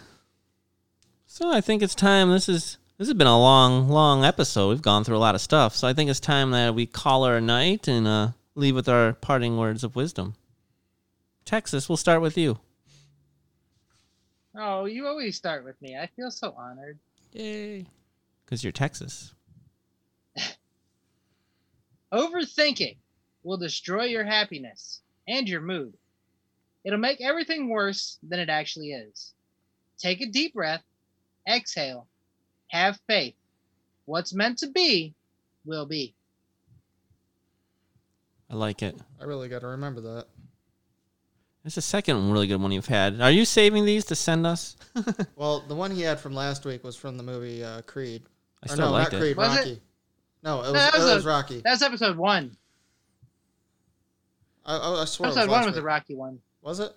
So I think it's time. This is this has been a long, long episode. We've gone through a lot of stuff. So I think it's time that we call her a night and uh, leave with our parting words of wisdom. Texas, we'll start with you. Oh, you always start with me. I feel so honored. Yay. Because you're Texas. Overthinking will destroy your happiness and your mood. It'll make everything worse than it actually is. Take a deep breath, exhale, have faith. What's meant to be will be. I like it. I really got to remember that. It's the second really good one you've had. Are you saving these to send us? Well, the one he had from last week was from the movie uh, Creed. I Or still no, liked not it. Creed, Was it? Rocky. No, it was, No, that was it a- was Rocky. That's episode one. I, I, I swear it Episode was one was the week. Rocky one. Was it?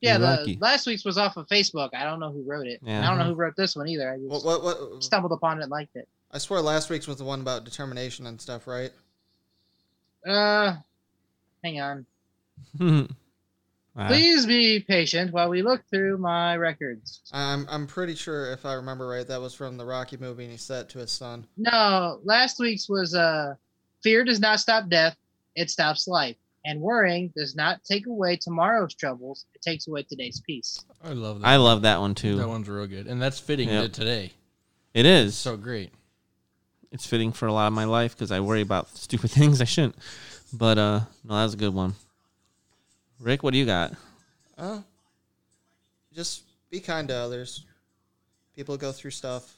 Yeah, the last week's was off of Facebook. I don't know who wrote it. Yeah. I don't know who wrote this one either. I just What, what, what, stumbled upon it and liked it. I swear last week's was the one about determination and stuff, right? Uh, hang on. Wow. Please be patient while we look through my records. I'm I'm pretty sure if I remember right, that was from the Rocky movie, and he said it to his son. No, last week's was uh, fear does not stop death; it stops life. And worrying does not take away tomorrow's troubles; it takes away today's peace. I love that. I love that one too. that one's real good, and that's fitting Yep. to today. It is. So great. it's fitting for a lot of my life because I worry about stupid things I shouldn't. But uh, no, that was a good one. Rick, what do you got? Uh, just be kind to others. People go through stuff.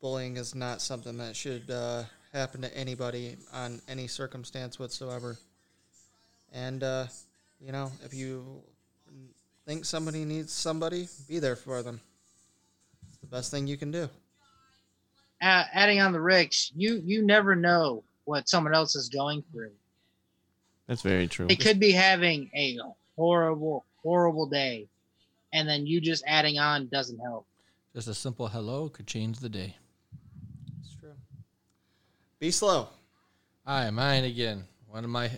Bullying is not something that should uh, happen to anybody on any circumstance whatsoever. And uh, you know, if you think somebody needs somebody, be there for them. It's the best thing you can do. Uh, adding on the Ricks, you you never know what someone else is going through. That's very true. They could be having a horrible, horrible day, and then you just adding on doesn't help. Just a simple hello could change the day. It's true. Be slow. Hi, mine again. One of my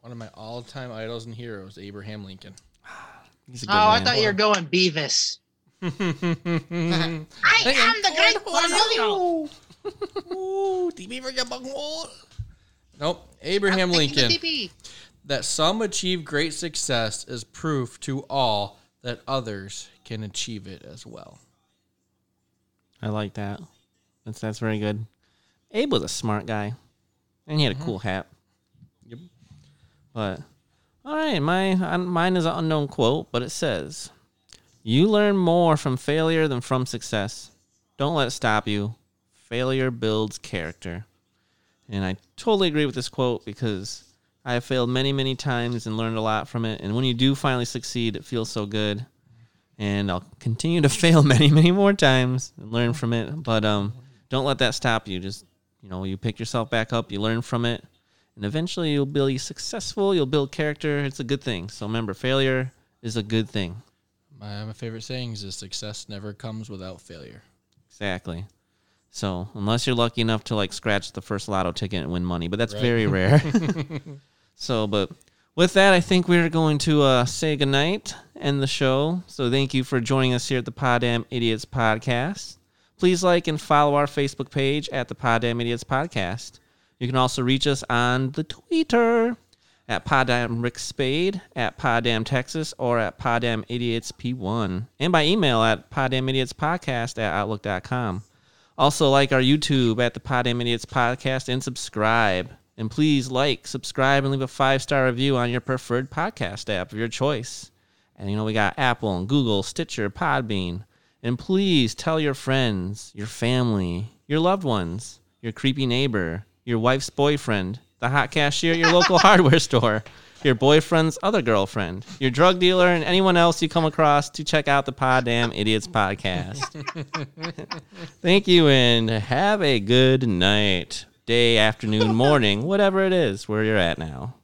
one of my all time idols and heroes, Abraham Lincoln. He's a Oh, good I thought you were going Beavis. I I am the great Cornholio. Nope. Abraham I'm taking Abraham Lincoln. pee-pee. That some achieve great success is proof to all that others can achieve it as well. I like that. That's that's very good. Abe was a smart guy, and he had a mm-hmm. cool hat. Yep. But all right, my mine is an unknown quote, but it says, "You learn more from failure than from success. Don't let it stop you. Failure builds character." And I totally agree with this quote because I have failed many, many times and learned a lot from it. And when you do finally succeed, it feels so good. And I'll continue to fail many, many more times and learn from it. But um, don't let that stop you. Just you know, you pick yourself back up, you learn from it, and eventually you'll be successful. You'll build character. It's a good thing. So remember, failure is a good thing. My, my favorite sayings is success never comes without failure. Exactly. So unless you're lucky enough to like scratch the first lotto ticket and win money, but that's Right. very rare. so, but with that, I think we're going to uh, say goodnight, and the show. So thank you for joining us here at the Poddamn Idiotz Podcast. Please like and follow our Facebook page at the Poddamn Idiotz Podcast. You can also reach us on the Twitter at Poddamn Rick Spade, at Poddamn Texas, or at Poddamn Idiotz P1, and by email at Poddamn Idiotz Podcast at Outlook.com. Also, like our YouTube at the Poddamn Idiotz Podcast and subscribe. And please like, subscribe, and leave a five star review on your preferred podcast app of your choice. And you know, we got Apple and Google, Stitcher, Podbean. And please tell your friends, your family, your loved ones, your creepy neighbor, your wife's boyfriend, the hot cashier at your local hardware store, your boyfriend's other girlfriend, your drug dealer, and anyone else you come across to check out the Poddamn Idiotz podcast. Thank you and have a good night, day, afternoon, morning, whatever it is where you're at now.